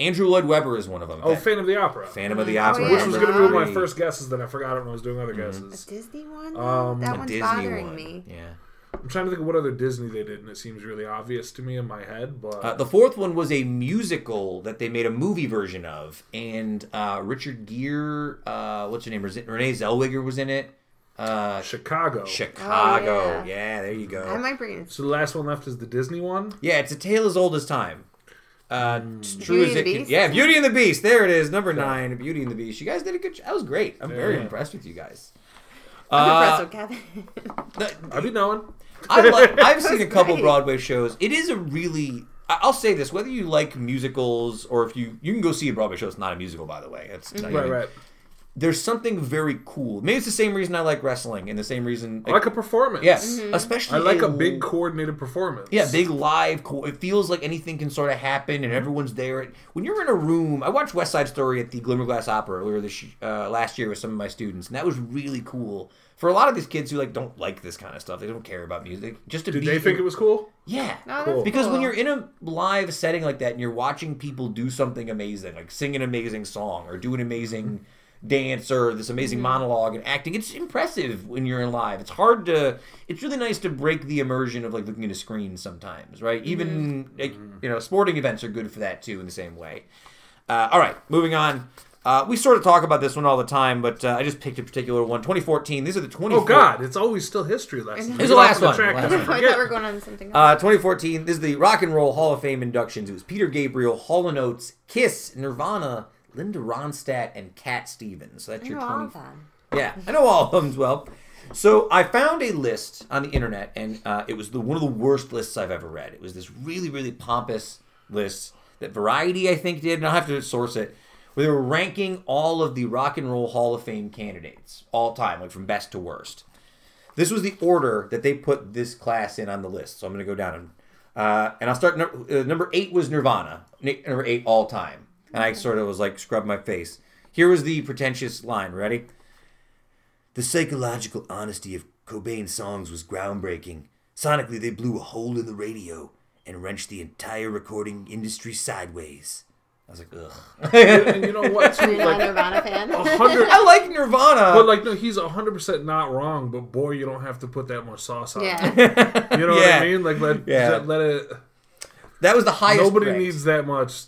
Andrew Lloyd Webber is one of them. Oh, Phantom of the Opera. Phantom of the Oh, Opera. yeah. Which was going to be one of my first guesses, then I forgot it when I was doing other A guesses. Disney one? Um, that one's Disney bothering one. me. Yeah. I'm trying to think of what other Disney they did, and it seems really obvious to me in my head. But Uh, the fourth one was a musical that they made a movie version of, and uh, Richard Gere, uh, what's her name? Renee Zellweger was in it. Uh, Chicago. Chicago. Oh, yeah. yeah. there you go. I might bring it. So the last one left is the Disney one. Yeah, it's a tale as old as time. Uh, it's true Beauty as it can. Beast? Yeah, Beauty and the Beast. There it is, number nine. Beauty and the Beast. You guys did a good. That was great. I'm very Yeah. impressed with you guys. I'm Uh, impressed with Kevin. the- I be knowing. I like, <laughs> I've seen a couple great. Broadway shows. It is a really. I- I'll say this: whether you like musicals or if you you can go see a Broadway show, it's not a musical, by the way. It's not Right, even- right. There's something very cool. Maybe it's the same reason I like wrestling, and the same reason. I like a performance. yes, Mm-hmm. especially I like a a big coordinated performance. Yeah, big live. Co- it feels like anything can sort of happen, and everyone's there. When you're in a room, I watched West Side Story at the Glimmerglass Opera earlier this uh, last year with some of my students, and that was really cool for a lot of these kids who like don't like this kind of stuff. They don't care about music. Just to Did be they think it was cool? yeah. No, Cool. that's Because when you're in a live setting like that and you're watching people do something amazing, like sing an amazing song or do an amazing dance or this amazing monologue and acting, it's impressive when you're in live. It's hard to. It's really nice to break the immersion of like looking at a screen sometimes, right? Even like, you know, sporting events are good for that too in the same way. Uh, all right, moving on. Uh, we sort of talk about this one all the time, but uh, I just picked a particular one. 2014. These are the 24. Oh God, it's always still history lessons. Here's We the last off the one, track last and I one. I forget. thought we were going on something else. Uh, 2014. This is the Rock and Roll Hall of Fame inductions. It was Peter Gabriel, Hall & Oates, Kiss, Nirvana, Linda Ronstadt, and Cat Stevens. So that's I your know all 20. of them. Yeah, I know all of them as well. So I found a list on the internet, and uh, it was the one of the worst lists I've ever read. It was this really, really pompous list that Variety, I think, did, and I'll have to source it, where they were ranking all of the Rock and Roll Hall of Fame candidates all time, like from best to worst. This was the order that they put this class in on the list. So I'm going to go down and uh, and I'll start. Uh, number eight was Nirvana. Number eight all time, and I sort of was like scrub my face. Here was the pretentious line. Ready? The psychological honesty of Cobain's songs was groundbreaking. Sonically, they blew a hole in the radio and wrenched the entire recording industry sideways. I was like, ugh. and you know what? Too, You're not a like Nirvana fan? hundred. I like Nirvana. But like, no, he's hundred percent not wrong. But boy, you don't have to put that much sauce on. it. Yeah. You know what I mean? Like, let Yeah. let, let it. that was the highest. Nobody ranked. needs that much.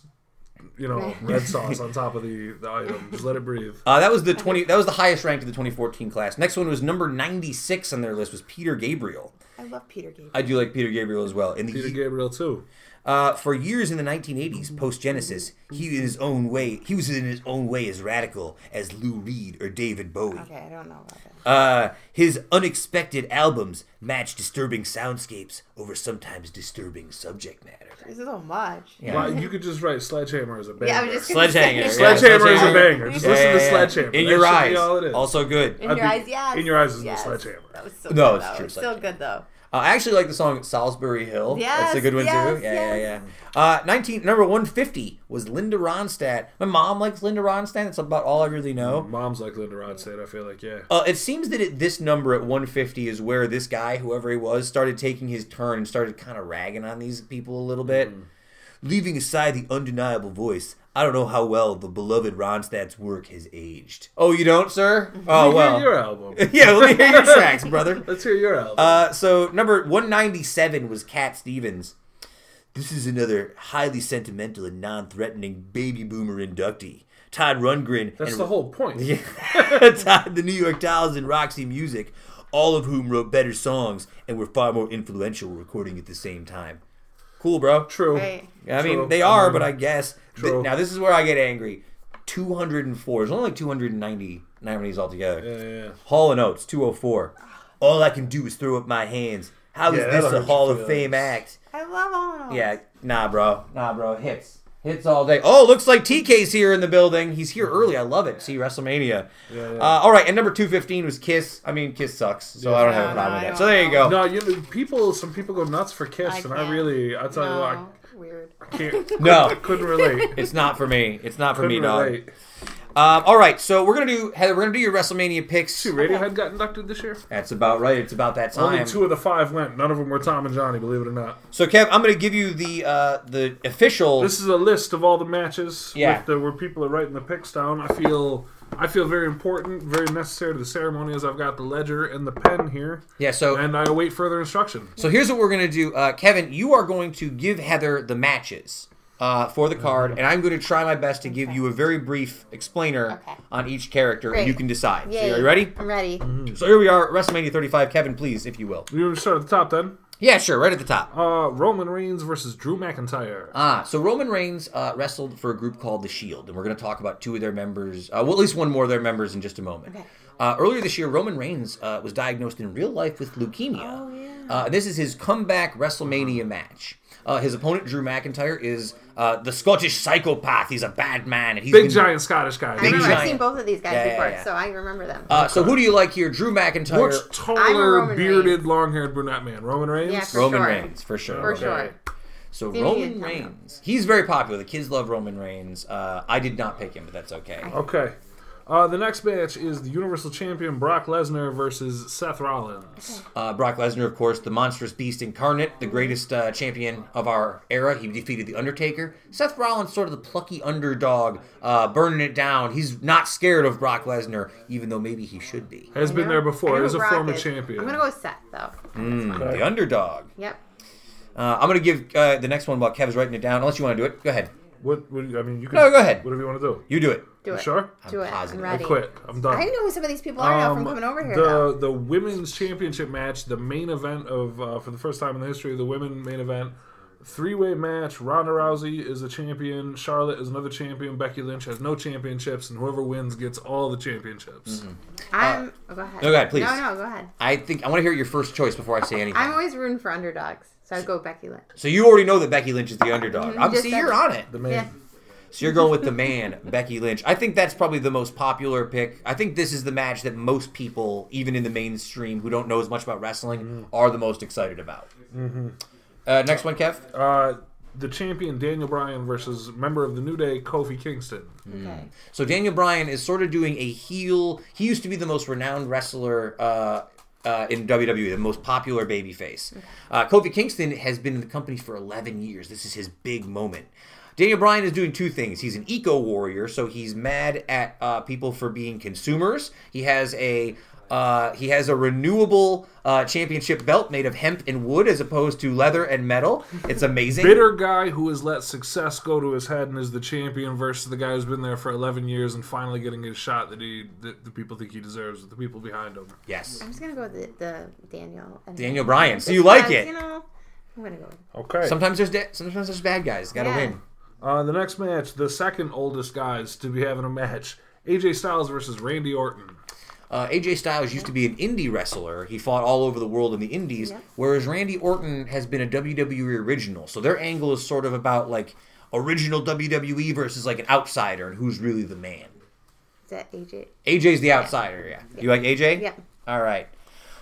You know, red sauce on <laughs> top of the, the item. Just let it breathe. Uh, that was the twenty. That was the highest ranked of the 2014 class. Next one was number 96 on their list was Peter Gabriel. I love Peter Gabriel. I do like Peter Gabriel as well. In the Peter Gabriel too. Uh, for years in the 1980s, post Genesis, he in his own way he was in his own way as radical as Lou Reed or David Bowie. Okay, I don't know about that. Uh, his unexpected albums match disturbing soundscapes over sometimes disturbing subject matter. This is so much. Yeah. Well, you could just write Sledgehammer as a banger. Yeah, I was just gonna Sledgehammer. say. yeah, Sledgehammer is a banger. Just Yeah, listen yeah, to yeah. Sledgehammer. In That your should eyes. be all it is. Also good. In I your think eyes, yes. In Your Eyes is the yes. Sledgehammer. That was so No, good, it's though. true, It's so good though. Uh, I actually like the song Solsbury Hill. Yeah, that's a good one yes, too. Yeah, yeah, yes. yeah. Uh, 19, number 150 was Linda Ronstadt. My mom likes Linda Ronstadt. That's about all I really know. Mom's like Linda Ronstadt. I feel like yeah. Uh, it seems that at this number at 150 is where this guy, whoever he was, started taking his turn and started kind of ragging on these people a little bit. Leaving aside the undeniable voice, I don't know how well the beloved Ronstadt's work has aged. Oh, you don't, sir? Oh, Let me well. hear your album. <laughs> yeah, let me hear your tracks, <laughs> brother. Let's hear your album. Uh, so number 197 was Cat Stevens. This is another highly sentimental and non-threatening baby boomer inductee. Todd Rundgren That's and the whole point. Yeah. <laughs> Todd, the New York Dolls and Roxy Music, all of whom wrote better songs and were far more influential recording at the same time. Cool, bro. True. Right. I mean, True. they are, I but I guess. th- true. now, this is where I get angry. 204. There's only like 290 nominees altogether. Yeah, yeah. Hall and Oates, 204. All I can do is throw up my hands. How is Yeah, this a Hall of. Fame act? I love all. Yeah, nah, bro. Nah, bro. Hits. Hits all day. Oh, looks like TK's here in the building. He's here early. I love it. See WrestleMania. Yeah, yeah. Uh, all right, and number 215 was Kiss. I mean, Kiss sucks, so I don't have a problem no, with I that. So there you go. No, you know, people. Some people go nuts for Kiss, I and I can't. really, I tell you, what, No, weird. I can't. <laughs> No. couldn't relate. It's not for me. It's not for me, Couldn't dog. relate. Um, all right, so we're gonna do Heather. We're gonna do your WrestleMania picks. See, Radiohead got inducted this year. That's about right. It's about that time. Only two of the five went. None of them were Tom and Johnny. Believe it or not. So Kev, I'm gonna give you the uh, the official. This is a list of all the matches Yeah. the, where people are writing the picks down. I feel I feel very important, very necessary to the ceremony as I've got the ledger and the pen here, yeah. So and I await further instruction. So here's what we're gonna do, uh, Kevin. You are going to give Heather the matches uh, for the card, and I'm going to try my best to give you a very brief explainer Okay. on each character, and you can decide. So Yay. are you ready? I'm ready. So here we are, WrestleMania 35. Kevin, please, if you will. You want to start at the top then? Yeah, sure. Right at the top. Uh, Roman Reigns versus Drew McIntyre. Ah, so Roman Reigns uh, wrestled for a group called the Shield, and we're going to talk about two of their members, uh, well, at least one more of their members in just a moment. Okay. Uh, earlier this year, Roman Reigns uh, was diagnosed in real life with leukemia. Oh, yeah. Uh, this is his comeback WrestleMania match. Uh, his opponent, Drew McIntyre, is uh, the Scottish psychopath. He's a bad man, and he's Big been- giant Scottish guy. I Big remember, I've seen both of these guys Yeah, yeah, before, yeah. so I remember them. Uh, so who do you like here, Drew McIntyre, Which taller, bearded, long-haired brunette man? Roman Reigns. Yeah, for Roman sure. Reigns for sure. For Okay. sure. So Give Roman a. Reigns, he's very popular. The kids love Roman Reigns. Uh, I did not pick him, but that's okay. Okay. Uh, the next match is the Universal Champion Brock Lesnar versus Seth Rollins. Uh, Brock Lesnar, of course, the monstrous beast incarnate, the greatest uh, champion of our era. He defeated The Undertaker. Seth Rollins, sort of the plucky underdog, uh, burning it down. He's not scared of Brock Lesnar, even though maybe he should be. Has been there before. know Is a former is. champion. I'm gonna go with Seth though. Mm, the underdog. Yep. Uh, I'm going to give uh, the next one while Kev's writing it down, unless you want to do it. Go ahead. What, what? I mean, you can. No, go ahead. Whatever you want to do. You do it. Do You it. sure? Do it. positive. I'm I ready. quit. I'm done. I know who some of these people are now from Um, coming over here. the though. the women's championship match, the main event of uh, for the first time in the history of the women main event, Three-way match. Ronda Rousey is a champion. Charlotte is another champion. Becky Lynch has no championships, and whoever wins gets all the championships. I'm. oh, go ahead. no, go ahead, please. No, no, go ahead. I think I want to hear your first choice before I say anything. I'm always rooting for underdogs, so I'd go Becky Lynch. so you already know that Becky Lynch is the underdog. Mhm, I'm just see you're on it. The man. Yeah. So you're going with the man, <laughs> Becky Lynch. I think that's probably the most popular pick. I think this is the match that most people, even in the mainstream who don't know as much about wrestling, are the most excited about. Uh, next one, Kev. Uh, the champion Daniel Bryan versus member of the New Day Kofi Kingston. Okay. So Daniel Bryan is sort of doing a heel. He used to be the most renowned wrestler uh, uh, in WWE, the most popular babyface. Uh, Kofi Kingston has been in the company for 11 years. This is his big moment. Daniel Bryan is doing two things. He's an eco warrior, so he's mad at uh, people for being consumers. He has a uh, he has a renewable uh, championship belt made of hemp and wood as opposed to leather and metal. It's amazing. Bitter guy who has let success go to his head and is the champion versus the guy who's been there for 11 years and finally getting his shot that he that the people think he deserves with the people behind him. Yes. I'm just gonna go with the, the Daniel. And Daniel Bryan. So you like it. You know, I'm gonna go. Okay. Sometimes there's de- sometimes there's bad guys. Got to Yeah. win. Uh, the next match, the second oldest guys to be having a match, AJ Styles versus Randy Orton. Uh, AJ Styles used to be an indie wrestler. He fought all over the world in the indies, Yep. whereas Randy Orton has been a WWE original. So their angle is sort of about like original WWE versus like an outsider and who's really the man. Is that AJ? AJ's the outsider, yeah. You like AJ? Yeah. All right.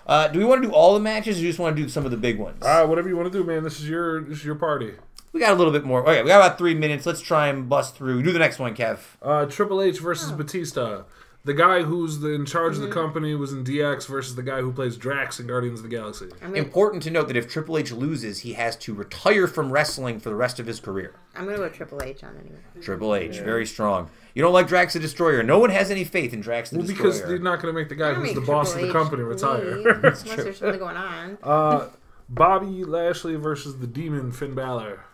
Uh, do we want to do all the matches or do you just want to do some of the big ones? Uh, whatever you want to do, man. This is your this is your party. We got a little bit more. Okay, we got about three minutes. Let's try and bust through. Do the next one, Kev. Uh, Triple H versus Oh. Batista. The guy who's the, in charge Mm-hmm. of the company was in DX versus the guy who plays Drax in Guardians of the Galaxy. I'm gonna, Important to note that if Triple H loses, he has to retire from wrestling for the rest of his career. I'm gonna go Triple H on anyway. Triple H, very strong. You don't like Drax the Destroyer. No one has any faith in Drax the Well, Destroyer. because they're not going to make the guy who's the make boss of Triple the H company retire. leave, <laughs> Unless there's something going on. uh, Bobby Lashley versus the Demon Finn Balor.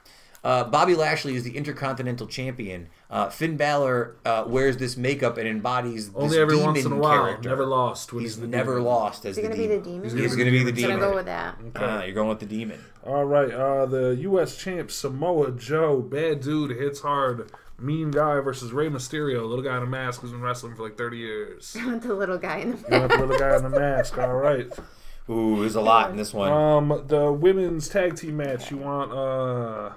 Uh, Bobby Lashley is the Intercontinental Champion. Uh, Finn Balor uh, wears this makeup and embodies this Only every demon once in a while. character. Never lost. When He's he's never demon. lost as Is he the gonna be demon. the demon? He's He's going to be the I'm gonna demon. go with that. Uh, you're going with the demon. All right. Uh, the U.S. champ Samoa Joe, bad dude, hits hard. Mean guy versus Rey Mysterio, little guy in a mask who's been wrestling for like 30 years. I <laughs> want the little guy in the You want the little guy in the mask. All right. Ooh, there's a lot in this one. Um, the women's tag team match. You want? Uh,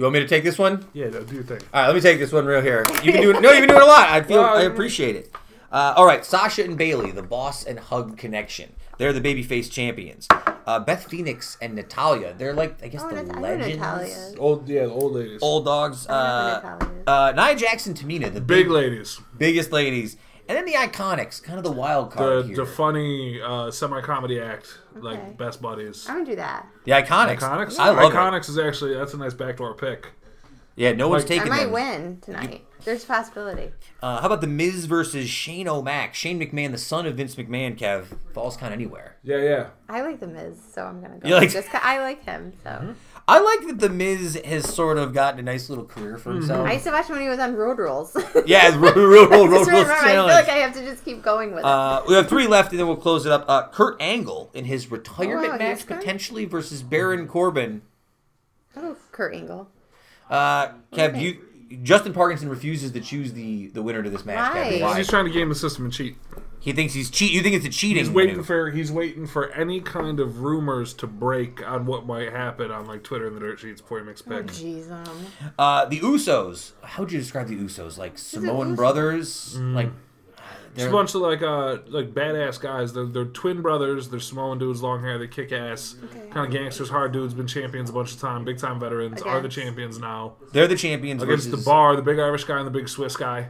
You want me to take this one? yeah, do your thing. All right, let me take this one real here. You've been doing no, you've been doing a lot. I feel Well, I I- appreciate it. Uh, all right, Sasha and Bayley, the Boss and Hug connection. They're the babyface champions. Uh, Beth Phoenix and Natalya. They're like I guess Oh, the Nat- I know legends. Old, yeah, the old ladies. Old dogs. Uh, uh, Nia Jackson, Tamina, the big big, ladies. biggest ladies, and then the Iconics, kind of the wild The card here. the funny uh, semi comedy act, Okay. like best buddies. I'm gonna do that. the Iconics. Iconics. I love. Iconics is actually that's a nice backdoor pick. Yeah, no one's Like- taking I might them. win tonight. There's a possibility. Uh, how about the Miz versus Shane O'Mac? Shane McMahon, the son of Vince McMahon, Kev falls kind of anywhere. Yeah, yeah. I like the Miz, so I'm gonna go. You like- just 'cause I like him. So I like that the Miz has sort of gotten a nice little career for himself. I used to watch him when he was on Road Rules. <laughs> Yeah, Road, real, <laughs> Just real remember, I feel like I have to just keep going with it. Uh, we have three left, and then we'll close it up. Uh, Kurt Angle in his retirement Oh, wow, match he's good. potentially versus Baron Corbin. oh, Kurt Angle. Uh, Kev, Okay. you Justin Parkinson refuses to choose the the winner to this match. Kev. Why? Why? He's trying to game the system and cheat. He thinks he's cheat. You think it's a cheating? He's waiting maneuver. for he's waiting for any kind of rumors to break on what might happen on like Twitter and the dirt sheets before he makes a Oh, pick. um, Uh, the Usos. How would you describe the Usos? Like Samoan Usos? brothers? Like It's they're a bunch of like uh like badass guys. They're, they're twin brothers. They're Samoan dudes, long hair. They kick ass. Okay. Kind of gangsters, hard dudes. Been champions a bunch of time. Big time veterans. Are the champions now they're the champions against versus the bar, the big Irish guy and the big Swiss guy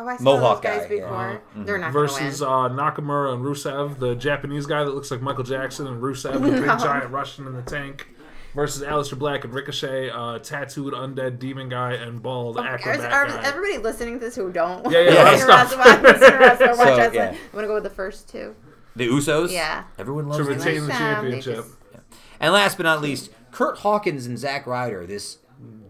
oh, I saw Mohawk those guys guy, yeah. before. They're not versus win. uh, Nakamura and Rusev, the Japanese guy that looks like Michael Jackson, and Rusev, the big <laughs> No. giant Russian in the tank. Versus Aleister Black and Ricochet, uh, tattooed undead demon guy and bald Are, acrobat are guy. everybody listening to this who don't? Yeah, yeah, yeah, Listen to stop. wrestling, watch- to <laughs> So, wrestling. yeah. I'm gonna go with the first two. the Usos. Yeah. everyone loves them. retain the Like them, they championship. just- And last but not least, Kurt Hawkins and Zack Ryder, this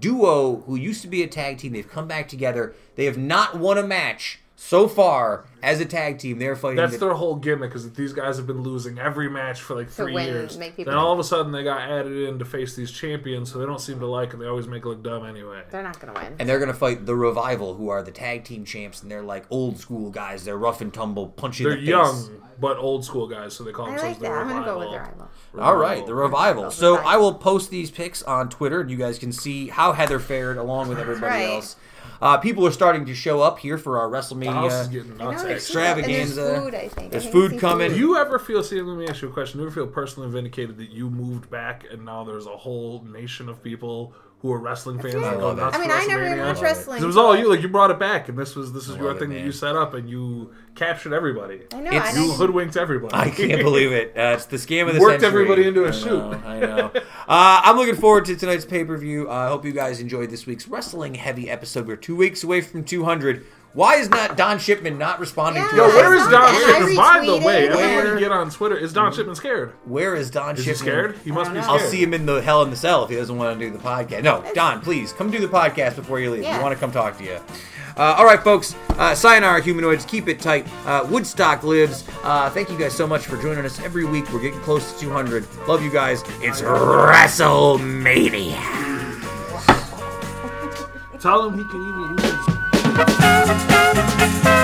duo who used to be a tag team, they've come back together. They have not won a match so far as a tag team, they're fighting. That's the- their whole gimmick is that these guys have been losing every match for like three win, years. make people- Then all of a sudden they got added in to face these champions, so they don't seem to like them. They always make it look dumb anyway. They're not gonna win. and they're gonna fight the Revival, who are the tag team champs, and they're like old school guys. They're rough and tumble, punchy. They're in the young but old school guys, so they call I themselves like the that. I'm Revival. gonna go with their rival. All right, the Revival. So I will post these picks on Twitter, and you guys can see how Heather fared along with everybody right. else. Uh, people are starting to show up here for our The house is WrestleMania. getting I nuts. there's actually. people- and there's Extravaganza. food, I think. I There's I food see coming. Do you ever feel? See, let me ask you a question. Do you ever feel personally vindicated that you moved back and now there's a whole nation of people who are wrestling fans Yeah. that I go love it. nuts I mean, for I never even WrestleMania? watched wrestling. 'Cause It was all you. Like you brought it back, and this was this is your love it, thing that you set up, and you captured everybody. I know. It's- and You I- hoodwinked everybody. I can't believe it. Uh, it's the scam of the Worked century. everybody into a I shoot. I know. Uh, I'm looking forward to tonight's pay per view. I hope you guys enjoyed this week's wrestling heavy episode. We're two weeks away from 200. Why is not Don Shipman not responding to Yeah, Yo, us? where is saw Don Shipman? By the way, retweeted everybody him. get on Twitter. Is Don Shipman scared? Where is Don Is Shipman? he scared? He must be. Scared. I'll see him in the hell in the cell if he doesn't want to do the podcast. No, Don, please come do the podcast before you leave. We want to come talk to you. Uh, all right, folks. Uh, sayonara, humanoids. Keep it tight. Uh, Woodstock lives. Uh, thank you guys so much for joining us every week. We're getting close to 200. Love you guys. It's WrestleMania. Tell him he can even use his